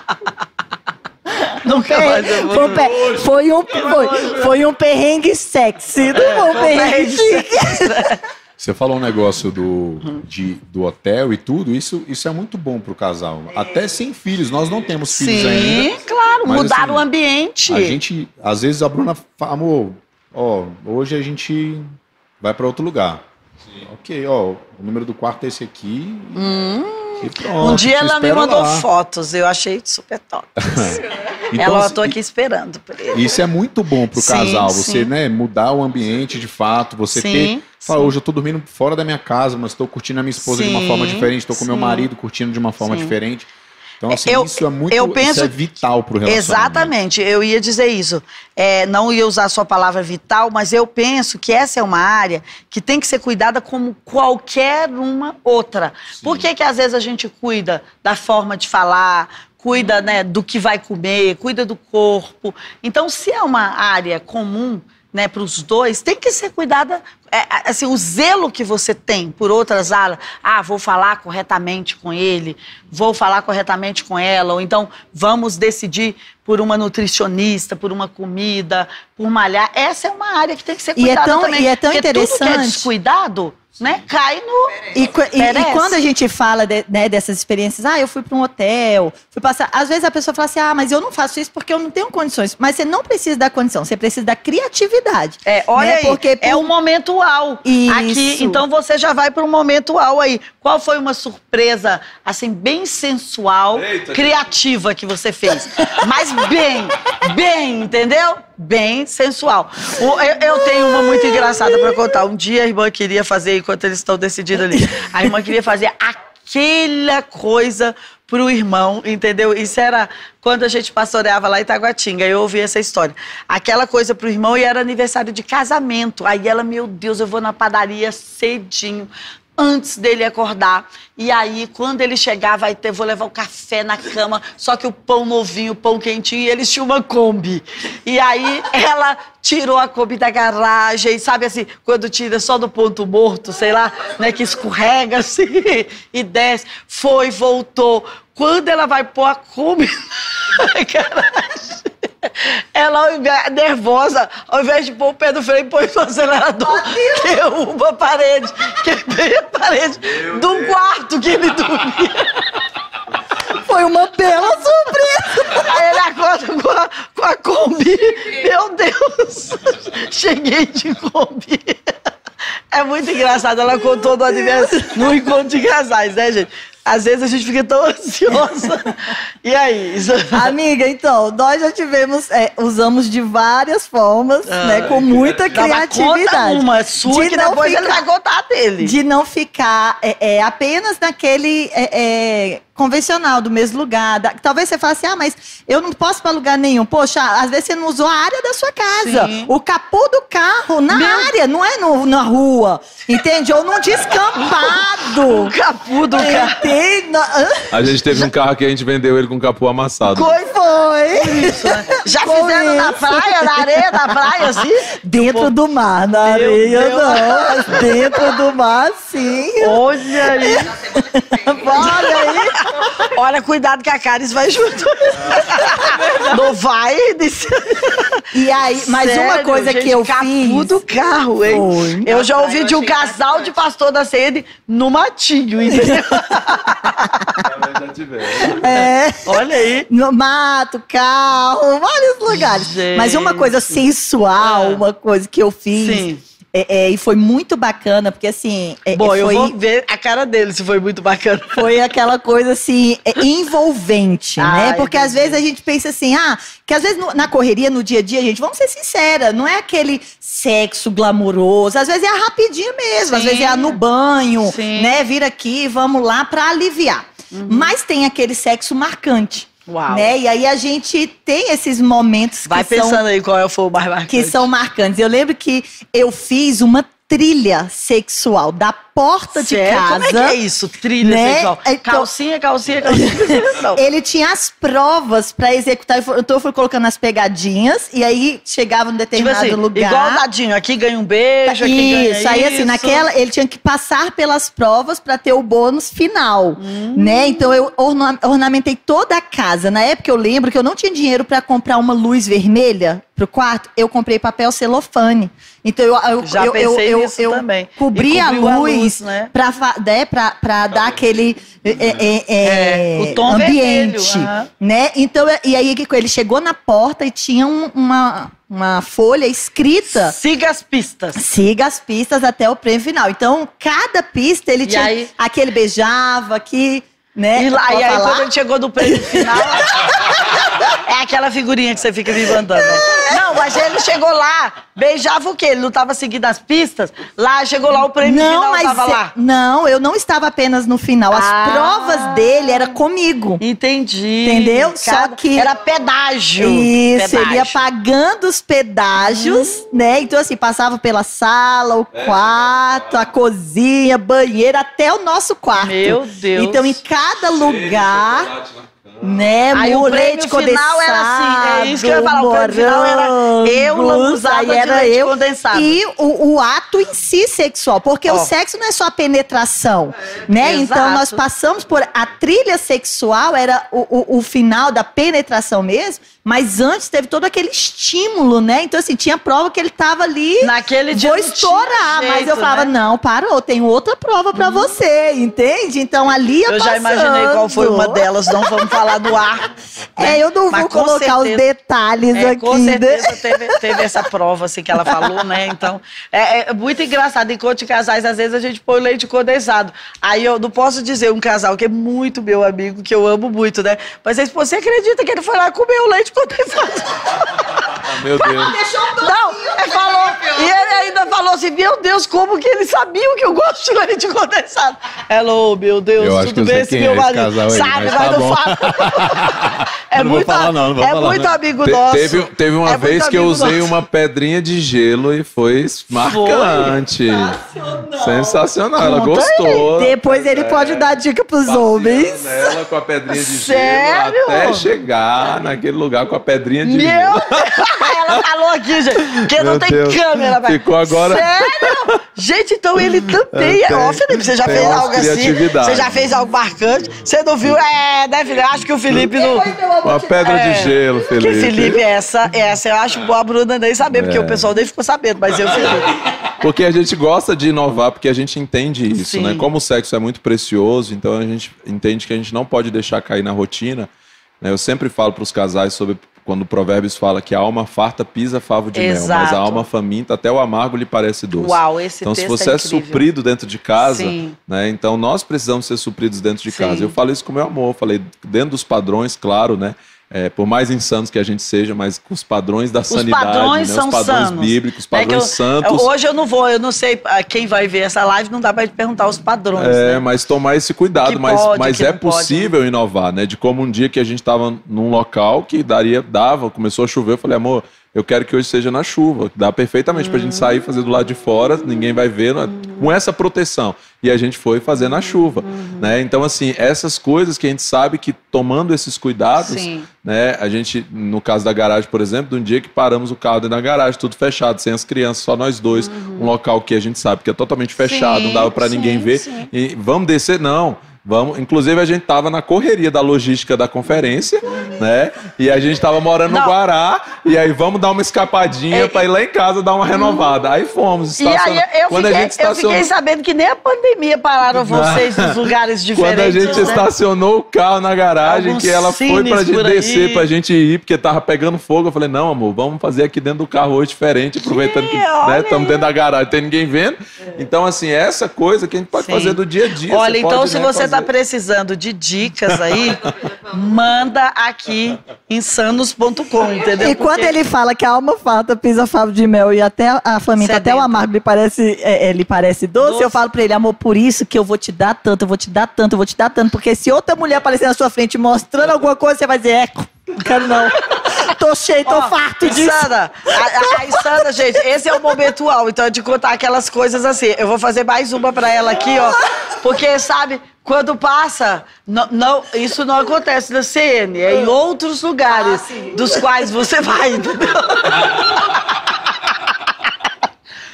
Nunca mais eu vou Foi um, pe- foi um, foi, foi um perrengue sexy. Não foi um perrengue chique. Você falou um negócio do, de, do hotel e tudo, isso, isso é muito bom pro casal. Até sem filhos, nós não temos filhos Sim, ainda. claro, Mas, mudar assim, o ambiente. A gente, às vezes a Bruna fala, amor, ó, hoje a gente vai para outro lugar. Ok, ó, o número do quarto é esse aqui. E pronto. um dia ela me mandou lá. fotos, eu achei super top. Então, ela, eu tô aqui esperando por ele. Isso é muito bom pro Sim, casal, sim. você, né, mudar o ambiente de fato, você Sim, ter, fala, sim. hoje eu tô dormindo fora da minha casa, mas estou curtindo a minha esposa de uma Sim, forma diferente, estou com meu sim. marido curtindo de uma forma Sim. diferente. Então, assim, Eu- isso é muito, eu isso penso- é vital pro relacionamento. Exatamente, eu ia dizer isso. É, não ia usar a sua palavra vital, mas eu penso que essa é uma área que tem que ser cuidada como qualquer uma outra. Por que, que às vezes a gente cuida da forma de falar, cuida né, do que vai comer, cuida do corpo? Então, se é uma área comum né, para os dois, tem que ser cuidada. é, assim, o zelo que você tem por outras áreas, ah, vou falar corretamente com ele, vou falar corretamente com ela, ou então vamos decidir por uma nutricionista, por uma comida, por malhar. Essa é uma área que tem que ser E é cuidada tão- também. e é tão porque Tudo que é interessante. descuidado, né, cai no. E, e- e quando a gente fala de- né, dessas experiências, ah, eu fui para um hotel, fui passar. Às vezes a pessoa fala assim, ah, mas eu não faço isso porque eu não tenho condições. Mas você não precisa da condição, você precisa da criatividade. É, olha né? aí, Porque é por- um momento uau. Isso. Aqui, então você já vai para um momento uau aí. Qual foi uma surpresa, assim, bem sensual, Eita. criativa que você fez? Mas bem, bem, entendeu? Bem sensual. O- eu, eu tenho uma muito engraçada para contar. Um dia a irmã queria fazer, enquanto eles estão decidindo ali, a irmã queria fazer aquela coisa pro irmão, entendeu? Isso era quando a gente pastoreava lá em Itaguatinga, eu ouvi essa história. Aquela coisa pro irmão e era aniversário de casamento. Aí ela, meu Deus, eu vou na padaria cedinho antes dele acordar. E aí, quando ele chegar, vai ter, vou levar o café na cama, só que o pão novinho, o pão quentinho, e eles tinham uma Kombi. E aí, ela tirou a Kombi da garagem, sabe assim, quando tira só do ponto morto, sei lá, né, que escorrega assim e desce. Foi, voltou. Quando ela vai pôr a Kombi na garagem, ela, nervosa, ao invés de pôr o pé do freio, põe no acelerador, derruba a parede, quebrei a parede do quarto que ele dormia. Foi uma bela surpresa. Aí ele acorda com a, com a Kombi. Meu Deus! Cheguei de Kombi. É muito engraçado. Ela contou no aniversário, no encontro de casais, né, gente? Às vezes a gente fica tão ansiosa. E aí? Amiga, então, nós já tivemos, é, usamos de várias formas, né, com muita mas conta criatividade. uma sua De que não depois ele ficar- vai contar dele. De não ficar é, é, apenas naquele é, é, convencional, do mesmo lugar. Da- talvez você fale assim, ah, mas eu não posso para lugar nenhum. Poxa, às vezes você não usou a área da sua casa. Sim. O capô do carro, na Meu- área, não é no- na rua. Entende? Ou num descampado. O capu do carro. Entende? A gente teve um carro que a gente vendeu ele com capô amassado. Foi, foi. Já Com fizeram na isso. praia, na areia da praia, assim? Dentro do mar, na areia Deus. não. Dentro do mar, sim. Olha aí. Olha aí. Olha, cuidado que a Caris vai junto. Não vai? Disse. E aí, mas uma Sério, coisa gente, que eu fiz. do carro, hein? Foi. Eu já ouvi de um casal de pastor da sede no matinho, entendeu? Tivemos. É. Olha aí. No mato, carro, vários lugares. Gente. Mas uma coisa sensual, uma coisa que eu fiz. Sim. É, é, e foi muito bacana, porque assim. é, Bom, foi, eu vou ver a cara dele se foi muito bacana. foi aquela coisa assim, é, envolvente, né? Ai, Porque meu às vezes a gente pensa assim, ah, que às vezes no- na correria, no dia a dia, gente, vamos ser sincera, não é aquele sexo glamouroso, às vezes é a rapidinha mesmo, às Sim. vezes é a no banho, Sim. né? Vira aqui, vamos lá pra aliviar. Mas tem aquele sexo marcante. Uau. Né? E aí a gente tem esses momentos Vai que são pensando aí qual foi o mais marcante. que são marcantes. Eu lembro que eu fiz uma trilha sexual da porta de Sério? casa. Como é que é isso? Trilha Né? sexual. Então- Calcinha, calcinha, calcinha. Ele tinha as provas pra executar. Então eu fui colocando as pegadinhas e aí chegava num Tipo determinado assim, lugar. igual dadinho. Aqui ganha um beijo, aqui ganha Isso, aí assim, isso. naquela, ele tinha que passar pelas provas pra ter o bônus final, Hum. né? Então eu orna- ornamentei toda a casa. Na época eu lembro que eu não tinha dinheiro pra comprar uma luz vermelha pro quarto, eu comprei papel celofane. Então eu eu, Já eu, eu, pensei eu, nisso eu também. cobri a cobriu a luz, luz, né? pra, fa- né, pra, pra dar aquele é, é, é, É, o tom ambiente, vermelho, né? Então e aí que ele chegou na porta e tinha um- uma uma folha escrita Siga as pistas. Siga as pistas até o prêmio final. Então, cada pista ele E tinha. aí? Aquele beijava, aqui, né? E, lá, e aí, falar? quando ele chegou no prêmio final. É aquela figurinha que você fica me mandando. né? Não, mas ele chegou lá, beijava o quê? Ele não tava seguindo as pistas? Lá, chegou lá o prêmio Não, final, mas tava é- lá. não, eu não estava apenas no final. As Ah. provas dele era comigo. Entendi. Entendeu? Só que- Era pedágio. Isso, ele ia Pedágio. pagando os pedágios, né? Então, assim, passava pela sala, o quarto, a cozinha, banheiro, até o nosso quarto. Meu Deus. Então, em cada lugar, né? Aí o leite final era assim, é isso que eu ia falar, o prêmio final era eu lambuzada de era leite eu. condensado. E o, o ato em si sexual, porque Ó. o sexo não é só a penetração, né? Exato. Então nós passamos por a trilha sexual era o, o, o final da penetração mesmo, mas antes teve todo aquele estímulo, né? Então assim tinha prova que ele tava ali Naquele dia Vou estourar, mas eu jeito, falava, né? não, parou, tem outra prova pra você, entende? Então ali ia Eu já imaginei qual foi uma passando. delas, não vamos falar no ar. É, eu não Mas vou colocar os certeza- detalhes É, aqui. com né? certeza teve, teve essa prova assim que ela falou, né? Então, é, é muito engraçado. Enquanto de casais, às vezes a gente põe leite condensado. Aí eu não posso dizer um casal que é muito meu amigo, que eu amo muito, né? Mas aí, você acredita que ele foi lá comer o leite condensado? Ah, meu Deus. Não, ele falou, E ele ainda falou assim: Meu Deus, como que eles sabiam que eu gosto de leite condensado? Hello, meu Deus, Eu acho que tudo bem esse meu é esse marido? casal aí, Sabe, mas mas tá não bom. fala. É Não vou muito, falar não, não vou é falar muito não. amigo Te- nosso. teve, teve uma É vez que eu usei nosso. uma pedrinha de gelo e foi marcante. Sensacional. Ela Conta gostou. Depois ele pode dar dica pros homens. Nela com a pedrinha de Sério? gelo até chegar naquele lugar com a pedrinha de Meu gelo. Deus! Ela falou aqui, gente, porque não tem Deus. câmera. mas- Ficou agora- Sério? Gente, então ele também É, é. Ó, Felipe, você já tem fez algo assim? Você já fez algo marcante? Você não viu? É, né, Felipe? Acho que o Felipe não. Uma pedra É. de gelo, Que Felipe. Felipe, essa, essa eu acho boa a Bruna nem saber, porque É. o pessoal nem ficou sabendo, mas eu, Felipe. Porque a gente gosta de inovar, porque a gente entende isso, Sim. né? Como o sexo é muito precioso, então a gente entende que a gente não pode deixar cair na rotina. né? Eu sempre falo para os casais sobre quando o Provérbios fala que a alma farta pisa favo de mel, mas Exato. a alma faminta até o amargo lhe parece doce. Uau, esse Então, se texto você é é, suprido dentro de casa, né? Então nós precisamos ser supridos dentro de Sim. casa. Eu falo isso com meu amor, eu falei dentro dos padrões, claro, né? É, por mais insanos que a gente seja, mas com os padrões da Os sanidade, padrões né? são os padrões sanos. bíblicos, os É padrões eu- santos. Hoje eu não vou, eu não sei ah, quem vai ver essa live, não dá te perguntar os padrões. É, né? mas tomar esse cuidado, Que mas, pode, mas é pode, né? possível inovar, né? De como um dia que a gente estava num local que daria, dava, começou a chover, eu falei, amor, eu quero que hoje seja na chuva, dá perfeitamente pra gente sair e fazer do lado de fora, ninguém vai ver, né? com essa proteção. E a gente foi fazer na chuva, né? Então, assim, essas coisas que a gente sabe que tomando esses cuidados, Sim. né? A gente, no caso da garagem, por exemplo, de um dia que paramos o carro dentro da garagem, tudo fechado, sem as crianças, só nós dois, um local que a gente sabe que é totalmente fechado, não dava para sim, ninguém ver. sim. E vamos descer? Não. Vamos, inclusive a gente tava na correria da logística da conferência, né? E a gente tava morando Não. no Guará, e aí vamos dar uma escapadinha para ir lá em casa dar uma renovada. Aí fomos, E aí eu Quando a fiquei, gente eu estacionou, fiquei sabendo que nem a pandemia pararam vocês nos lugares diferentes. quando a gente né? estacionou o carro na garagem, Alguns que ela foi pra gente descer, pra gente ir, porque tava pegando fogo. Eu falei, não, amor, vamos fazer aqui dentro do carro hoje diferente, aproveitando que olha né, estamos dentro da garagem, tem ninguém vendo. Então, assim, essa coisa que a gente pode Sim. fazer do dia a dia. Olha, então se né, você está fazer. precisando de dicas aí, manda aqui em sanos.com, entendeu? E quando Porque- ele fala que a alma farta pisa favo de mel e até a faminta, até o amargo lhe parece, é, é, lhe parece doce, Doce. eu falo pra ele, amor, por isso que eu vou te dar tanto, eu vou te dar tanto, eu vou te dar tanto, porque se outra mulher aparecer na sua frente mostrando alguma coisa, você vai dizer, é, não quero não. Tô cheio, tô Ó, farto disso. Insana, a, a gente, esse é o momento uau, então é de contar aquelas coisas assim. Eu vou fazer mais uma pra ela aqui, ó, porque, sabe, quando passa, não, não- isso não acontece na CN, é em outros lugares dos quais você vai, entendeu?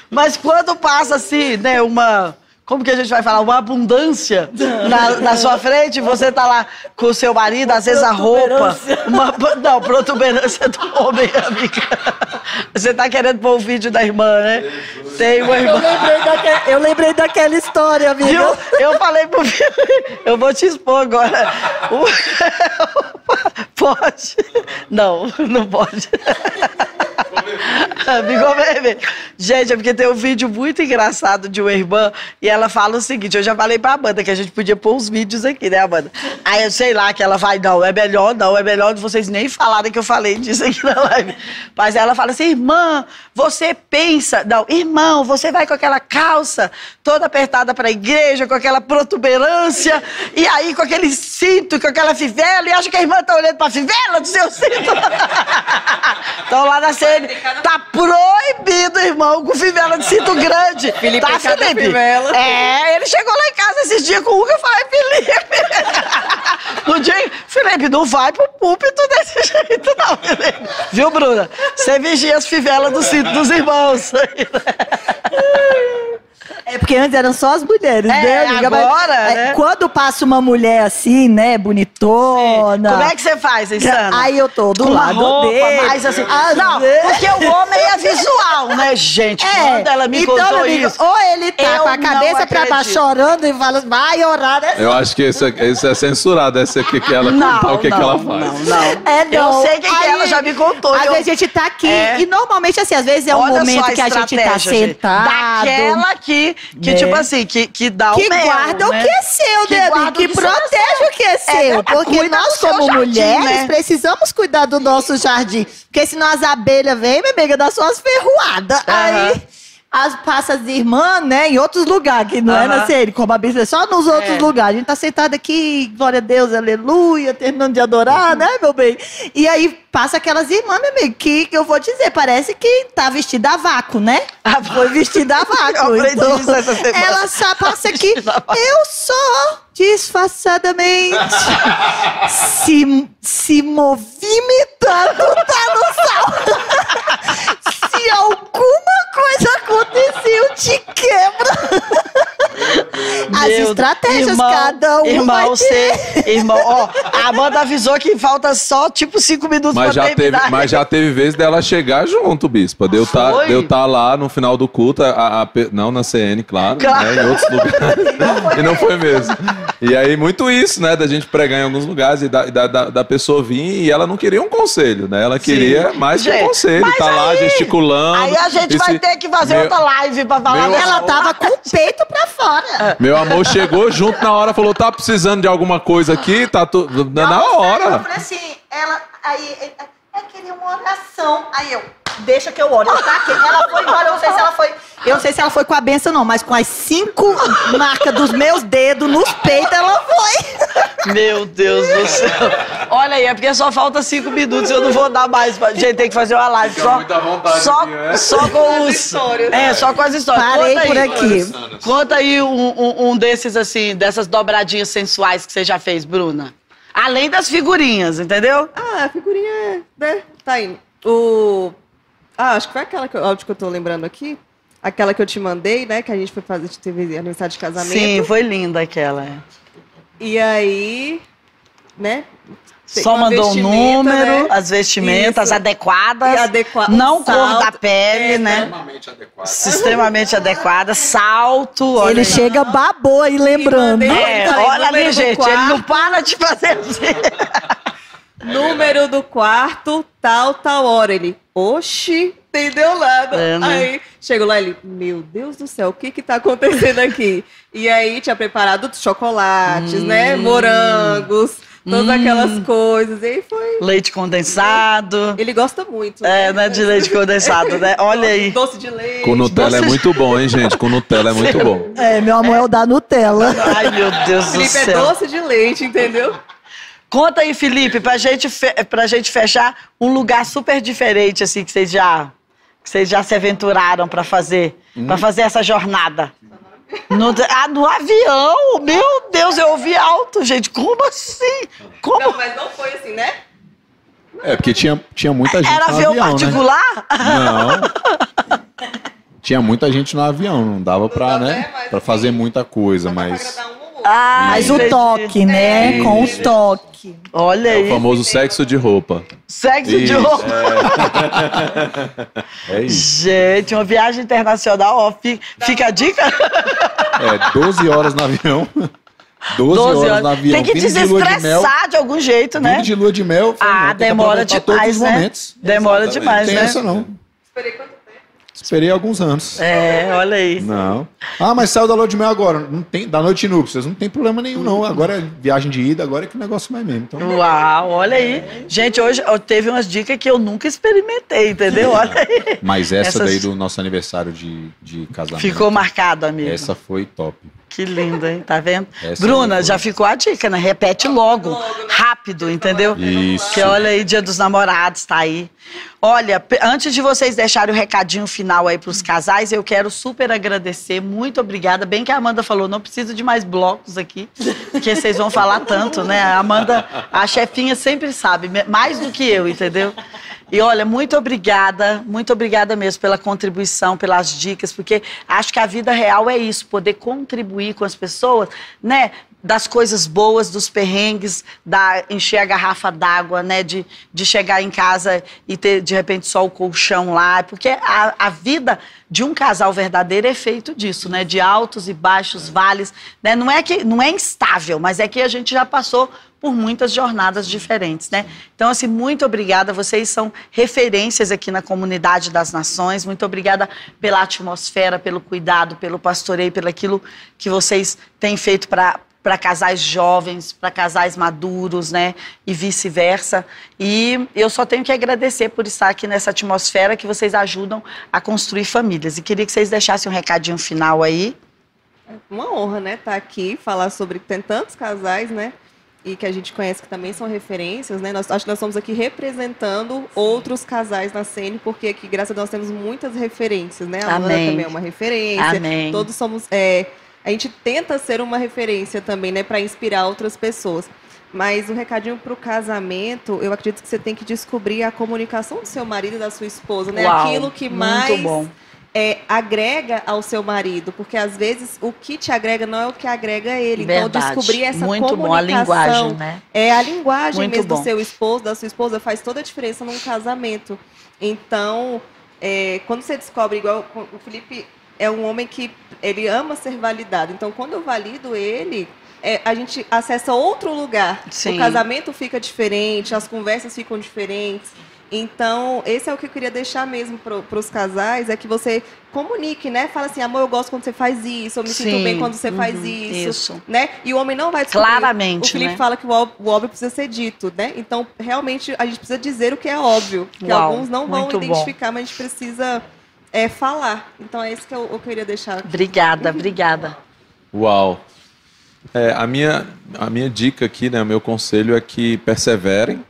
Mas quando passa assim, né, uma. Como que a gente vai falar? Uma abundância na, na sua frente, você tá lá com o seu marido, às vezes a roupa. Uma, não, protuberância do homem, amiga. Você tá querendo pôr o vídeo da irmã, né? Tem uma Eu irmã. lembrei, daque- eu lembrei daquela história, amiga. Viu? Eu falei pro filho, eu vou te expor agora. Pode? Não, não pode. Ficou vermelho. Gente, é porque tem um vídeo muito engraçado de uma irmã e ela fala o seguinte: eu já falei pra Amanda que a gente podia pôr os vídeos aqui, né, Amanda? Aí eu sei lá que ela vai, não, é melhor, não, é melhor de vocês nem falarem que eu falei disso aqui na live. Mas ela fala assim: irmã, você pensa, não, irmão, você vai com aquela calça toda apertada pra igreja, com aquela protuberância, e aí com aquele cinto, com aquela fivela, e acha que a irmã tá olhando pra fivela do seu cinto. Então lá na CN, tá proibido, irmão, com fivela de cinto grande. Felipe tá, é Felipe? fivela. É, ele chegou lá em casa esses dias com o Hugo, eu falei, Felipe. No dia, Felipe, não vai pro púlpito desse jeito, não, Felipe. Viu, Bruna? Você vigia as fivelas do cinto dos irmãos. É porque antes eram só as mulheres, É, né, amiga? Mas, agora, é, né? Quando passa uma mulher assim, né, bonitona. Como é que você faz, Insana? Aí eu tô do lado roupa dele. mais assim. Às Não, vezes- porque o homem é visual, né, gente? É, Quando ela me então, contou meu amigo, isso. Ou ele tá com a cabeça pra baixo chorando e fala, vai orar, né? Eu acho que esse, é- esse é censurado, esse aqui que ela Não, contar o que, não, que ela faz. não, não. É, não. Eu sei quem que Aí, ela já me contou. Às eu- vezes a gente tá aqui É. e normalmente, assim, às vezes é um Olha momento que a gente tá gente. sentado. Daquela que, que Né? tipo assim, que, que dá o que mel, guarda né? o que é seu, Que guarda o Que que é protege o que é seu. verdade, porque nós, como jardim, mulheres, né? precisamos cuidar do nosso jardim. Porque senão as abelhas vêm, minha amiga, dá suas ferroadas. Aham. Aí as, passa as irmãs, né, em outros lugares, que não é na série, como a Bíblia, só nos outros É. lugares. A gente tá sentado aqui, glória a Deus, aleluia, terminando de adorar, né, meu bem? E aí passa aquelas irmãs, meu bem, que, que eu vou dizer, parece que tá vestida a vácuo, né? A Foi vestida a vácuo. Eu Então, isso essa semana. ela só passa aqui, eu sou disfarçadamente se, se movimentando, tá no sal. Se alguma coisa acontecer, eu te quebro. As Meu- estratégias, irmão, cada um irmão, vai ter. você, irmão, ó, a Amanda avisou que falta só tipo cinco minutos Mas pra já, teve, terminar. mas já teve vez dela chegar junto, bispa. Deu tá, Foi? deu tá lá no final do culto, a, a não na CN, claro, Claro. né, em outros lugares. e não foi mesmo. E aí, muito isso, né, da gente pregar em alguns lugares e da, da, da, da pessoa vir e ela não queria um conselho, né? Ela queria mais que Gente, um conselho. mas Tá lá aí- gesticulando. Aí a gente vai se- ter que fazer meu- outra live pra falar meu- Ela tava com o peito pra fora. Meu amor chegou junto na hora, falou: tá precisando de alguma coisa aqui? Tá tudo. Na Eu hora. falei assim, ela, aí, eu queria uma oração. Aí eu, deixa que eu oro. Eu taquei. Ela foi embora, eu não sei se ela foi. Eu não sei se ela foi com a benção, não, mas com as cinco marcas dos meus dedos nos peitos, ela foi. Meu Deus do céu. Olha aí, é porque só falta cinco minutos, eu não vou dar mais. pra- Gente, tem que fazer uma live. Só, muita vontade só, né? só com os. histórias. É, só com as histórias. Parei Conta por aí. aqui. Conta aí um, um- um desses, assim, dessas dobradinhas sensuais que você já fez, Bruna. Além das figurinhas, entendeu? Ah, a figurinha é, né? Tá aí. O... Ah, acho que foi aquela que, eu- áudio que eu tô lembrando aqui. Aquela que eu te mandei, né? Que a gente foi fazer, teve aniversário de casamento. Sim, foi linda aquela. E aí, né? Só mandou vestimenta, número, né? as vestimentas Isso. adequadas. E adequa- Não cor da pele, É, né? Extremamente adequado. Extremamente adequada. Salto. Olha Ele aí. chega babou aí lembrando. É, olha ali, gente. Ele não para de fazer assim. Número do quarto, tal, tal hora. Ele, oxi, entendeu nada. É, né? Aí chegou lá ele, meu Deus do céu, o que que tá acontecendo aqui? e aí tinha preparado chocolates, Hum. né? Morangos, todas aquelas coisas. E aí foi. Leite condensado. Ele gosta muito. É, né? De leite condensado, né? Olha aí. Doce de leite. Com Nutella é Você- muito bom, hein, gente? Com Nutella é muito bom. É, meu amor é o da Nutella. Ai, meu Deus do Felipe é céu. doce de leite, entendeu? Conta aí, Felipe, pra gente, pra gente fechar um lugar super diferente, assim, que vocês já, que vocês já se aventuraram pra fazer, pra fazer essa jornada. No, ah, no avião! Meu Deus, eu ouvi alto, gente. Como assim? Como? Não, mas não foi assim, né? É, porque tinha, tinha muita gente Era no avião avião, né? particular? Não. Tinha muita gente no avião, não dava pra, né, né, mas pra fazer muita coisa, Só pra Ah, Mas o toque, né? Com o toque. Olha É o aí. famoso sexo de roupa. Sexo de Isso, roupa. é isso. Gente, uma viagem internacional, ó, fi- fica a dica? É, 12 horas no avião. 12, 12 horas, no avião. Tem que vindo de de mel. desestressar de algum jeito, né? De lua de mel. falei, Ah, não, demora demais, todos os né? momentos. Demora Exatamente. demais, Tem né? essa não. Esperei quanto tempo? Esperei alguns anos. É, olha aí. Não. Ah, mas saiu da lua de mel agora. Não tem, da noite de núpcias. Não tem problema nenhum, não. Agora é viagem de ida, agora é que o negócio vai mesmo. Então, Uau, olha aí. Gente, hoje teve umas dicas que eu nunca experimentei, entendeu? Olha aí. mas essa Essas- daí do nosso aniversário de, de casamento. Ficou marcado, amigo. Essa foi top. Que lindo, hein? Tá vendo? Essa Bruna, foi. já ficou a dica, né? Repete logo, rápido, entendeu? Isso. Que olha aí, Dia dos Namorados, tá aí. Olha, antes de vocês deixarem o recadinho final aí pros casais, eu quero super agradecer. Muito obrigada. Bem que a Amanda falou, não precisa de mais blocos aqui, porque vocês vão falar tanto, né? A Amanda, a chefinha sempre sabe, mais do que eu, entendeu? E olha, muito obrigada, muito obrigada mesmo pela contribuição, pelas dicas, porque acho que a vida real é isso, poder contribuir com as pessoas, né? Das coisas boas, dos perrengues, da encher a garrafa d'água, né? De, de chegar em casa e ter, de repente, só o colchão lá. Porque a, a vida de um casal verdadeiro é feito disso, né? De altos e baixos, vales. Né? Não, é que, não é instável, mas é que a gente já passou por muitas jornadas diferentes, né? Então, assim, muito obrigada. Vocês são referências aqui na comunidade das nações. Muito obrigada pela atmosfera, pelo cuidado, pelo pastoreio, pelo aquilo que vocês têm feito para para casais jovens, para casais maduros, né? E vice-versa. E eu só tenho que agradecer por estar aqui nessa atmosfera que vocês ajudam a construir famílias. E queria que vocês deixassem um recadinho final aí. Uma honra, né, estar aqui, falar sobre tem tantos casais, né? E que a gente conhece que também são referências, né? Nós, acho que nós estamos aqui representando outros casais na CN, porque aqui, graças a Deus, nós temos muitas referências, né? A Amém. também é uma referência. Amém. Todos somos. é, a gente tenta ser uma referência também, né, para inspirar outras pessoas. Mas o recadinho para o casamento, eu acredito que você tem que descobrir a comunicação do seu marido e da sua esposa, né? Uau, Aquilo que mais é, agrega ao seu marido, porque às vezes o que te agrega não é o que agrega a ele. Verdade. Então descobrir essa Muito comunicação bom a linguagem, né? é a linguagem Muito mesmo bom. do seu esposo, da sua esposa, faz toda a diferença num casamento. Então, é, quando você descobre, igual o Felipe é um homem que ele ama ser validado. Então, quando eu valido ele, é, a gente acessa outro lugar. Sim. O casamento fica diferente, as conversas ficam diferentes. Então, esse é o que eu queria deixar mesmo para os casais, é que você comunique, né? Fala assim, amor, eu gosto quando você faz isso, eu me sinto Sim. bem quando você faz Uhum, isso, isso. né? E o homem não vai descobrir. Claramente, O Felipe né? fala que o óbvio precisa ser dito, né? Então, realmente, a gente precisa dizer o que é óbvio. Que Uau, alguns não vão muito bom. identificar, mas a gente precisa é, falar. Então, é isso que eu, eu queria deixar aqui. Obrigada, obrigada. Uau! É, a, minha, a minha dica aqui, né, o meu conselho é que perseverem,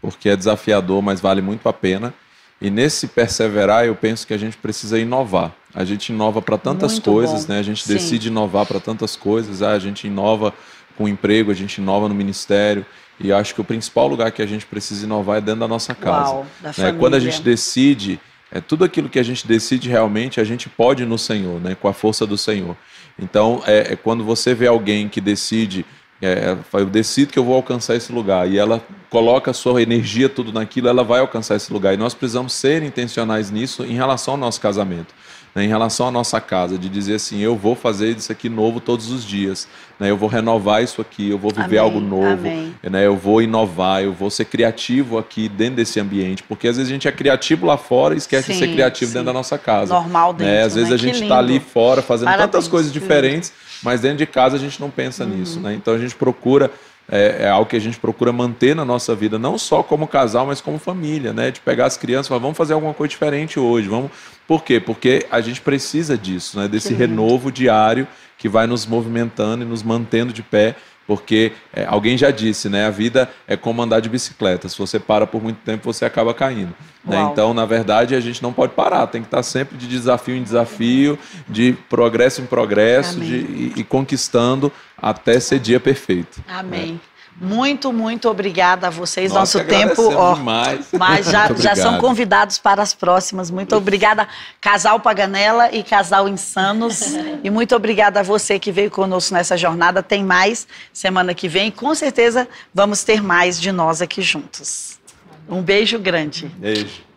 porque é desafiador, mas vale muito a pena. E nesse perseverar, eu penso que a gente precisa inovar. A gente inova para tantas Muito coisas, bom. né? A gente Sim. decide inovar para tantas coisas. Ah, a gente inova com o emprego, a gente inova no ministério. E acho que o principal lugar que a gente precisa inovar é dentro da nossa casa. Uau, da né? Quando a gente decide, é tudo aquilo que a gente decide realmente, a gente pode no Senhor, né? com a força do Senhor. Então, é, é quando você vê alguém que decide, é, eu decido que eu vou alcançar esse lugar, e ela coloca a sua energia tudo naquilo, ela vai alcançar esse lugar. E nós precisamos ser intencionais nisso em relação ao nosso casamento. Né, em relação à nossa casa, de dizer assim, eu vou fazer isso aqui novo todos os dias, né, eu vou renovar isso aqui, eu vou viver Amém, algo novo, né, eu vou inovar, eu vou ser criativo aqui dentro desse ambiente, porque às vezes a gente é criativo lá fora e esquece de Sim, ser criativo sim. dentro da nossa casa. Normal dentro, né? Às vezes né? a gente está ali fora fazendo Parabéns, tantas coisas diferentes, mas dentro de casa a gente não pensa nisso, né? Então a gente procura é, é algo que a gente procura manter na nossa vida, não só como casal, mas como família, né? De pegar as crianças e falar, vamos fazer alguma coisa diferente hoje, vamos. Por quê? Porque a gente precisa disso, né? Desse renovo diário que vai nos movimentando e nos mantendo de pé. Porque é, alguém já disse, né? A vida é como andar de bicicleta. Se você para por muito tempo, você acaba caindo. né? Então, na verdade, a gente não pode parar. Tem que estar sempre de desafio em desafio, de progresso em progresso, de, e, e conquistando até ser dia perfeito. Amém. Muito, muito obrigada a vocês. Nós Nosso tempo, ó, demais. mas já, já são convidados para as próximas. Muito obrigada, Casal Paganella e Casal Insanos. e muito obrigada a você que veio conosco nessa jornada. Tem mais semana que vem. Com certeza vamos ter mais de nós aqui juntos. Um beijo grande. Beijo.